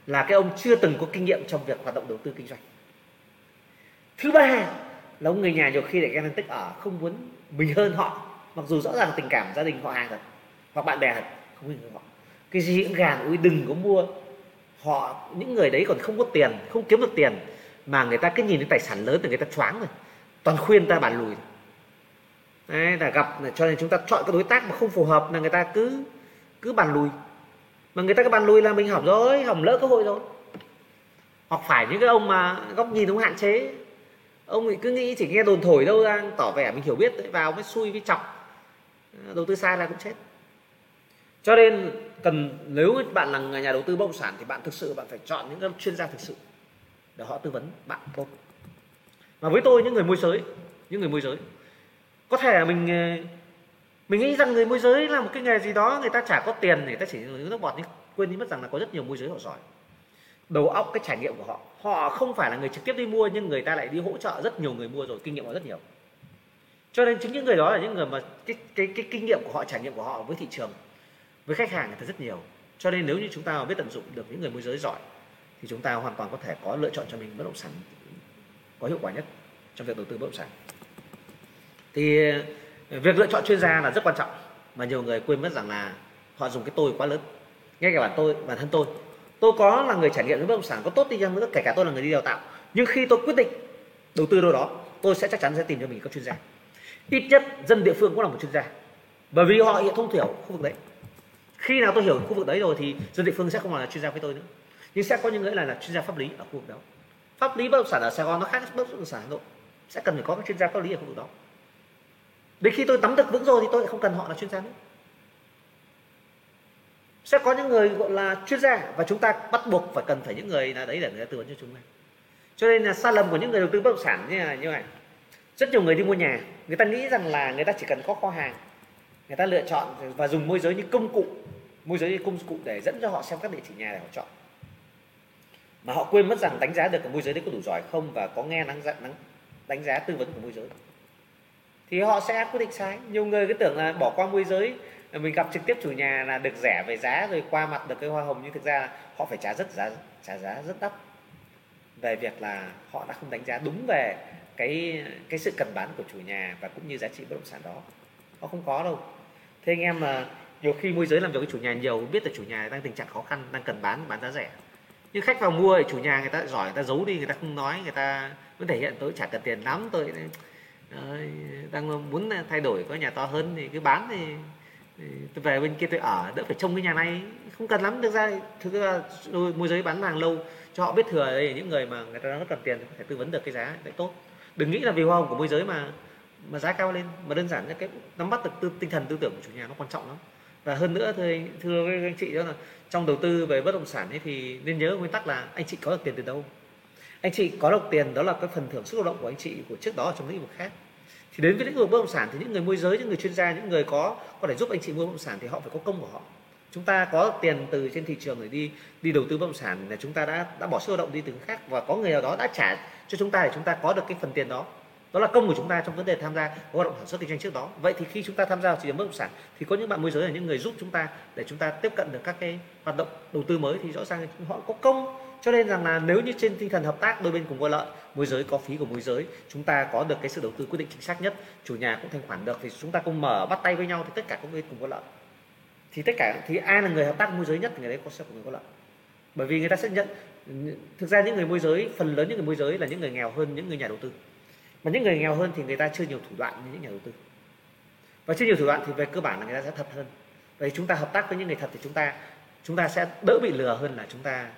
là cái ông chưa từng có kinh nghiệm trong việc hoạt động đầu tư kinh doanh. Thứ ba là ông người nhà nhiều khi lại ghen tích ở không muốn mình hơn họ mặc dù rõ ràng tình cảm gia đình họ hàng thật hoặc bạn bè thật không hơn họ. Cái gì cũng gàn ui đừng có mua. Họ những người đấy còn không có tiền không kiếm được tiền mà người ta cứ nhìn thấy tài sản lớn thì người ta choáng rồi. Toàn khuyên ta bàn lùi. Đấy là gặp cho nên chúng ta chọn cái đối tác mà không phù hợp là người ta cứ cứ bàn lùi. Mà người ta cứ bàn lùi là mình hỏng rồi hỏng lỡ cơ hội rồi. Hoặc phải những cái ông mà góc nhìn ông hạn chế. Ông thì cứ nghĩ chỉ nghe đồn thổi đâu ra, tỏ vẻ mình hiểu biết vào mới xui với chọc. Đầu tư sai là cũng chết. Cho nên cần nếu bạn là nhà đầu tư bất động sản thì bạn thực sự bạn phải chọn những chuyên gia thực sự để họ tư vấn bạn tốt mà với tôi, những người môi giới, những người môi giới, có thể là mình ờ, mình nghĩ rằng người môi giới là một cái nghề gì đó, người ta chả có tiền người ta chỉ nước bọt nhưng quên đi mất rằng là có rất nhiều môi giới họ giỏi. Đầu óc, cái trải nghiệm của họ họ không phải là người trực tiếp đi mua, nhưng người ta lại đi hỗ trợ rất nhiều người mua rồi, kinh nghiệm họ rất nhiều. Cho nên chính những người đó là những người mà cái cái cái kinh nghiệm của họ, trải nghiệm của họ với thị trường, với khách hàng thì rất nhiều. Cho nên nếu như chúng ta biết tận dụng được những người môi giới giỏi thì chúng ta hoàn toàn có thể có lựa chọn cho mình bất động sản có hiệu quả nhất trong việc đầu tư bất động sản. Thì ờ, việc lựa chọn chuyên gia là rất quan trọng mà nhiều người quên mất rằng là họ dùng cái tôi quá lớn. Ngay cả bản tôi, bản thân tôi. Tôi có là người trải nghiệm với bất động sản, có tốt đi chăng nữa, kể cả tôi là người đi đào tạo. Nhưng khi tôi quyết định đầu tư đâu đó, tôi sẽ chắc chắn sẽ tìm cho mình các chuyên gia. Ít nhất dân địa phương cũng là một chuyên gia, bởi vì họ hiện thông hiểu khu vực đấy. Khi nào tôi hiểu khu vực đấy rồi thì dân địa phương sẽ không còn là chuyên gia với tôi nữa nhưng sẽ có những người là, là chuyên gia pháp lý ở khu vực đó. Pháp lý bất động sản ở Sài Gòn nó khác bất động sản Hà Nội. Sẽ cần phải có các chuyên gia pháp lý ở khu vực đó. Đến khi tôi nắm được vững rồi thì tôi không cần họ là chuyên gia nữa. Sẽ có những người gọi là chuyên gia và chúng ta bắt buộc phải cần phải những người là đấy để người ta tư vấn cho chúng ta. Cho nên là sai lầm của những người đầu tư bất động sản như là như này. Rất nhiều người đi mua nhà người ta nghĩ rằng là người ta chỉ cần có kho hàng người ta lựa chọn và dùng môi giới như công cụ môi giới như công cụ để dẫn cho họ xem các địa chỉ nhà để họ chọn mà họ quên mất rằng đánh giá được cái môi giới đấy có đủ giỏi không và có nghe đánh giá, đánh giá tư vấn của môi giới. Thì họ sẽ quyết định sai. Nhiều người cứ tưởng là bỏ qua môi giới mình gặp trực tiếp chủ nhà là được rẻ về giá rồi qua mặt được cái hoa hồng nhưng thực ra họ phải trả rất giá trả giá rất đắt về việc là họ đã không đánh giá đúng về cái cái sự cần bán của chủ nhà và cũng như giá trị bất động sản đó. Họ không có đâu. Thế anh em mà nhiều khi môi giới làm việc với chủ nhà nhiều biết là chủ nhà đang tình trạng khó khăn đang cần bán bán giá rẻ nhưng khách vào mua thì chủ nhà người ta giỏi người ta giấu đi người ta không nói người ta vẫn thể hiện tôi trả cần tiền lắm tôi đang muốn thay đổi có nhà to hơn thì cứ bán thì tôi về bên kia tôi ở đỡ phải trông cái nhà này. Không cần lắm thực ra thực ra môi giới bán hàng lâu cho họ biết thừa đây những người mà người ta đang rất cần tiền thì có thể tư vấn được cái giá lại tốt. Đừng nghĩ là vì hoa hồng của môi giới mà mà giá cao lên mà đơn giản là cái nắm bắt được tư, tinh thần tư tưởng của chủ nhà nó quan trọng lắm và hơn nữa thưa thưa với anh chị, đó là trong đầu tư về bất động sản ấy thì nên nhớ nguyên tắc là anh chị có được tiền từ đâu? Anh chị có được tiền đó là cái phần thưởng sức lao động của anh chị của trước đó trong lĩnh vực khác. Thì đến với lĩnh vực bất động sản thì những người môi giới, những người chuyên gia, những người có có thể giúp anh chị mua bất động sản thì họ phải có công của họ. Chúng ta có tiền từ trên thị trường để đi đi đầu tư bất động sản là chúng ta đã đã bỏ sức lao động đi từ khác và có người nào đó đã trả cho chúng ta để chúng ta có được cái phần tiền đó đó là công của chúng ta trong vấn đề tham gia hoạt động sản xuất kinh doanh trước đó. Vậy thì khi chúng ta tham gia vào thị trường bất động sản, thì có những bạn môi giới là những người giúp chúng ta để chúng ta tiếp cận được các cái hoạt động đầu tư mới thì rõ ràng họ có công. Cho nên rằng là nếu như trên tinh thần hợp tác, đôi bên cùng có lợi, môi giới có phí của môi giới, chúng ta có được cái sự đầu tư quyết định chính xác nhất, chủ nhà cũng thanh khoản được thì chúng ta cùng mở, bắt tay với nhau thì tất cả các bên cùng có lợi. Thì tất cả, thì ai là người hợp tác môi giới nhất thì người đấy có sẽ của người có lợi. Bởi vì người ta sẽ nhận, thực ra những người môi giới, phần lớn những người môi giới là những người nghèo hơn những người nhà đầu tư mà những người nghèo hơn thì người ta chưa nhiều thủ đoạn như những nhà đầu tư. Và chưa nhiều thủ đoạn thì về cơ bản là người ta sẽ thật hơn. Vậy chúng ta hợp tác với những người thật thì chúng ta chúng ta sẽ đỡ bị lừa hơn là chúng ta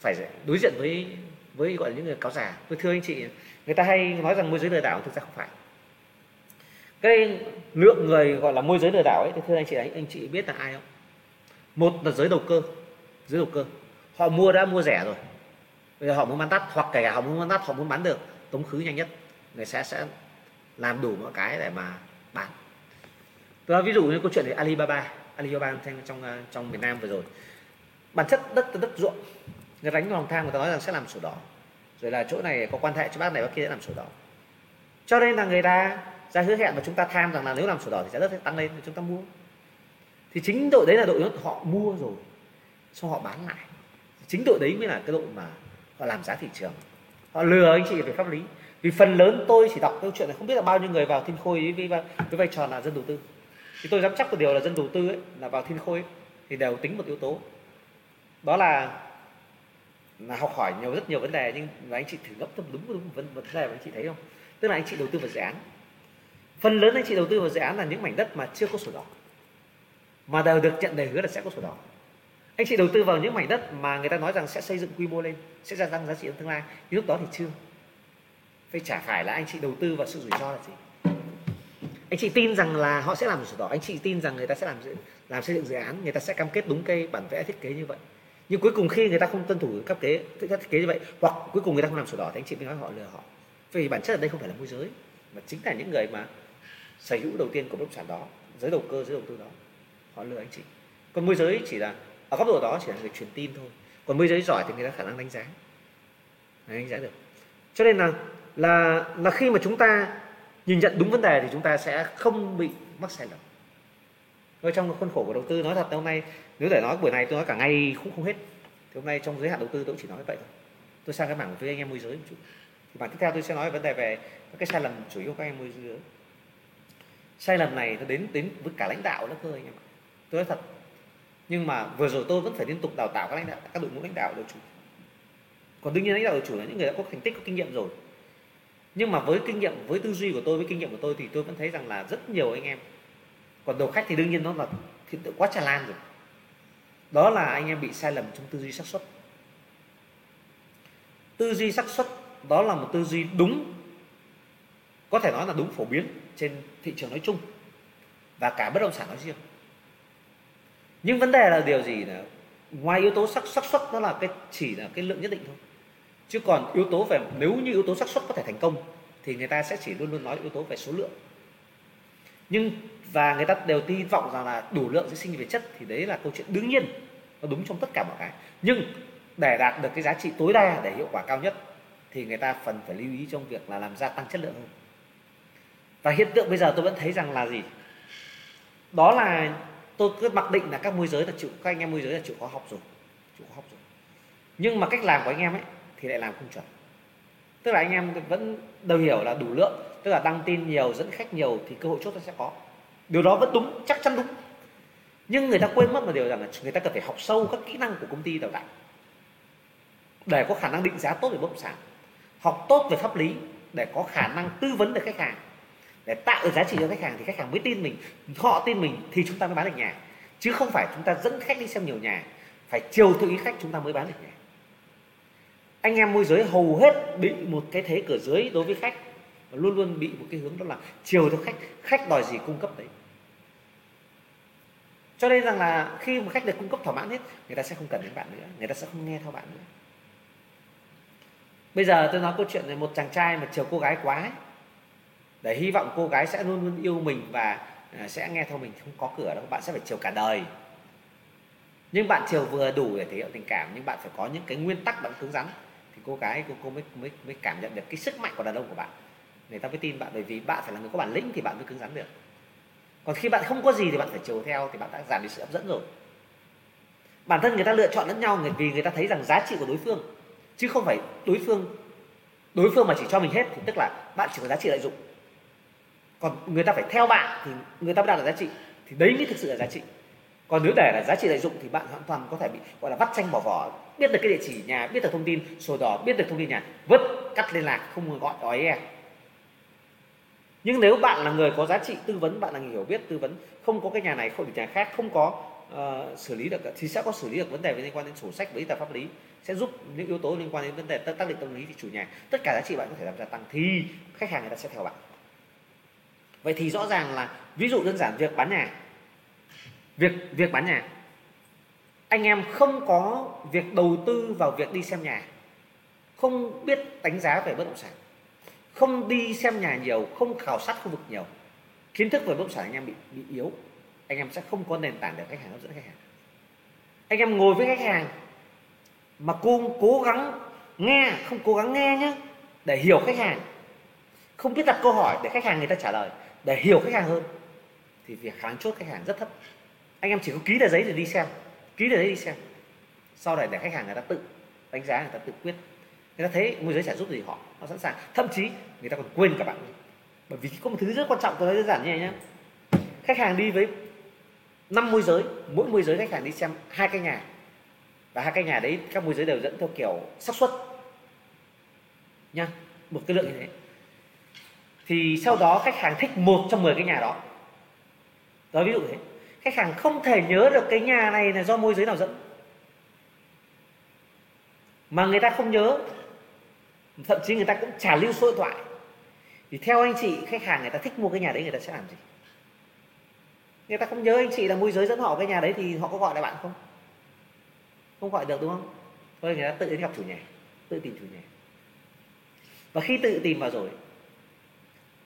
phải đối diện với với gọi là những người cáo giả tôi thưa anh chị người ta hay nói rằng môi giới lừa đảo thực ra không phải. Cái lượng người gọi là môi giới lừa đảo ấy thì thưa anh chị anh, anh chị biết là ai không? Một là giới đầu cơ giới đầu cơ. Họ mua đã mua rẻ rồi. Bây giờ họ muốn bán tắt hoặc kể cả họ muốn bán tắt họ muốn bán được tống khứ nhanh nhất người sẽ sẽ làm đủ mọi cái để mà bán. Tôi nói ví dụ như câu chuyện về Alibaba Alibaba trong ờ, trong trong miền Nam vừa rồi. Bản chất đất đất ruộng, người đánh lòng tham người ta nói rằng sẽ làm sổ đỏ. Rồi là chỗ này có quan hệ cho bác này bác kia sẽ làm sổ đỏ. Cho nên là người ta, ra hứa hẹn và chúng ta tham rằng là nếu làm sổ đỏ thì giá đất sẽ tăng lên thì chúng ta mua. Thì chính đội đấy là đội họ mua rồi, xong họ bán lại. Chính đội đấy mới là cái đội mà họ làm giá thị trường. Họ lừa anh chị về pháp lý vì phần lớn tôi chỉ đọc câu chuyện này không biết là bao nhiêu người vào thiên khôi với, với, với vai trò là dân đầu tư. Thì tôi dám chắc một điều là dân đầu tư ấy, là vào thiên khôi ấy, thì đều tính một yếu tố. Đó là là học hỏi nhiều rất nhiều vấn đề nhưng mà anh chị thử ngẫm tâm đúng đúng vấn vấn đề mà anh chị thấy không? Tức là anh chị đầu tư vào dự án. Phần lớn anh chị đầu tư vào dự án là những mảnh đất mà chưa có sổ đỏ mà đều được nhận đề hứa là sẽ có sổ đỏ. Anh chị đầu tư vào những mảnh đất mà người ta nói rằng sẽ xây dựng quy mô lên sẽ gia tăng giá trị trong tương lai nhưng lúc đó thì chưa phải chả phải là anh chị đầu tư vào sự rủi ro là gì. Anh chị tin rằng là họ sẽ làm sổ đỏ, anh chị tin rằng người ta sẽ làm làm xây dựng dự án, người ta sẽ cam kết đúng cây bản vẽ thiết kế như vậy. Nhưng cuối cùng khi người ta không tuân thủ cấp kế thiết kế như vậy, hoặc cuối cùng người ta không làm sổ đỏ thì anh chị mới nói họ lừa họ. Vì bản chất ở đây không phải là môi giới, mà chính là những người mà sở hữu đầu tiên của bất động sản đó, giới đầu cơ, giới đầu tư đó, họ lừa anh chị. Còn môi giới chỉ là, ở góc độ đó chỉ là người truyền tin thôi. Còn môi giới giỏi thì người ta khả năng đánh giá. Đánh giá được. Cho nên là là là khi mà chúng ta nhìn nhận đúng vấn đề thì chúng ta sẽ không bị mắc sai lầm. Rồi trong khuôn khổ của đầu tư, nói thật, hôm nay, nếu để nói buổi này tôi nói cả ngày cũng không hết. Thì hôm nay trong giới hạn đầu tư tôi chỉ nói vậy thôi. Tôi sang cái mảng với anh em môi giới một chút. Thì bản tiếp theo tôi sẽ nói về vấn đề về các cái sai lầm chủ yếu các anh em môi giới. Sai lầm này nó đến đến với cả lãnh đạo nữa cơ anh em tôi nói thật. Nhưng mà vừa rồi tôi vẫn phải liên tục đào tạo các lãnh đạo, các đội ngũ lãnh đạo đội chủ. Còn đương nhiên lãnh đạo đội chủ là những người đã có thành tích, có kinh nghiệm rồi nhưng mà với kinh nghiệm, với tư duy của tôi, với kinh nghiệm của tôi thì tôi vẫn thấy rằng là rất nhiều anh em. Còn đầu khách thì đương nhiên nó là hiện tượng quá tràn lan rồi. Đó là anh em bị sai lầm trong tư duy xác suất. Tư duy xác suất đó là một tư duy đúng, có thể nói là đúng phổ biến trên thị trường nói chung và cả bất động sản nói riêng. Nhưng vấn đề là điều gì là ngoài yếu tố xác xác suất, đó là cái chỉ là cái lượng nhất định thôi chứ còn yếu tố về, nếu như yếu tố xác suất có thể thành công, thì người ta sẽ chỉ luôn luôn nói yếu tố về số lượng. Nhưng, và người ta đều hy vọng rằng là đủ lượng sẽ sinh về chất, thì đấy là câu chuyện đương nhiên, nó đúng trong tất cả mọi cái. Nhưng, để đạt được cái giá trị tối đa, để hiệu quả cao nhất, thì người ta phần phải lưu ý trong việc là làm gia tăng chất lượng hơn. Và hiện tượng bây giờ tôi vẫn thấy rằng là gì? Đó là tôi cứ mặc định là các môi giới là chịu, các anh em môi giới là chịu khó học rồi, chịu khó học rồi. Nhưng mà cách làm của anh em ấy thì lại làm không chuẩn. Tức là anh em vẫn đều hiểu là đủ lượng, tức là đăng tin nhiều, dẫn khách nhiều thì cơ hội chốt nó sẽ có. Điều đó vẫn đúng, chắc chắn đúng. Nhưng người ta quên mất một điều rằng là người ta cần phải học sâu các kỹ năng của công ty đào tạo để có khả năng định giá tốt về bất động sản, học tốt về pháp lý để có khả năng tư vấn được khách hàng. Để tạo được giá trị cho khách hàng thì khách hàng mới tin mình, họ tin mình thì chúng ta mới bán được nhà. Chứ không phải chúng ta dẫn khách đi xem nhiều nhà, phải chiều tự ý khách chúng ta mới bán được nhà anh em môi giới hầu hết bị một cái thế cửa dưới đối với khách và luôn luôn bị một cái hướng đó là chiều theo khách khách đòi gì cung cấp đấy. Cho nên rằng là khi mà khách được cung cấp thỏa mãn hết người ta sẽ không cần đến bạn nữa người ta sẽ không nghe theo bạn nữa. Bây giờ tôi nói câu chuyện về một chàng trai mà chiều cô gái quá ấy, để hy vọng cô gái sẽ luôn luôn yêu mình và à, sẽ nghe theo mình không có cửa đâu bạn sẽ phải chiều cả đời. Nhưng bạn chiều vừa đủ để thể hiện tình cảm nhưng bạn phải có những cái nguyên tắc bạn cứng rắn thì cô gái cô, cô mới, mới mới cảm nhận được cái sức mạnh của đàn ông của bạn. Người ta mới tin bạn bởi vì bạn phải là người có bản lĩnh thì bạn mới cứng rắn được. Còn khi bạn không có gì thì bạn phải chiều theo thì bạn đã giảm đi sự hấp dẫn rồi. Bản thân người ta lựa chọn lẫn nhau vì người ta thấy rằng giá trị của đối phương. Chứ không phải đối phương đối phương mà chỉ cho mình hết thì tức là bạn chỉ có giá trị lợi dụng. Còn người ta phải theo bạn thì người ta mới đạt được giá trị. Thì đấy mới thực sự là giá trị. Còn nếu để là giá trị lợi dụng thì bạn hoàn toàn có thể bị gọi là vắt tranh bỏ vỏ biết được cái địa chỉ nhà biết được thông tin sổ đỏ biết được thông tin nhà vứt cắt liên lạc không gọi ói e nhưng nếu bạn là người có giá trị tư vấn bạn là người hiểu biết tư vấn không có cái nhà này không được nhà khác không có uh, xử lý được thì sẽ có xử lý được vấn đề liên quan đến sổ sách với tờ pháp lý. Sẽ giúp những yếu tố liên quan đến vấn đề tác định tâm lý thì chủ nhà tất cả giá trị bạn có thể làm gia tăng thì khách hàng người ta sẽ theo bạn. Vậy thì rõ ràng là ví dụ đơn giản việc bán nhà việc việc bán nhà anh em không có việc đầu tư vào việc đi xem nhà. Không biết đánh giá về bất động sản. Không đi xem nhà nhiều, không khảo sát khu vực nhiều. Kiến thức về bất động sản anh em bị bị yếu. Anh em sẽ không có nền tảng để khách hàng hấp dẫn khách hàng. Anh em ngồi với khách hàng mà cô cố gắng nghe, không cố gắng nghe nhé để hiểu khách hàng. Không biết đặt câu hỏi để khách hàng người ta trả lời, để hiểu khách hàng hơn, thì việc kháng chốt khách hàng rất thấp. Anh em chỉ có ký tờ giấy để đi xem ký để đấy đi xem. Sau này để khách hàng người ta tự đánh giá, người ta tự quyết. Người ta thấy môi giới sẽ giúp gì họ họ sẵn sàng. Thậm chí người ta còn quên cả bạn. Bởi vì có một thứ rất quan trọng, tôi nói đơn giản như này nhé khách hàng đi với năm môi giới, mỗi môi giới khách hàng đi xem hai cái nhà. Và hai cái nhà đấy, các môi giới đều dẫn theo kiểu xác suất. Nha một cái lượng như thế. Thì sau đó khách hàng thích một trong 10 cái nhà đó. Đó ví dụ thế khách hàng không thể nhớ được cái nhà này là do môi giới nào dẫn. Mà người ta không nhớ, thậm chí người ta cũng trả lưu số điện thoại. Thì theo anh chị, khách hàng người ta thích mua cái nhà đấy, người ta sẽ làm gì? Người ta không nhớ anh chị là môi giới dẫn họ cái nhà đấy thì họ có gọi lại bạn không? Không gọi được, đúng không? Thôi, người ta tự đến gặp chủ nhà, tự tìm chủ nhà. Và khi tự tìm vào rồi,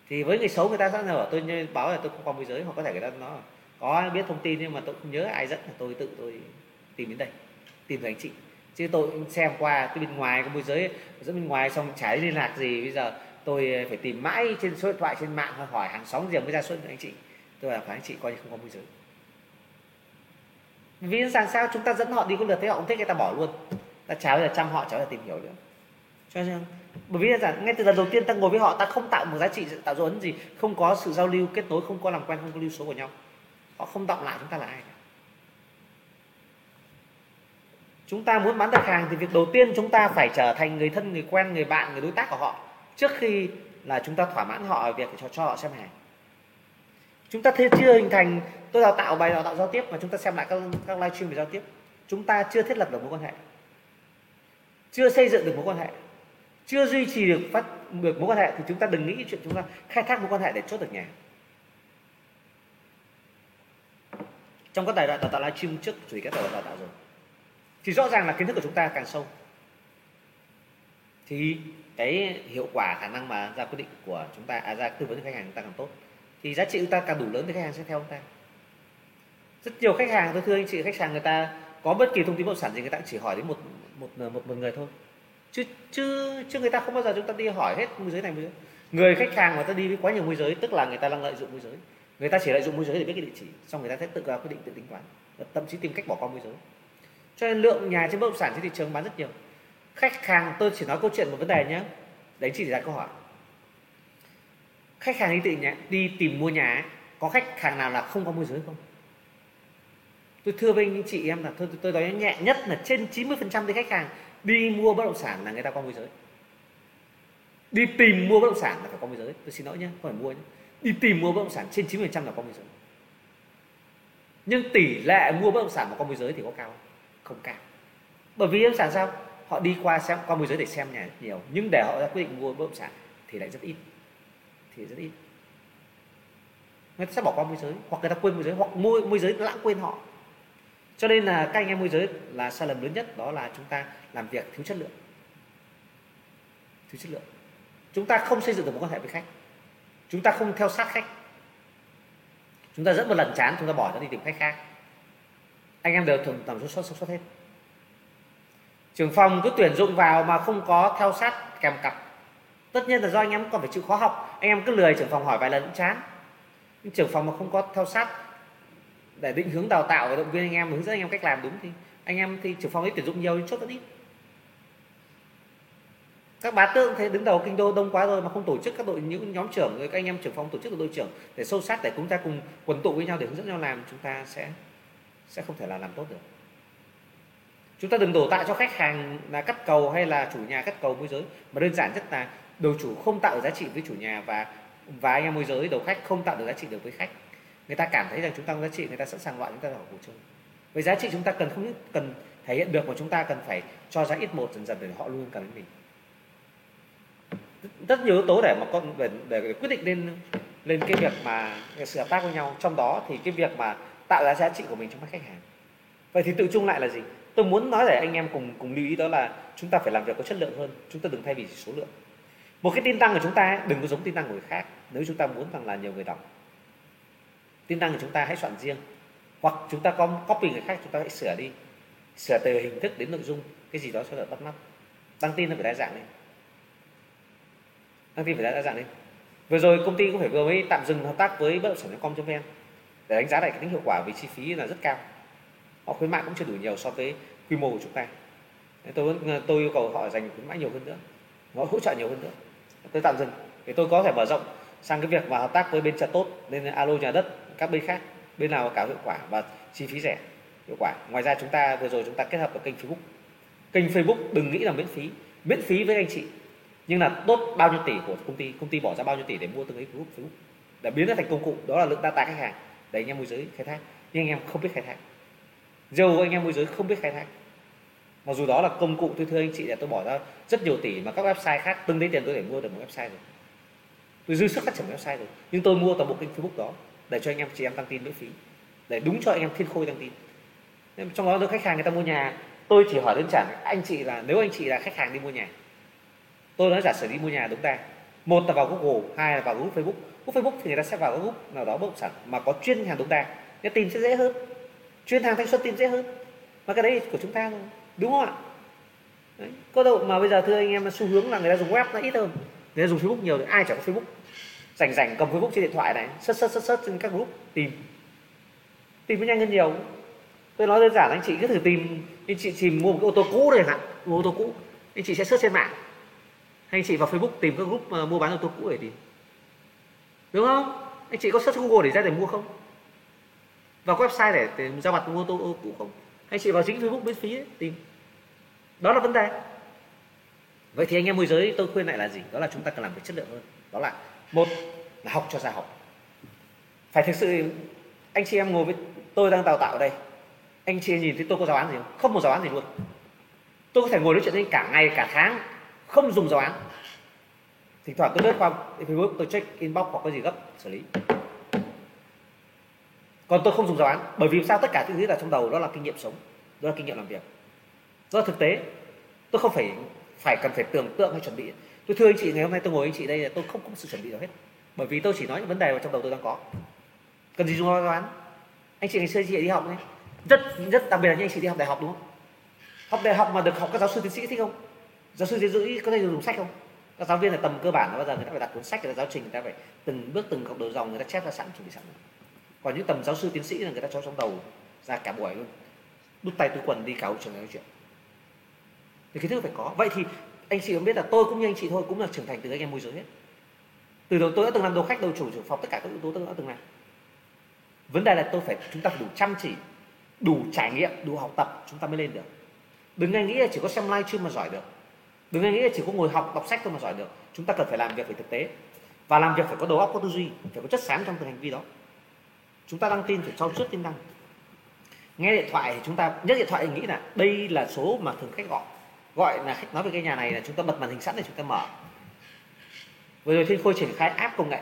thì với người xấu người ta sẽ bảo tôi báo là tôi không có môi giới hoặc có thể người ta nói có, biết thông tin nhưng mà tôi không nhớ ai dẫn là tôi tự tôi tìm đến đây, tìm thấy anh chị. Chứ tôi xem qua cái bên ngoài, cái môi giới, dẫn bên ngoài xong chả liên lạc gì. Bây giờ tôi phải tìm mãi trên số điện thoại, trên mạng, hỏi hàng xóm gì mới ra số anh chị. Tôi là phải anh chị, coi như không có môi giới. Vì rằng sao? Chúng ta dẫn họ đi có lượt thế họ không thích, người ta bỏ luôn. Ta chả bao giờ chăm họ, chả bao giờ tìm hiểu nữa. Cho nên, bởi vì là ngay từ lần đầu tiên ta ngồi với họ, ta không tạo một giá trị, tạo dấu ấn gì, không có sự giao lưu kết nối, không có làm quen, không có lưu số của nhau họ không động lại chúng ta là ai chúng ta muốn bán được hàng thì việc đầu tiên chúng ta phải trở thành người thân người quen người bạn người đối tác của họ. Trước khi là chúng ta thỏa mãn họ việc cho, cho họ xem hàng. Chúng ta chưa hình thành tôi đào tạo bài đào tạo giao tiếp mà chúng ta xem lại các các livestream về giao tiếp. Chúng ta chưa thiết lập được mối quan hệ. Chưa xây dựng được mối quan hệ. Chưa duy trì được phát được mối quan hệ thì chúng ta đừng nghĩ chuyện chúng ta khai thác mối quan hệ để chốt được nhà. Trong các tài đoạn đào tạo livestream trước chủ các tài đoạn đào tạo rồi. Thì rõ ràng là kiến thức của chúng ta càng sâu. Thì cái hiệu quả khả năng mà ra quyết định của chúng ta à, ra tư vấn cho khách hàng chúng ta càng tốt thì giá trị chúng ta càng đủ lớn thì khách hàng sẽ theo chúng ta. Rất nhiều khách hàng tôi thưa anh chị khách hàng người ta có bất kỳ thông tin bất động sản gì người ta chỉ hỏi đến một một một một người thôi. Chứ chứ chứ người ta không bao giờ chúng ta đi hỏi hết môi giới này môi giới. Người khách hàng mà ta đi với quá nhiều môi giới tức là người ta đang lợi dụng môi giới người ta chỉ lợi dụng môi giới để biết cái địa chỉ, xong người ta sẽ tự ra quyết định tự tính toán. Thậm chí tìm cách bỏ qua môi giới. Cho nên lượng nhà trên bất động sản trên thị trường bán rất nhiều. Khách hàng, tôi chỉ nói câu chuyện một vấn đề nhé. Đấy chỉ là câu hỏi. Khách hàng đi tìm nhà, đi tìm mua nhà có khách hàng nào là không có môi giới không? Tôi thưa với anh chị em là tôi tôi nói nhẹ nhất là trên 90% thì khách hàng đi mua bất động sản là người ta có môi giới. Đi tìm mua bất động sản là phải có môi giới. Tôi xin lỗi nhé, không phải mua nhé đi tìm mua bất động sản trên 90% là có môi giới. Nhưng tỷ lệ mua bất động sản mà có môi giới thì có cao không? không cao. Bởi vì bất động sản sao? Họ đi qua xem, qua môi giới để xem nhà nhiều, nhưng để họ ra quyết định mua bất động sản thì lại rất ít. Thì rất ít. Người ta sẽ bỏ qua môi giới, hoặc người ta quên môi giới, hoặc môi môi giới lãng quên họ. Cho nên là các anh em môi giới là sai lầm lớn nhất, đó là chúng ta làm việc thiếu chất lượng. Thiếu chất lượng. Chúng ta không xây dựng được mối quan hệ với khách chúng ta không theo sát khách. Chúng ta dẫn một lần chán, chúng ta bỏ ra đi tìm khách khác. Anh em đều thường tầm số sốt sốt hết. Trường phòng cứ tuyển dụng vào mà không có theo sát kèm cặp. Tất nhiên là do anh em còn phải chịu khó học. Anh em cứ lười trưởng phòng hỏi vài lần cũng chán. Nhưng trưởng phòng mà không có theo sát để định hướng đào tạo và động viên anh em, hướng dẫn anh em cách làm đúng thì anh em thì trưởng phòng ấy tuyển dụng nhiều nhưng chốt rất ít các bá tượng thế đứng đầu kinh đô đông quá rồi mà không tổ chức các đội, những nhóm trưởng rồi các anh em trưởng phòng tổ chức các đội trưởng để sâu sát để chúng ta cùng quần tụ với nhau để hướng dẫn nhau làm, chúng ta sẽ sẽ không thể là làm tốt được. Chúng ta đừng đổ tại cho khách hàng là cắt cầu hay là chủ nhà cắt cầu môi giới, mà đơn giản rất là đầu chủ không tạo giá trị với chủ nhà và và anh em môi giới, đầu khách không tạo được giá trị được với khách. Người ta cảm thấy rằng chúng ta có giá trị, người ta sẵn sàng loại chúng ta vào cuộc chơi với giá trị chúng ta cần không cần thể hiện được mà chúng ta cần phải cho ra ít một dần dần để họ luôn cần đến mình rất nhiều yếu tố để mà con để, để quyết định lên lên cái việc mà sự hợp tác với nhau. Trong đó thì cái việc mà tạo ra giá trị của mình trong mắt khách hàng. Vậy thì tự chung lại là gì? Tôi muốn nói để anh em cùng cùng lưu ý đó là chúng ta phải làm việc có chất lượng hơn. Chúng ta đừng thay vì số lượng. Một cái tin tăng của chúng ta đừng có giống tin tăng của người khác. Nếu chúng ta muốn rằng là nhiều người đọc tin tăng của chúng ta hãy soạn riêng. Hoặc chúng ta có copy người khác chúng ta hãy sửa đi. Sửa từ hình thức đến nội dung. Cái gì đó cho đỡ bắt mắt. Đăng tin nó phải đa dạng lên đăng tin phải đa dạng lên vừa rồi công ty cũng phải vừa mới tạm dừng hợp tác với bất động sản com.vn để đánh giá lại cái tính hiệu quả vì chi phí là rất cao. Họ khuyến mại cũng chưa đủ nhiều so với quy mô của chúng ta. Tôi ờ, tôi yêu cầu họ dành khuyến mãi nhiều hơn nữa. Họ hỗ trợ nhiều hơn nữa. Tôi tạm dừng để tôi có thể mở rộng sang cái việc mà hợp tác với bên chợ tốt nên alo nhà đất, các bên khác, bên nào cả hiệu quả và chi phí rẻ, hiệu quả. Ngoài ra chúng ta, vừa rồi chúng ta kết hợp với kênh Facebook. Kênh Facebook đừng nghĩ là miễn phí. Miễn phí với anh chị nhưng là đốt bao nhiêu tỷ của công ty công ty bỏ ra bao nhiêu tỷ để mua từng ấy group Facebook để biến nó thành công cụ. Đó là lượng data khách hàng để anh em môi giới khai thác. Nhưng anh em không biết khai thác. Dầu anh em môi giới không biết khai thác. Mặc dù đó là công cụ tôi thưa anh chị, là tôi bỏ ra rất nhiều tỷ mà các website khác từng đấy tiền tôi để mua được một website rồi. Tôi dư sức phát triển website rồi. Nhưng tôi mua toàn bộ kênh Facebook đó để cho anh em chị em đăng tin miễn phí. Để đúng cho anh em thiên khôi đăng tin. Trong đó tôi khách hàng người ta mua nhà. Tôi chỉ hỏi đơn giản, anh chị là, nếu anh chị là khách hàng đi mua nhà tôi nói giả sử đi mua nhà đúng ta một là vào google, hai là vào group facebook. Group facebook thì người ta sẽ vào group nào đó bất động sản mà có chuyên hàng đúng ta nên tìm sẽ dễ hơn. Chuyên hàng thanh xuân tìm dễ hơn. Mà cái đấy của chúng ta thôi. Đúng không ạ? Đấy. có đâu, mà bây giờ thưa anh em, xu hướng là người ta dùng web nó ít hơn. Người ta dùng facebook nhiều thì ai chẳng có facebook. Rảnh rảnh cầm facebook trên điện thoại này sớt sớt sớt sớt trên các group, tìm. Tìm nó nhanh hơn nhiều. Tôi nói đơn giản, anh chị cứ thử tìm. Anh chị tìm mua một cái ô tô cũ này hạn. Mua ô tô cũ. Anh chị sẽ search trên mạng anh chị vào facebook tìm các group ờ, mua bán ô tô cũ để tìm. Đúng không? Anh chị có search google để ra để mua không? Vào website để, để ra mặt mua ô tô cũ không? Anh chị vào chính facebook miễn phí ấy, tìm. Đó là vấn đề. Vậy thì anh em môi giới tôi khuyên lại là gì? Đó là chúng ta cần làm việc chất lượng hơn. Đó là một là học cho ra học. Phải thực sự anh chị em ngồi với tôi đang đào tạo ở đây. Anh chị em nhìn thấy tôi có giáo án gì không? Không một giáo án gì luôn. Tôi có thể ngồi nói chuyện với anh cả ngày cả tháng không dùng giáo án thỉnh thoảng tôi lướt qua facebook, tôi check inbox hoặc có gì gấp, xử lý. Còn tôi không dùng giáo án bởi vì sao? Tất cả những thứ là trong đầu, đó là kinh nghiệm sống, đó là kinh nghiệm làm việc. Đó là thực tế, tôi không phải phải cần phải tưởng tượng hay chuẩn bị. Tôi thưa anh chị, ngày hôm nay tôi ngồi anh chị đây là tôi không có sự chuẩn bị nào hết. Bởi vì tôi chỉ nói những vấn đề mà trong đầu tôi đang có. Cần gì dùng giáo án anh chị ngày xưa chị đi học đấy rất rất đặc biệt là những anh chị đi học đại học, đúng không? Học đại học mà được học các giáo sư tiến sĩ thích không? Giáo sư tiến sĩ có thể dùng sách không? Các giáo viên là tầm cơ bản là bao giờ người ta phải đặt cuốn sách, người ta giáo trình, người ta phải từng bước từng cọc đầu dòng, người ta chép ra sẵn, chuẩn bị sẵn. Còn những tầm giáo sư tiến sĩ là người ta cho trong đầu ra cả buổi luôn. Đút tay túi quần đi cả hội trường nói chuyện. Thì kiến thức phải có. Vậy thì anh chị cũng biết là tôi cũng như anh chị thôi, cũng là trưởng thành từ anh em môi giới hết. Từ đầu tôi đã từng làm đầu khách, đầu chủ trưởng phòng, tất cả các yếu tố tôi đã từng làm. Vấn đề là tôi phải, chúng ta phải đủ chăm chỉ, đủ trải nghiệm, đủ học tập, chúng ta mới lên được. Đừng nghe nghĩ là chỉ có xem live stream mà giỏi được đừng nghĩ là chỉ có ngồi học, đọc sách thôi mà giỏi được. Chúng ta cần phải làm việc phải thực tế. Và làm việc phải có đầu óc, có tư duy, phải có chất xám trong từng hành vi đó. Chúng ta đăng tin phải trau chuốt tin đăng. Nghe điện thoại thì chúng ta nhất điện thoại thì nghĩ là đây là số mà thường khách gọi. Gọi là khách nói về cái nhà này là chúng ta bật màn hình sẵn để chúng ta mở. Vừa rồi thiên khôi triển khai app công nghệ.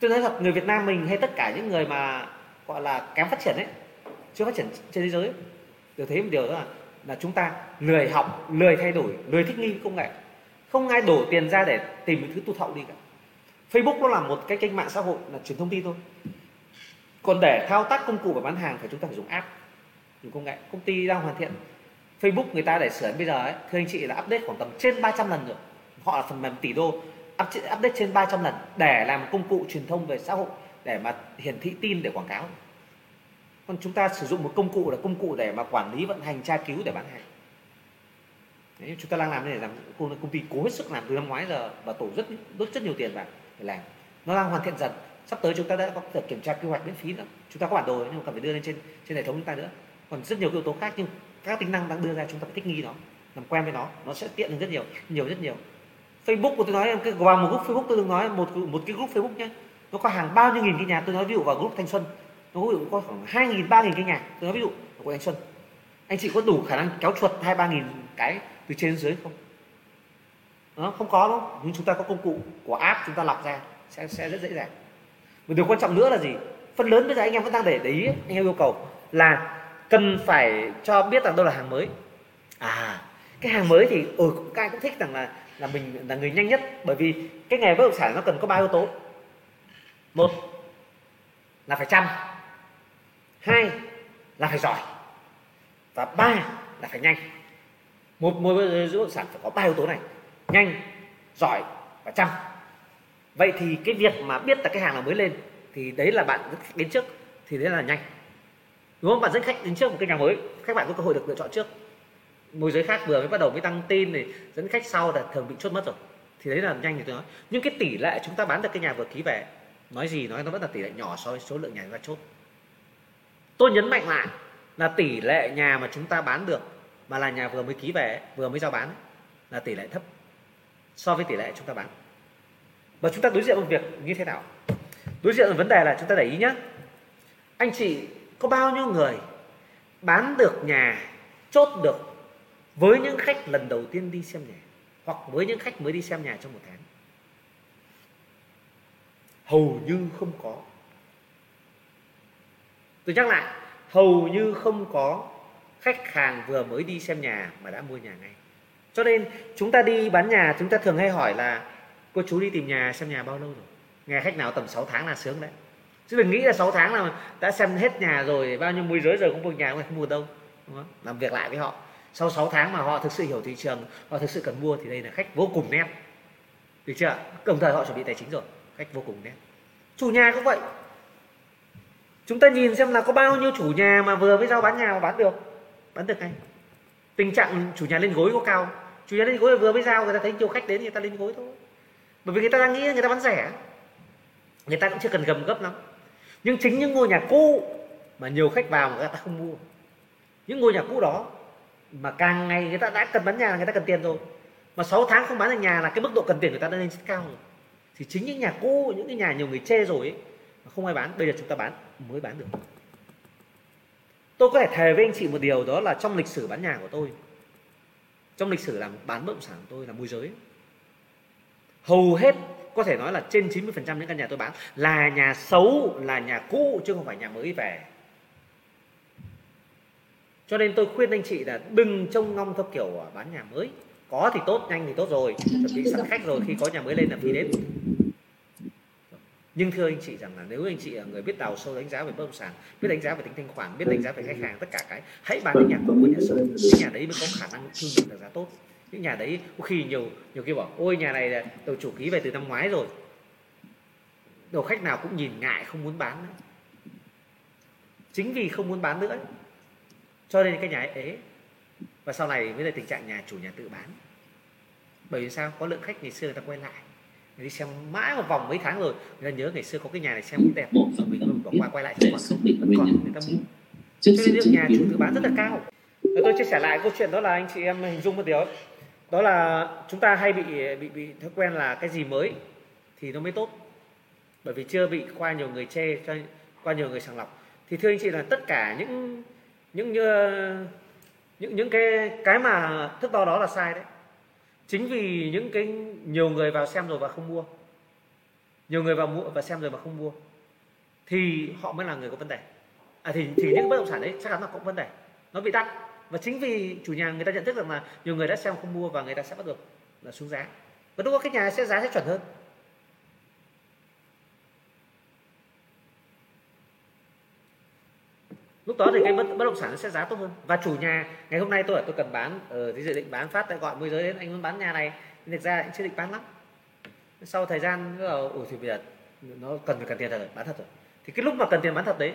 Tôi nói thật, người Việt Nam mình hay tất cả những người mà, gọi là kém phát triển ấy, chưa phát triển trên thế giới. Đều thấy một điều đó là là chúng ta lười học, lười thay đổi, lười thích nghi công nghệ. Không ai đổ tiền ra để tìm một thứ tu hậu đi cả. Facebook nó là một cái kênh mạng xã hội, là truyền thông tin thôi. Còn để thao tác công cụ và bán hàng phải chúng ta phải dùng app, dùng công nghệ. Công ty đang hoàn thiện. Facebook người ta để sửa bây giờ ấy, thưa anh chị, là update khoảng tầm trên 300 lần rồi. Họ là phần mềm tỷ đô. Update trên 300 lần để làm công cụ truyền thông về xã hội, để mà hiển thị tin, để quảng cáo còn chúng ta sử dụng một công cụ là công cụ để mà quản lý vận hành tra cứu để bán hàng. Đấy, chúng ta đang làm này làm công ty cố hết sức làm từ năm ngoái giờ và tổ rất rất rất nhiều tiền vào để làm. Nó đang hoàn thiện dần. Sắp tới chúng ta đã có thể kiểm tra quy hoạch miễn phí nữa. Chúng ta có bản đồ nhưng mà cần phải đưa lên trên trên hệ thống chúng ta nữa. Còn rất nhiều yếu tố khác nhưng các tính năng đang đưa ra chúng ta phải thích nghi nó làm quen với nó nó sẽ tiện hơn rất nhiều nhiều rất nhiều. Facebook của tôi nói cái vào một group Facebook tôi đừng nói một một cái group Facebook nhé. Nó có hàng bao nhiêu nghìn cái nhà tôi nói ví dụ vào group thanh xuân nó ví dụ có khoảng hai nghìn, ba nghìn cái nhà. Tôi nói ví dụ, của anh xuân. Anh chị có đủ khả năng kéo chuột hai ba nghìn cái từ trên dưới không? Nó không có đâu. Nhưng chúng ta có công cụ của app chúng ta lọc ra sẽ sẽ rất dễ dàng. Một điều quan trọng nữa là gì? Phần lớn bây giờ anh em vẫn đang để để ý, anh em yêu cầu là cần phải cho biết rằng đâu là hàng mới. À cái hàng mới thì ừ, ở cũng ai cũng thích rằng là là mình là người nhanh nhất. Bởi vì cái nghề bất động sản nó cần có ba yếu tố. Một là phải chăm hai là phải giỏi. Và ba là phải nhanh. Một môi giới bất động sản phải có ba yếu tố này. Nhanh, giỏi và chăm. Vậy thì cái việc mà biết là cái hàng là mới lên thì đấy là bạn dẫn khách đến trước, thì đấy là nhanh. Đúng không? Bạn dẫn khách đến trước một cái nhà mới các bạn có cơ hội được lựa chọn trước. Môi giới khác vừa mới bắt đầu mới tăng tin thì dẫn khách sau là thường bị chốt mất rồi. Thì đấy là nhanh thì tôi nói. Nhưng cái tỷ lệ chúng ta bán được cái nhà vừa ký về, nói gì nói nó vẫn là tỷ lệ nhỏ so với số lượng nhà chúng ta chốt tôi nhấn mạnh lại là tỷ lệ nhà mà chúng ta bán được, mà là nhà vừa mới ký về, vừa mới giao bán là tỷ lệ thấp so với tỷ lệ chúng ta bán. Và chúng ta đối diện với việc như thế nào? Đối diện với vấn đề là chúng ta để ý nhé anh chị, có bao nhiêu người bán được nhà, chốt được với những khách lần đầu tiên đi xem nhà, hoặc với những khách mới đi xem nhà trong một tháng? Hầu như không có tôi nhắc lại, hầu như không có khách hàng vừa mới đi xem nhà mà đã mua nhà ngay. Cho nên, chúng ta đi bán nhà, chúng ta thường hay hỏi là, cô chú đi tìm nhà xem nhà bao lâu rồi? Nghe khách nào tầm 6 tháng là sướng đấy. Chứ đừng nghĩ là 6 tháng là đã xem hết nhà rồi, bao nhiêu môi giới rồi cũng mua nhà không mua đâu, đúng không? làm việc lại với họ. Sau 6 tháng mà họ thực sự hiểu thị trường, họ thực sự cần mua thì đây là khách vô cùng nét. Được chưa? Đồng thời họ chuẩn bị tài chính rồi, khách vô cùng nét. Chủ nhà cũng vậy chúng ta nhìn xem là có bao nhiêu chủ nhà mà vừa mới giao bán nhà mà bán được. Bán được ngay. Tình trạng chủ nhà lên gối có cao. Chủ nhà lên gối vừa mới giao người ta thấy nhiều khách đến người ta lên gối thôi. Bởi vì người ta đang nghĩ người ta bán rẻ. Người ta cũng chưa cần gầm gấp lắm. Nhưng chính những ngôi nhà cũ mà nhiều khách vào mà người ta không mua. Những ngôi nhà cũ đó mà càng ngày người ta đã cần bán nhà là người ta cần tiền rồi. Mà 6 tháng không bán được nhà là cái mức độ cần tiền người ta đã lên rất cao rồi. Thì chính những nhà cũ những cái nhà nhiều người chê rồi ấy, mà không ai bán bây giờ chúng ta bán mới bán được. Tôi có thể thề với anh chị một điều đó là trong lịch sử bán nhà của tôi trong lịch sử làm bán bất động sản của tôi là môi giới. Hầu hết có thể nói là trên 90% những căn nhà tôi bán là nhà xấu là nhà cũ chứ không phải nhà mới về. Cho nên tôi khuyên anh chị là đừng trông ngong theo kiểu bán nhà mới. Có thì tốt nhanh thì tốt rồi chuẩn bị sẵn khách rồi khi có nhà mới lên là phi đến nhưng thưa anh chị rằng là nếu anh chị là người biết đào sâu đánh giá về bất động sản, biết đánh giá về tính thanh khoản, biết đánh giá về khách hàng, tất cả cái, hãy bán những nhà cũ của nhà sở những nhà đấy mới có khả năng thương được giá tốt. Những nhà đấy có khi nhiều nhiều khi bảo, ôi, nhà này là đầu chủ ký về từ năm ngoái rồi. Đầu khách nào cũng nhìn ngại, không muốn bán nữa. Chính vì không muốn bán nữa, cho nên cái nhà ấy ế. Và sau này mới là tình trạng nhà chủ, nhà tự bán. Bởi vì sao? Có lượng khách ngày xưa người ta quay lại đi xem mãi một vòng mấy tháng rồi. Người ta nhớ ngày xưa có cái nhà này xem cũng đẹp. Rồi mình bỏ qua quay lại không còn vẫn còn người ta mua. Cho nên nhà chủ tự bán rất là cao. Tôi chia sẻ lại câu chuyện đó là anh chị em hình dung một điều đó là chúng ta hay bị bị bị thói quen là cái gì mới thì nó mới tốt. Bởi vì chưa bị qua nhiều người chê cho qua nhiều người sàng lọc. Thì thưa anh chị là tất cả những những như những những cái cái mà thước đo đó là sai đấy chính vì những cái nhiều người vào xem rồi và không mua. Nhiều người vào mua và xem rồi mà không mua, thì họ mới là người có vấn đề. À thì thì những bất động sản đấy chắc chắn là có vấn đề. Nó bị đắt và chính vì chủ nhà người ta nhận thức rằng là nhiều người đã xem không mua và người ta sẽ bắt được là xuống giá. Và lúc đó cái nhà sẽ, giá sẽ chuẩn hơn. Lúc đó thì cái bất, bất động sản nó sẽ giá tốt hơn. Và chủ nhà ngày hôm nay tôi tôi cần bán ở uh, thì dự định bán phát tại gọi môi giới đến anh muốn bán nhà này. Nhưng thực ra anh chưa định bán lắm. Sau thời gian ủa thì bây giờ nó cần phải cần tiền rồi bán thật rồi. Thì cái lúc mà cần tiền bán thật đấy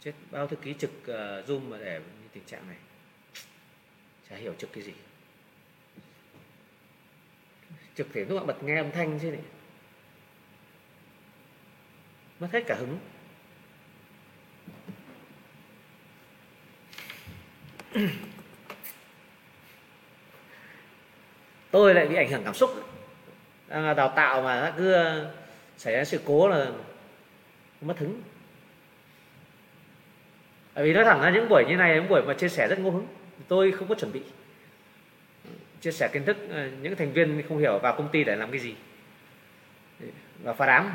chết bao thư ký trực uh, zoom mà để như tình trạng này. Chả hiểu trực cái gì. Trực thì lúc bạn bật nghe âm thanh chứ này mất hết cả hứng tôi lại bị ảnh hưởng cảm xúc. Đang đào tạo mà cứ ờ, xảy ra sự cố là mất hứng. Bởi vì nói thẳng ra, những buổi như này những buổi mà chia sẻ rất ngô hứng. Tôi không có chuẩn bị. Chia sẻ kiến thức ờ, những thành viên không hiểu vào công ty để làm cái gì. Và phá đám.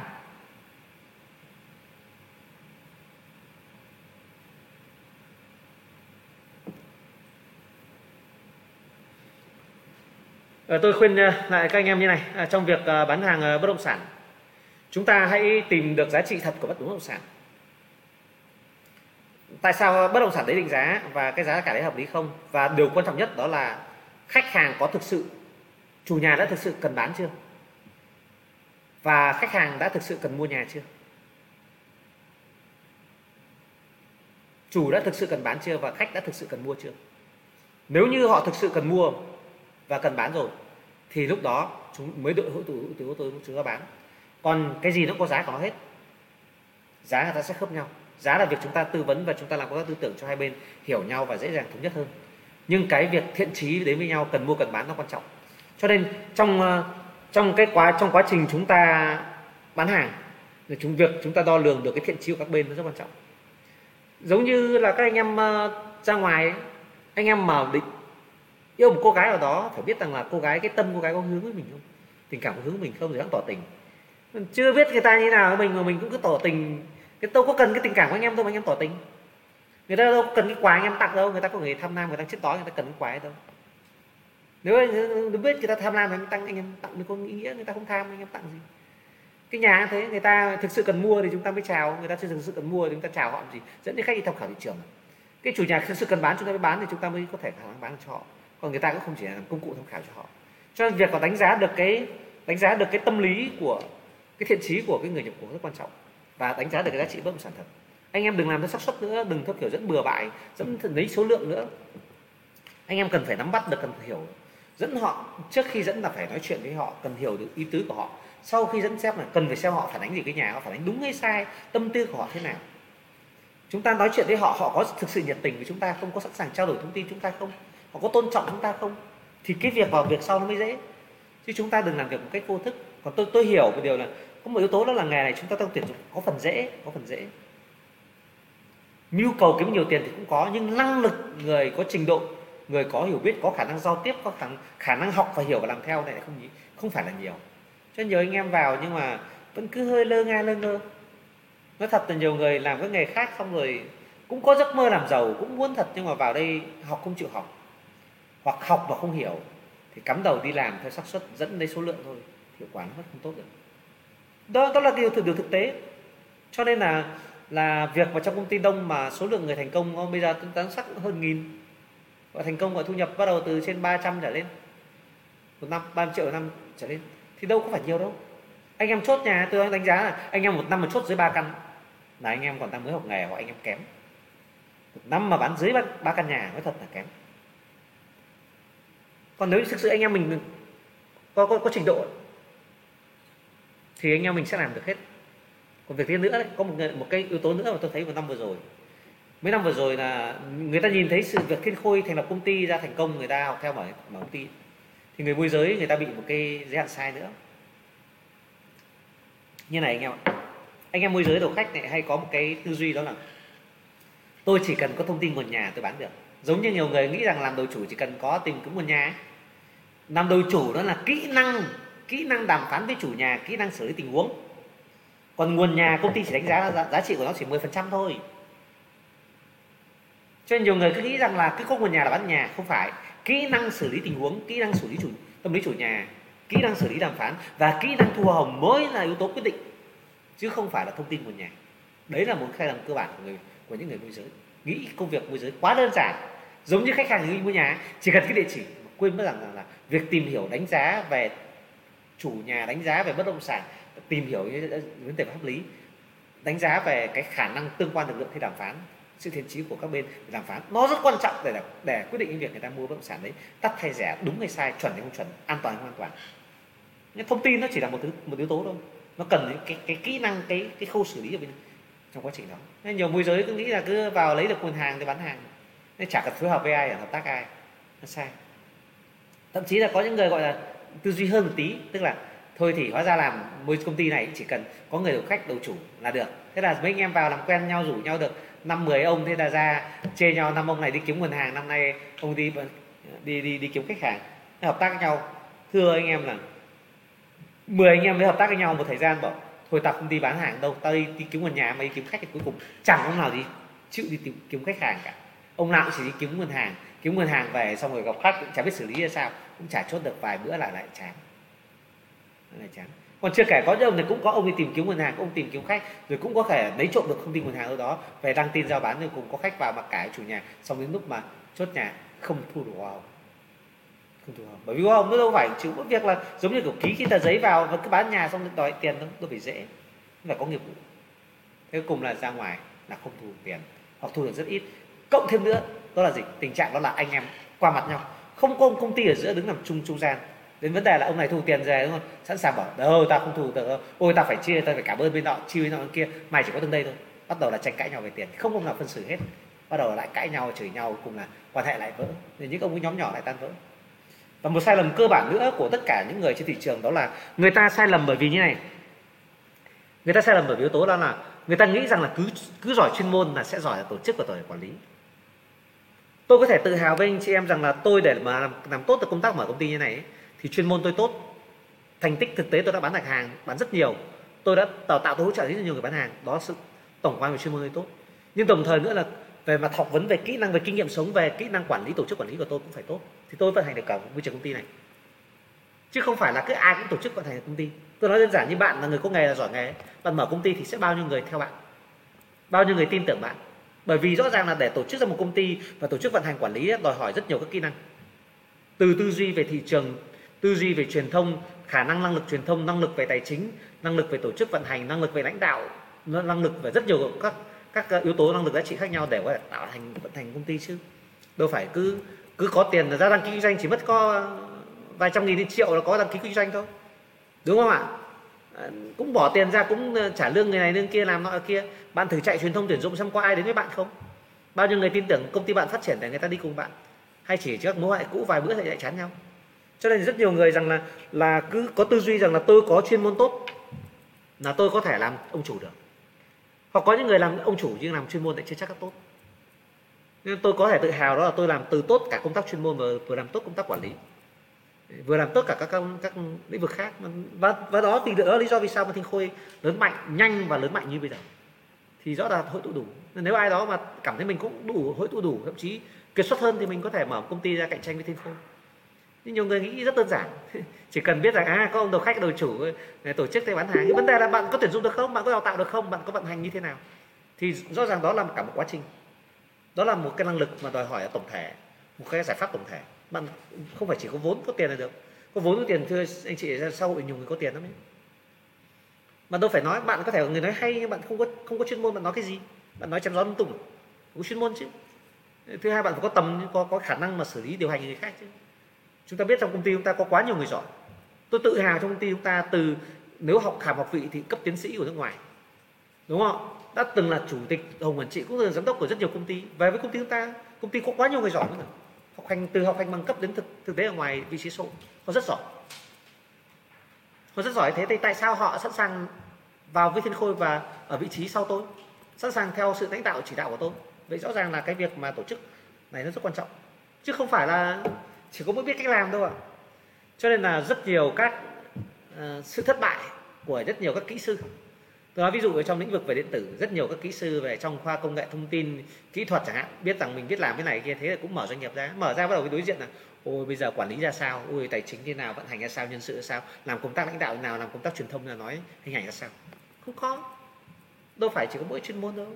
Ờ, tôi khuyên ờ, lại các anh em như này. À, trong việc ờ, bán hàng bất động sản, chúng ta hãy tìm được giá trị thật của bất động sản. Tại sao bất động sản đấy định giá và cái giá cả đấy hợp lý không? Và điều quan trọng nhất đó là khách hàng có thực sự, chủ nhà đã thực sự cần bán chưa? Và khách hàng đã thực sự cần mua nhà chưa? Chủ đã thực sự cần bán chưa và khách đã thực sự cần mua chưa? Nếu như họ thực sự cần mua và cần bán rồi, thì lúc đó chúng mới đội hữu từ từ tôi chúng ta bán. Còn cái gì nó có giá của nó hết. Giá người ta sẽ khớp nhau. Giá là việc chúng ta tư vấn và chúng ta làm công tác tư tưởng cho hai bên, hiểu nhau và dễ dàng thống nhất hơn. Nhưng cái việc thiện trí đến với nhau, cần mua, cần bán nó quan trọng. Cho nên trong ờ, trong cái quá, trong quá trình chúng ta bán hàng, thì chúng việc chúng ta đo lường được cái thiện trí của các bên nó rất quan trọng. Giống như là các anh em ờ, ra ngoài anh em mà định yêu một cô gái ở đó, phải biết rằng là cô gái, cái tâm cô gái có hướng với mình không? Tình cảm có hướng với mình không thì đang tỏ tình. Mình chưa biết người ta như nào với mình mà mình cũng cứ tỏ tình. Cái tôi có cần cái tình cảm của anh em đâu mà anh em tỏ tình. Người ta đâu cần cái quà anh em tặng đâu, người ta có người tham lam, người ta chết đói, người ta cần cái quà đâu. Nếu anh biết người ta tham lam thì anh tăng anh em tặng mới có ý nghĩa, người ta không tham, anh em tặng gì? Cái nhà thế, người ta thực sự cần mua thì chúng ta mới chào, người ta chưa thực sự cần mua thì chúng ta chào họ làm gì? Dẫn đến khách đi tham khảo thị trường. Cái chủ nhà thực sự cần bán, chúng ta mới bán thì chúng ta mới có thể khả năng bán cho họ còn người ta cũng không chỉ là công cụ tham khảo cho họ. Cho nên việc có đánh giá được cái, đánh giá được cái tâm lý của, cái thiện trí của cái người nhập cuộc rất quan trọng. Và đánh giá được cái giá trị bất động sản thật. Anh em đừng làm theo xác suất nữa, đừng theo kiểu dẫn bừa bãi, dẫn lấy số lượng nữa. Anh em cần phải nắm bắt được, cần phải hiểu dẫn họ. Trước khi dẫn là phải nói chuyện với họ, cần hiểu được ý tứ của họ. Sau khi dẫn xem là cần phải xem họ phản ánh gì cái nhà, họ phản ánh đúng hay sai, tâm tư của họ thế nào. Chúng ta nói chuyện với họ họ có thực sự nhiệt tình với chúng ta không? Có sẵn sàng trao đổi thông tin chúng ta không? họ có tôn trọng chúng ta không thì cái việc vào việc sau nó mới dễ chứ chúng ta đừng làm việc một cách vô thức còn tôi tôi hiểu một điều là có một yếu tố đó là nghề này chúng taต้องtuyển dụng có phần dễ có phần dễ nhu cầu kiếm nhiều tiền thì cũng có nhưng năng lực người có trình độ người có hiểu biết có khả năng giao tiếp có khả, khả năng học và hiểu và làm theo này không không phải là nhiều cho nhiều anh em vào nhưng mà vẫn cứ hơi lơ nga lơ ngơ nói thật là nhiều người làm cái nghề khác xong rồi cũng có giấc mơ làm giàu cũng muốn thật nhưng mà vào đây học không chịu học hoặc học mà không hiểu, thì cắm đầu đi làm theo xác suất dẫn lấy số lượng thôi, hiệu quả nó rất không tốt được. Đó đó là điều thực điều thực tế. Cho nên là là việc vào trong công ty đông mà số lượng người thành công bây giờ tán sắc hơn nghìn. Và thành công và thu nhập bắt đầu từ trên 300 trở lên. Một năm 30 triệu một năm trở lên. Thì đâu có phải nhiều đâu. Anh em chốt nhà, tôi đánh giá là anh em một năm mà chốt dưới ba căn. Là anh em còn đang mới học nghề hoặc anh em kém. Một năm mà bán dưới ba căn nhà nói thật là kém còn nếu thực sự anh em mình có có, có trình độ thì anh em mình sẽ làm được hết. Còn việc thứ nữa đấy, có một một cái yếu tố nữa mà tôi thấy vào năm vừa rồi. Mấy năm vừa rồi là người ta nhìn thấy sự việc thiên khôi thành lập công ty ra thành công người ta học theo bảo mở công ty. Thì người môi giới người ta bị một cái giới hạn sai nữa. Như này anh em ạ. Anh em môi giới đầu khách này hay có một cái tư duy đó là tôi chỉ cần có thông tin nguồn nhà tôi bán được. Giống như nhiều người nghĩ rằng làm đầu chủ chỉ cần có tìm kiếm nguồn nhà ấy làm đầu chủ đó là kỹ năng kỹ năng đàm phán với chủ nhà kỹ năng xử lý tình huống. Còn nguồn nhà công ty chỉ đánh giá giá, giá trị của nó chỉ 10% thôi. Cho nên nhiều người cứ nghĩ rằng là cứ có nguồn nhà là bán nhà không phải. Kỹ năng xử lý tình huống kỹ năng xử lý chủ tâm lý chủ nhà kỹ năng xử lý đàm phán và kỹ năng thu hồng mới là yếu tố quyết định chứ không phải là thông tin nguồn nhà. Đấy là một khai lầm cơ bản của người của những người môi giới. Nghĩ công việc môi giới quá đơn giản giống như khách hàng nghĩ mua nhà chỉ cần cái địa chỉ quên mất rằng là, là việc tìm hiểu đánh giá về chủ nhà đánh giá về bất động sản tìm hiểu những vấn đề pháp lý đánh giá về cái khả năng tương quan lực lượng khi đàm phán sự thiện trí của các bên đàm phán nó rất quan trọng để để quyết định cái việc người ta mua bất động sản đấy tắt hay rẻ đúng hay sai chuẩn hay không chuẩn an toàn hay không an toàn. Nhưng thông tin nó chỉ là một thứ một yếu tố thôi. Nó cần cái cái, cái kỹ năng cái cái khâu xử lý ở bên trong quá trình đó. Nên nhiều môi giới cứ nghĩ là cứ vào lấy được nguồn hàng thì bán hàng. Nên chả cần phối hợp với ai hợp tác ai nó sai thậm chí là có những người gọi là tư duy hơn một tí tức là thôi thì hóa ra làm môi công ty này chỉ cần có người đầu khách đầu chủ là được. Thế là mấy anh em vào làm quen nhau rủ nhau được năm mười ông thế là ra chê nhau năm ông này đi kiếm nguồn hàng năm nay ông đi đi đi đi kiếm khách hàng. Hợp tác với nhau. Thưa anh em là 10 anh em mới hợp tác với nhau một thời gian bảo thôi tao không đi bán hàng đâu tao đi, đi kiếm nguồn nhà mày đi kiếm khách thì cuối cùng chẳng ông nào gì chịu đi tìm kiếm khách hàng cả. Ông nào cũng chỉ đi kiếm nguồn hàng kiếm nguồn hàng về xong rồi gặp khách cũng chả biết xử lý ra sao cũng chả chốt được vài bữa là lại chán. Lại chán. Còn chưa kể có những ông thì cũng có ông đi tìm kiếm nguồn hàng ông tìm kiếm khách rồi cũng có thể lấy trộm được thông tin nguồn hàng ở đó. Về đăng tin giao bán rồi cùng có khách vào mặc cả chủ nhà xong đến lúc mà chốt nhà không thu được hoa không thu bởi vì hoa hồng nó đâu phải chịu một việc là giống như kiểu ký cái tờ giấy vào và cứ bán nhà xong đòi tiền đâu, đâu phải dễ. Phải có nghiệp vụ. Thế cùng là ra ngoài là không thu được tiền hoặc thu được rất ít. Cộng thêm nữa đó là gì? Tình trạng đó là anh em qua mặt nhau. Không có công ty ở giữa đứng làm chung trung gian. Đến vấn đề là ông này thu tiền về, đúng không? Sẵn sàng bảo đâu ta không thu được ôi ta phải chia ta phải cảm ơn bên nọ chia bên nọ bên kia. Mày chỉ có từng đây thôi. Bắt đầu là tranh cãi nhau về tiền. Không ông nào phân xử hết. Bắt đầu lại cãi nhau, chửi nhau, cùng là quan hệ lại vỡ. Thì những ông nhóm nhỏ lại tan vỡ. Và một sai lầm cơ bản nữa của tất cả những người trên thị trường đó là người ta sai lầm bởi vì như này. Người ta sai lầm bởi vì yếu tố đó là người ta nghĩ rằng là cứ cứ giỏi chuyên môn là sẽ giỏi là tổ chức và giỏi quản lý tôi có thể tự hào với anh chị em rằng là tôi để mà làm, làm tốt được công tác mở công ty như này ấy, thì chuyên môn tôi tốt. Thành tích thực tế tôi đã bán được hàng bán rất nhiều. Tôi đã tạo tạo tôi hỗ trợ rất nhiều người bán hàng. Đó là sự tổng quan về chuyên môn tôi tốt. Nhưng đồng thời nữa là về mặt học vấn về kỹ năng về kinh nghiệm sống về kỹ năng quản lý tổ chức quản lý của tôi cũng phải tốt. Thì tôi vận hành được cả môi trường công ty này. Chứ không phải là cứ ai cũng tổ chức vận hành được công ty. Tôi nói đơn giản như bạn là người có nghề là giỏi nghề bạn mở công ty thì sẽ bao nhiêu người theo bạn? Bao nhiêu người tin tưởng bạn? Bởi vì rõ ràng là để tổ chức ra một công ty và tổ chức vận hành quản lý đòi hỏi rất nhiều các kỹ năng. Từ tư duy về thị trường tư duy về truyền thông khả năng năng lực truyền thông năng lực về tài chính năng lực về tổ chức vận hành năng lực về lãnh đạo năng lực về rất nhiều các các yếu tố năng lực giá trị khác nhau để có thể tạo thành vận hành công ty chứ. Đâu phải cứ cứ có tiền là ra đăng ký kinh doanh chỉ mất có vài trăm nghìn đến triệu là có đăng ký kinh doanh thôi. Đúng không ạ? à, Ờ, cũng bỏ tiền ra, cũng ờ, trả lương người này lương kia, làm nọ kia. Bạn thử chạy truyền thông tuyển dụng xem có ai đến với bạn không? Bao nhiêu người tin tưởng công ty bạn phát triển để người ta đi cùng bạn? Hay chỉ trước mối hại cũ vài bữa thì lại chán nhau? Cho nên rất nhiều người rằng là là cứ có tư duy rằng là tôi có chuyên môn tốt, là tôi có thể làm ông chủ được. Hoặc có những người làm ông chủ nhưng làm chuyên môn lại chưa chắc là tốt. Nên tôi có thể tự hào đó là tôi làm từ tốt cả công tác chuyên môn và vừa làm tốt công tác quản lý vừa làm tốt cả các các, các lĩnh vực khác. Và và đó thì đó là lý do vì sao mà Thanh Khôi lớn mạnh nhanh và lớn mạnh như bây giờ. Thì rõ là hội tụ đủ. Nếu ai đó mà cảm thấy mình cũng đủ hội tụ đủ thậm chí kiệt xuất hơn thì mình có thể mở công ty ra cạnh tranh với Thanh Khôi. Nhưng nhiều người nghĩ rất đơn giản. Chỉ cần biết rằng à có ông đầu khách đầu chủ tổ chức thế bán hàng. Nhưng vấn đề là bạn có tuyển dụng được không? Bạn có đào tạo được không? Bạn có vận hành như thế nào? Thì rõ ràng đó là cả một quá trình. Đó là một cái năng lực mà đòi hỏi ở tổng thể một cái giải pháp tổng thể bạn không phải chỉ có vốn có tiền là được. Có vốn có tiền, thưa anh chị, ra xã hội nhiều người có tiền lắm ấy. Mà đâu phải nói, bạn có thể người nói hay nhưng bạn không có không có chuyên môn, bạn nói cái gì? Bạn nói chém gió lung tung à? có chuyên môn chứ. Thứ hai, bạn phải có tầm, có có khả năng mà xử lý, điều hành người khác chứ. Chúng ta biết trong công ty chúng ta có quá nhiều người giỏi. Tôi tự hào trong công ty chúng ta từ nếu học hàm học vị thì cấp tiến sĩ của nước ngoài. Đúng không đã từng là chủ tịch hồng quản trị, cũng là giám đốc của rất nhiều công ty. Về với công ty chúng ta, công ty có quá nhiều người giỏi nữa hành từ học hành bằng cấp đến thực thực tế ở ngoài vị trí số họ rất giỏi. Họ rất giỏi thế thì tại sao họ sẵn sàng vào với thiên khôi và ở vị trí sau tôi? Sẵn sàng theo sự lãnh đạo chỉ đạo của tôi. Vậy rõ ràng là cái việc mà tổ chức này nó rất quan trọng. Chứ không phải là chỉ có mỗi biết cách làm đâu ạ. Cho nên là rất nhiều các uh, sự thất bại của rất nhiều các kỹ sư tôi nói ví dụ ở trong lĩnh vực về điện tử, rất nhiều các kỹ sư về trong khoa công nghệ thông tin, kỹ thuật chẳng hạn, biết rằng mình biết làm cái này kia, thế là cũng mở doanh nghiệp ra. Mở ra bắt đầu cái đối diện là, ôi, bây giờ quản lý ra sao? Ôi, tài chính thế nào? Vận hành ra sao? Nhân sự ra sao? Làm công tác lãnh đạo nào? Làm công tác truyền thông là nói hình ảnh ra sao? Không có. Đâu phải chỉ có mỗi chuyên môn đâu.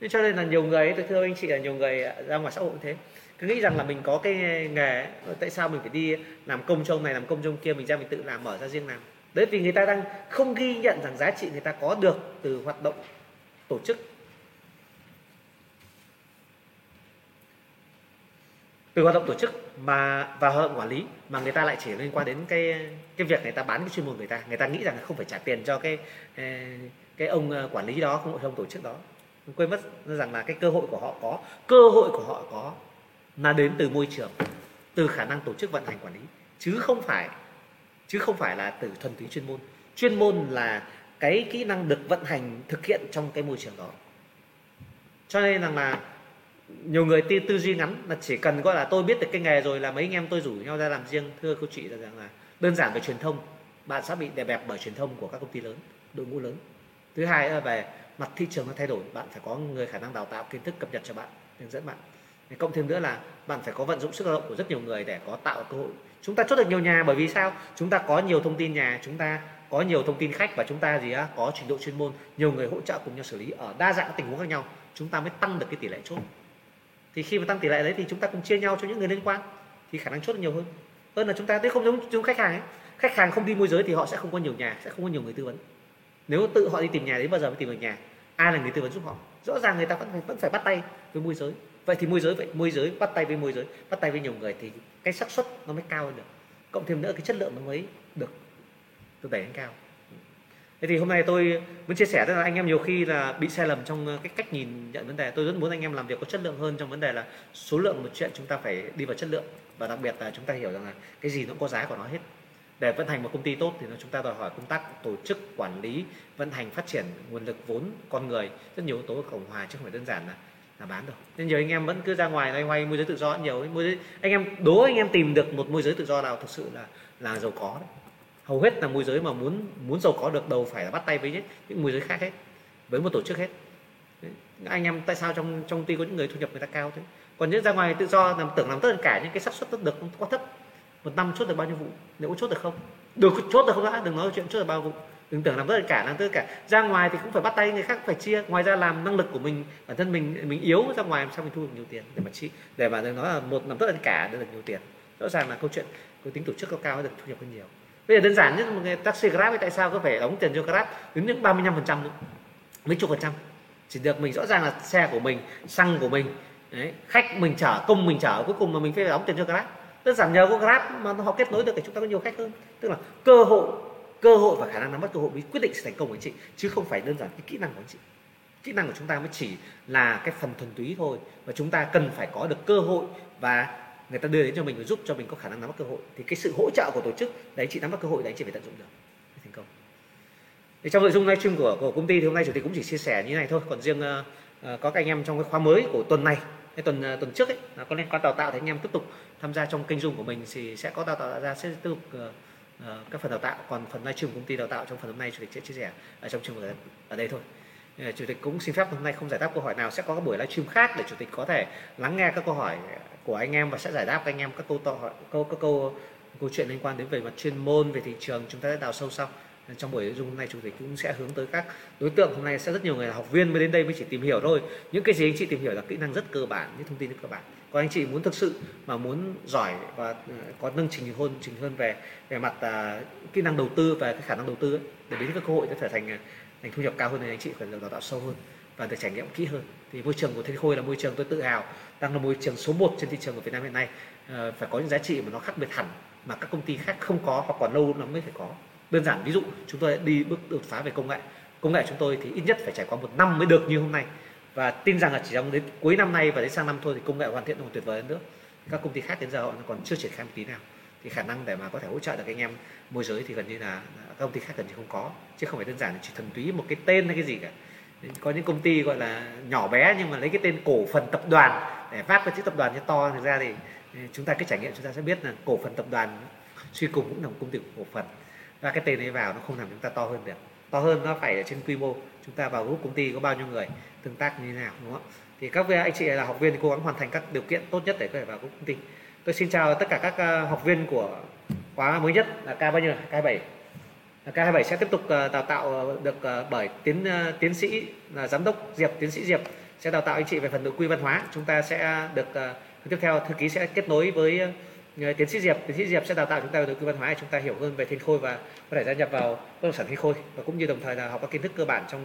Nên cho nên là nhiều người, tôi thưa anh chị là nhiều người ra ngoài xã hội thế. Cứ nghĩ rằng là mình có cái nghề tại sao mình phải đi làm công trong này, làm công trong kia, mình ra mình tự làm, mở ra riêng làm? Đấy, vì người ta đang không ghi nhận rằng giá trị người ta có được từ hoạt động tổ chức. Từ hoạt động tổ chức mà, và hoạt động quản lý mà người ta lại chỉ liên quan đến cái cái việc người ta bán cái chuyên môn người ta. Người ta nghĩ rằng không phải trả tiền cho cái cái ông ờ, quản lý đó, không hội đồng tổ chức đó. Quên mất rằng là cái cơ hội của họ có, cơ hội của họ có là đến từ môi trường, từ khả năng tổ chức vận hành quản lý. Chứ không phải chứ không phải là từ thuần túy chuyên môn. Chuyên môn là cái kỹ năng được vận hành thực hiện trong cái môi trường đó. Cho nên rằng là nhiều người tư, tư duy ngắn là chỉ cần gọi là tôi biết được cái nghề rồi là mấy anh em tôi rủ nhau ra làm riêng. Thưa cô chị là rằng là đơn giản về truyền thông bạn sẽ bị đè bẹp bởi truyền thông của các công ty lớn đội ngũ lớn. Thứ hai là về mặt thị trường nó thay đổi bạn phải có người khả năng đào tạo kiến thức cập nhật cho bạn hướng dẫn bạn. Cộng thêm nữa là bạn phải có vận dụng sức lao động của rất nhiều người để có tạo cơ hội chúng ta chốt được nhiều nhà bởi vì sao? Chúng ta có nhiều thông tin nhà, chúng ta có nhiều thông tin khách và chúng ta gì á, có trình độ chuyên môn, nhiều người hỗ trợ cùng nhau xử lý ở đa dạng tình huống khác nhau. Chúng ta mới tăng được cái tỷ lệ chốt. Thì khi mà tăng tỷ lệ đấy thì chúng ta cùng chia nhau cho những người liên quan thì khả năng chốt được nhiều hơn. Hơn là chúng ta thấy không giống chúng khách hàng ấy. Khách hàng không đi môi giới thì họ sẽ không có nhiều nhà, sẽ không có nhiều người tư vấn. Nếu tự họ đi tìm nhà đến bao giờ mới tìm được nhà? Ai là người tư vấn giúp họ? Rõ ràng người ta vẫn phải vẫn phải bắt tay với môi giới. Vậy thì môi giới vậy, môi giới bắt tay với môi giới, bắt tay với nhiều người thì cái xác suất nó mới cao hơn được. Cộng thêm nữa cái chất lượng nó mới được được đẩy lên cao. Thế thì hôm nay tôi muốn chia sẻ tức là anh em nhiều khi là bị sai lầm trong ờ, cái cách nhìn nhận vấn đề. Tôi rất muốn anh em làm việc có chất lượng hơn trong vấn đề là số lượng một chuyện chúng ta phải đi vào chất lượng. Và đặc biệt là chúng ta hiểu rằng là cái gì nó cũng có giá của nó hết. Để vận hành một công ty tốt thì nó chúng ta đòi hỏi công tác tổ chức, quản lý, vận hành, phát triển nguồn lực vốn con người. Rất nhiều yếu tố cộng hòa chứ không phải đơn giản là là bán rồi. Nên nhiều anh em vẫn cứ ra ngoài loay hoay môi giới tự do nhiều môi giới, anh em, đố anh em tìm được một môi giới tự do nào thực sự là là giàu có đấy. Hầu hết là môi giới mà muốn muốn giàu có được đầu phải là bắt tay với những môi giới khác hết, với một tổ chức hết. Đấy. anh em tại sao trong trong ty có những người thu nhập người ta cao thế? Còn những ra ngoài tự do làm, tưởng làm tất cả những cái xác suất được quá thấp. Một năm chốt được bao nhiêu vụ? Nếu có chốt được không? Được, chốt được không đã? Đừng nói chuyện chốt được bao vụ đừng tưởng làm tất cả làm tất cả. Ra ngoài thì cũng phải bắt tay người khác phải chia. Ngoài ra làm năng lực của mình bản thân mình mình yếu ra ngoài làm sao mình thu được nhiều tiền để mà chi để mà nói là một làm tất cả để được nhiều tiền. Rõ ràng là câu chuyện có tính tổ chức cao cao được thu nhập hơn nhiều. Bây giờ đơn giản nhất một người taxi grab tại sao có phải đóng tiền cho grab? Đến những 35 phần trăm mấy chục phần trăm. Chỉ được mình rõ ràng là xe của mình xăng của mình đấy, khách mình chở công mình chở cuối cùng mà mình phải đóng tiền cho grab. Đơn giản nhờ có grab mà họ kết nối được để chúng ta có nhiều khách hơn. Tức là cơ hội cơ hội và khả năng nắm bắt cơ hội mới quyết định sự thành công của anh chị chứ không phải đơn giản cái kỹ năng của anh chị. Kỹ năng của chúng ta mới chỉ là cái phần thuần túy thôi và chúng ta cần phải có được cơ hội và người ta đưa đến cho mình và giúp cho mình có khả năng nắm bắt cơ hội. Thì cái sự hỗ trợ của tổ chức đấy chị nắm bắt cơ hội đấy chị phải tận dụng được. Để thành công. Thì trong nội dung livestream của, của công ty thì hôm nay chủ tịch cũng chỉ chia sẻ như này thôi. Còn riêng uh, có các anh em trong cái khóa mới của tuần này cái tuần uh, tuần trước ấy là có liên quan đào tạo thì anh em tiếp tục tham gia trong kênh dung của mình thì sẽ có đào tạo ra sẽ tiếp tục uh, Ờ, các phần đào tạo còn phần livestream công ty đào tạo trong phần hôm nay chủ tịch sẽ chia sẻ ở trong trường ở, ở đây thôi. Ờ, chủ tịch cũng xin phép hôm nay không giải đáp câu hỏi nào sẽ có các buổi livestream khác để chủ tịch có thể lắng nghe các câu hỏi của anh em và sẽ giải đáp anh em các câu hỏi câu các câu câu chuyện liên quan đến về mặt chuyên môn về thị trường chúng ta sẽ đào sâu sau. Trong buổi dung hôm nay chủ tịch cũng sẽ hướng tới các đối tượng. Hôm nay sẽ rất nhiều người là học viên mới đến đây mới chỉ tìm hiểu thôi. Những cái gì anh chị tìm hiểu là kỹ năng rất cơ bản những thông tin rất cơ bản còn anh chị muốn thực sự mà muốn giỏi và ờ, có nâng trình hơn trình hơn về về mặt à, kỹ năng đầu tư và cái khả năng đầu tư ấy, để đến các cơ hội sẽ trở thành à, thành thu nhập cao hơn thì anh chị phải được đào tạo sâu hơn và được trải nghiệm kỹ hơn. Thì môi trường của Thiên Khôi là môi trường tôi tự hào đang là môi trường số 1 trên thị trường của Việt Nam hiện nay. À, phải có những giá trị mà nó khác biệt hẳn mà các công ty khác không có hoặc còn lâu lắm mới phải có. Đơn giản ví dụ chúng tôi đi bước đột phá về công nghệ. Công nghệ chúng tôi thì ít nhất phải trải qua một năm mới được như hôm nay và tin rằng là chỉ trong đến cuối năm nay và đến sang năm thôi thì công nghệ hoàn thiện còn tuyệt vời hơn nữa. Các công ty khác đến giờ họ còn chưa triển khai một tí nào. Thì khả năng để mà có thể hỗ trợ được anh em môi giới thì gần như là các công ty khác gần như không có. Chứ không phải đơn giản chỉ thuần túy một cái tên hay cái gì cả. Có những công ty gọi là nhỏ bé nhưng mà lấy cái tên cổ phần tập đoàn để vác cái chữ tập đoàn cho to thực ra thì chúng ta cái trải nghiệm, chúng ta sẽ biết là cổ phần tập đoàn suy cùng cũng là một công ty cổ phần. Và cái tên ấy vào nó không làm chúng ta to hơn được. To hơn nó phải ở trên quy mô. Chúng ta vào group công ty có bao nhiêu người? Tương tác như thế nào, đúng không? Thì các anh chị là học viên thì cố gắng hoàn thành các điều kiện tốt nhất để có thể vào công ty. Tôi xin chào tất cả các ờ, học viên của khóa mới nhất là K bao nhiêu K 7 K27 sẽ tiếp tục ờ, đào tạo ờ, được bởi tiến tiến sĩ là giám đốc Diệp, tiến sĩ Diệp sẽ đào tạo anh chị về phần nội quy văn hóa. Chúng ta sẽ được tiếp theo thư ký sẽ kết nối với tiến sĩ Diệp. Tiến sĩ Diệp sẽ đào tạo chúng ta về nội quy văn hóa để chúng ta hiểu hơn về thiên khôi và có thể gia nhập vào bất động sản thiên khôi và cũng như đồng thời là học các kiến thức cơ bản trong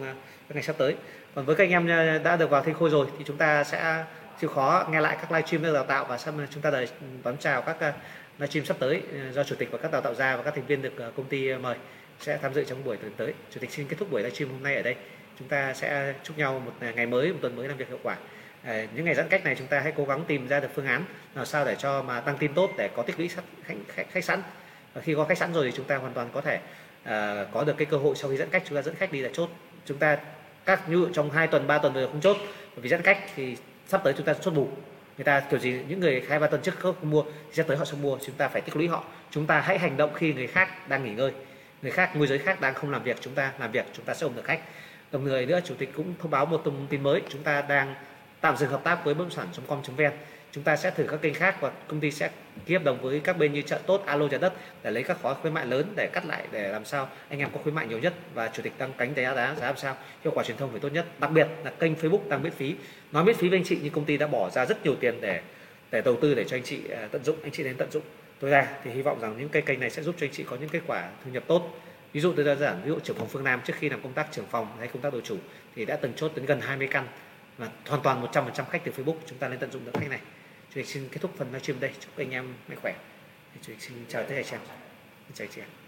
các ngày sắp tới còn với các anh em ờ, đã được vào thiên khôi rồi thì chúng ta sẽ chịu khó nghe lại các livestream được đào tạo và sau ờ, chúng ta đợi ừ, đón chào các ờ, live livestream sắp tới do chủ tịch và các đào tạo gia và các thành viên được công ty mời. Sẽ tham dự trong buổi tuần tới. Chủ tịch xin kết thúc buổi livestream hôm nay ở đây. Chúng ta sẽ chúc nhau một ngày mới một tuần mới làm việc hiệu quả. Những ngày giãn cách này chúng ta hãy cố gắng tìm ra được phương án làm sao để cho mà tăng tin tốt để có tích lũy khách, khách, khách sẵn. Và khi có khách sẵn rồi thì chúng ta hoàn toàn có thể uh, có được cái cơ hội sau khi giãn cách chúng ta dẫn khách đi là chốt. Chúng ta các như trong 2 tuần 3 tuần rồi không chốt. Vì giãn cách thì sắp tới chúng ta chốt bù. Người ta kiểu gì, những người hai ba tuần trước không mua thì sẽ tới họ sẽ mua, chúng ta phải tích lũy họ. Chúng ta hãy hành động khi người khác đang nghỉ ngơi. Người khác, môi giới khác đang không làm việc, chúng ta làm việc, chúng ta sẽ ôm được khách. Đồng thời nữa, chủ tịch cũng thông báo một thông tin mới. Chúng ta đang tạm dừng hợp tác với bất động sản com.vn chúng ta sẽ thử các kênh khác và công ty sẽ ký hợp đồng với các bên như chợ tốt, alo trả đất để lấy các gói khuyến mại lớn để cắt lại để làm sao anh em có khuyến mại nhiều nhất và chủ tịch tăng cánh giá giá giá làm sao. Hiệu quả truyền thông phải tốt nhất. Đặc biệt là kênh facebook tăng miễn phí. Nói miễn phí với anh chị nhưng công ty đã bỏ ra rất nhiều tiền để để đầu tư để cho anh chị à, tận dụng, anh chị đến tận dụng. Tối đa thì hy vọng rằng những cây kênh này sẽ giúp cho anh chị có những kết quả thu nhập tốt. Ví dụ tôi đơn giản, ví dụ trưởng phòng phương Nam, trước khi làm công tác trưởng phòng hay công tác đội chủ thì đã từng chốt đến gần 20 căn và hoàn toàn 100% khách từ Facebook, chúng ta nên tận dụng được khách này. Chúng xin kết thúc phần livestream đây chúc anh em mạnh khỏe chúng Chủ xin chào tất cả anh chị em. Chào chị em.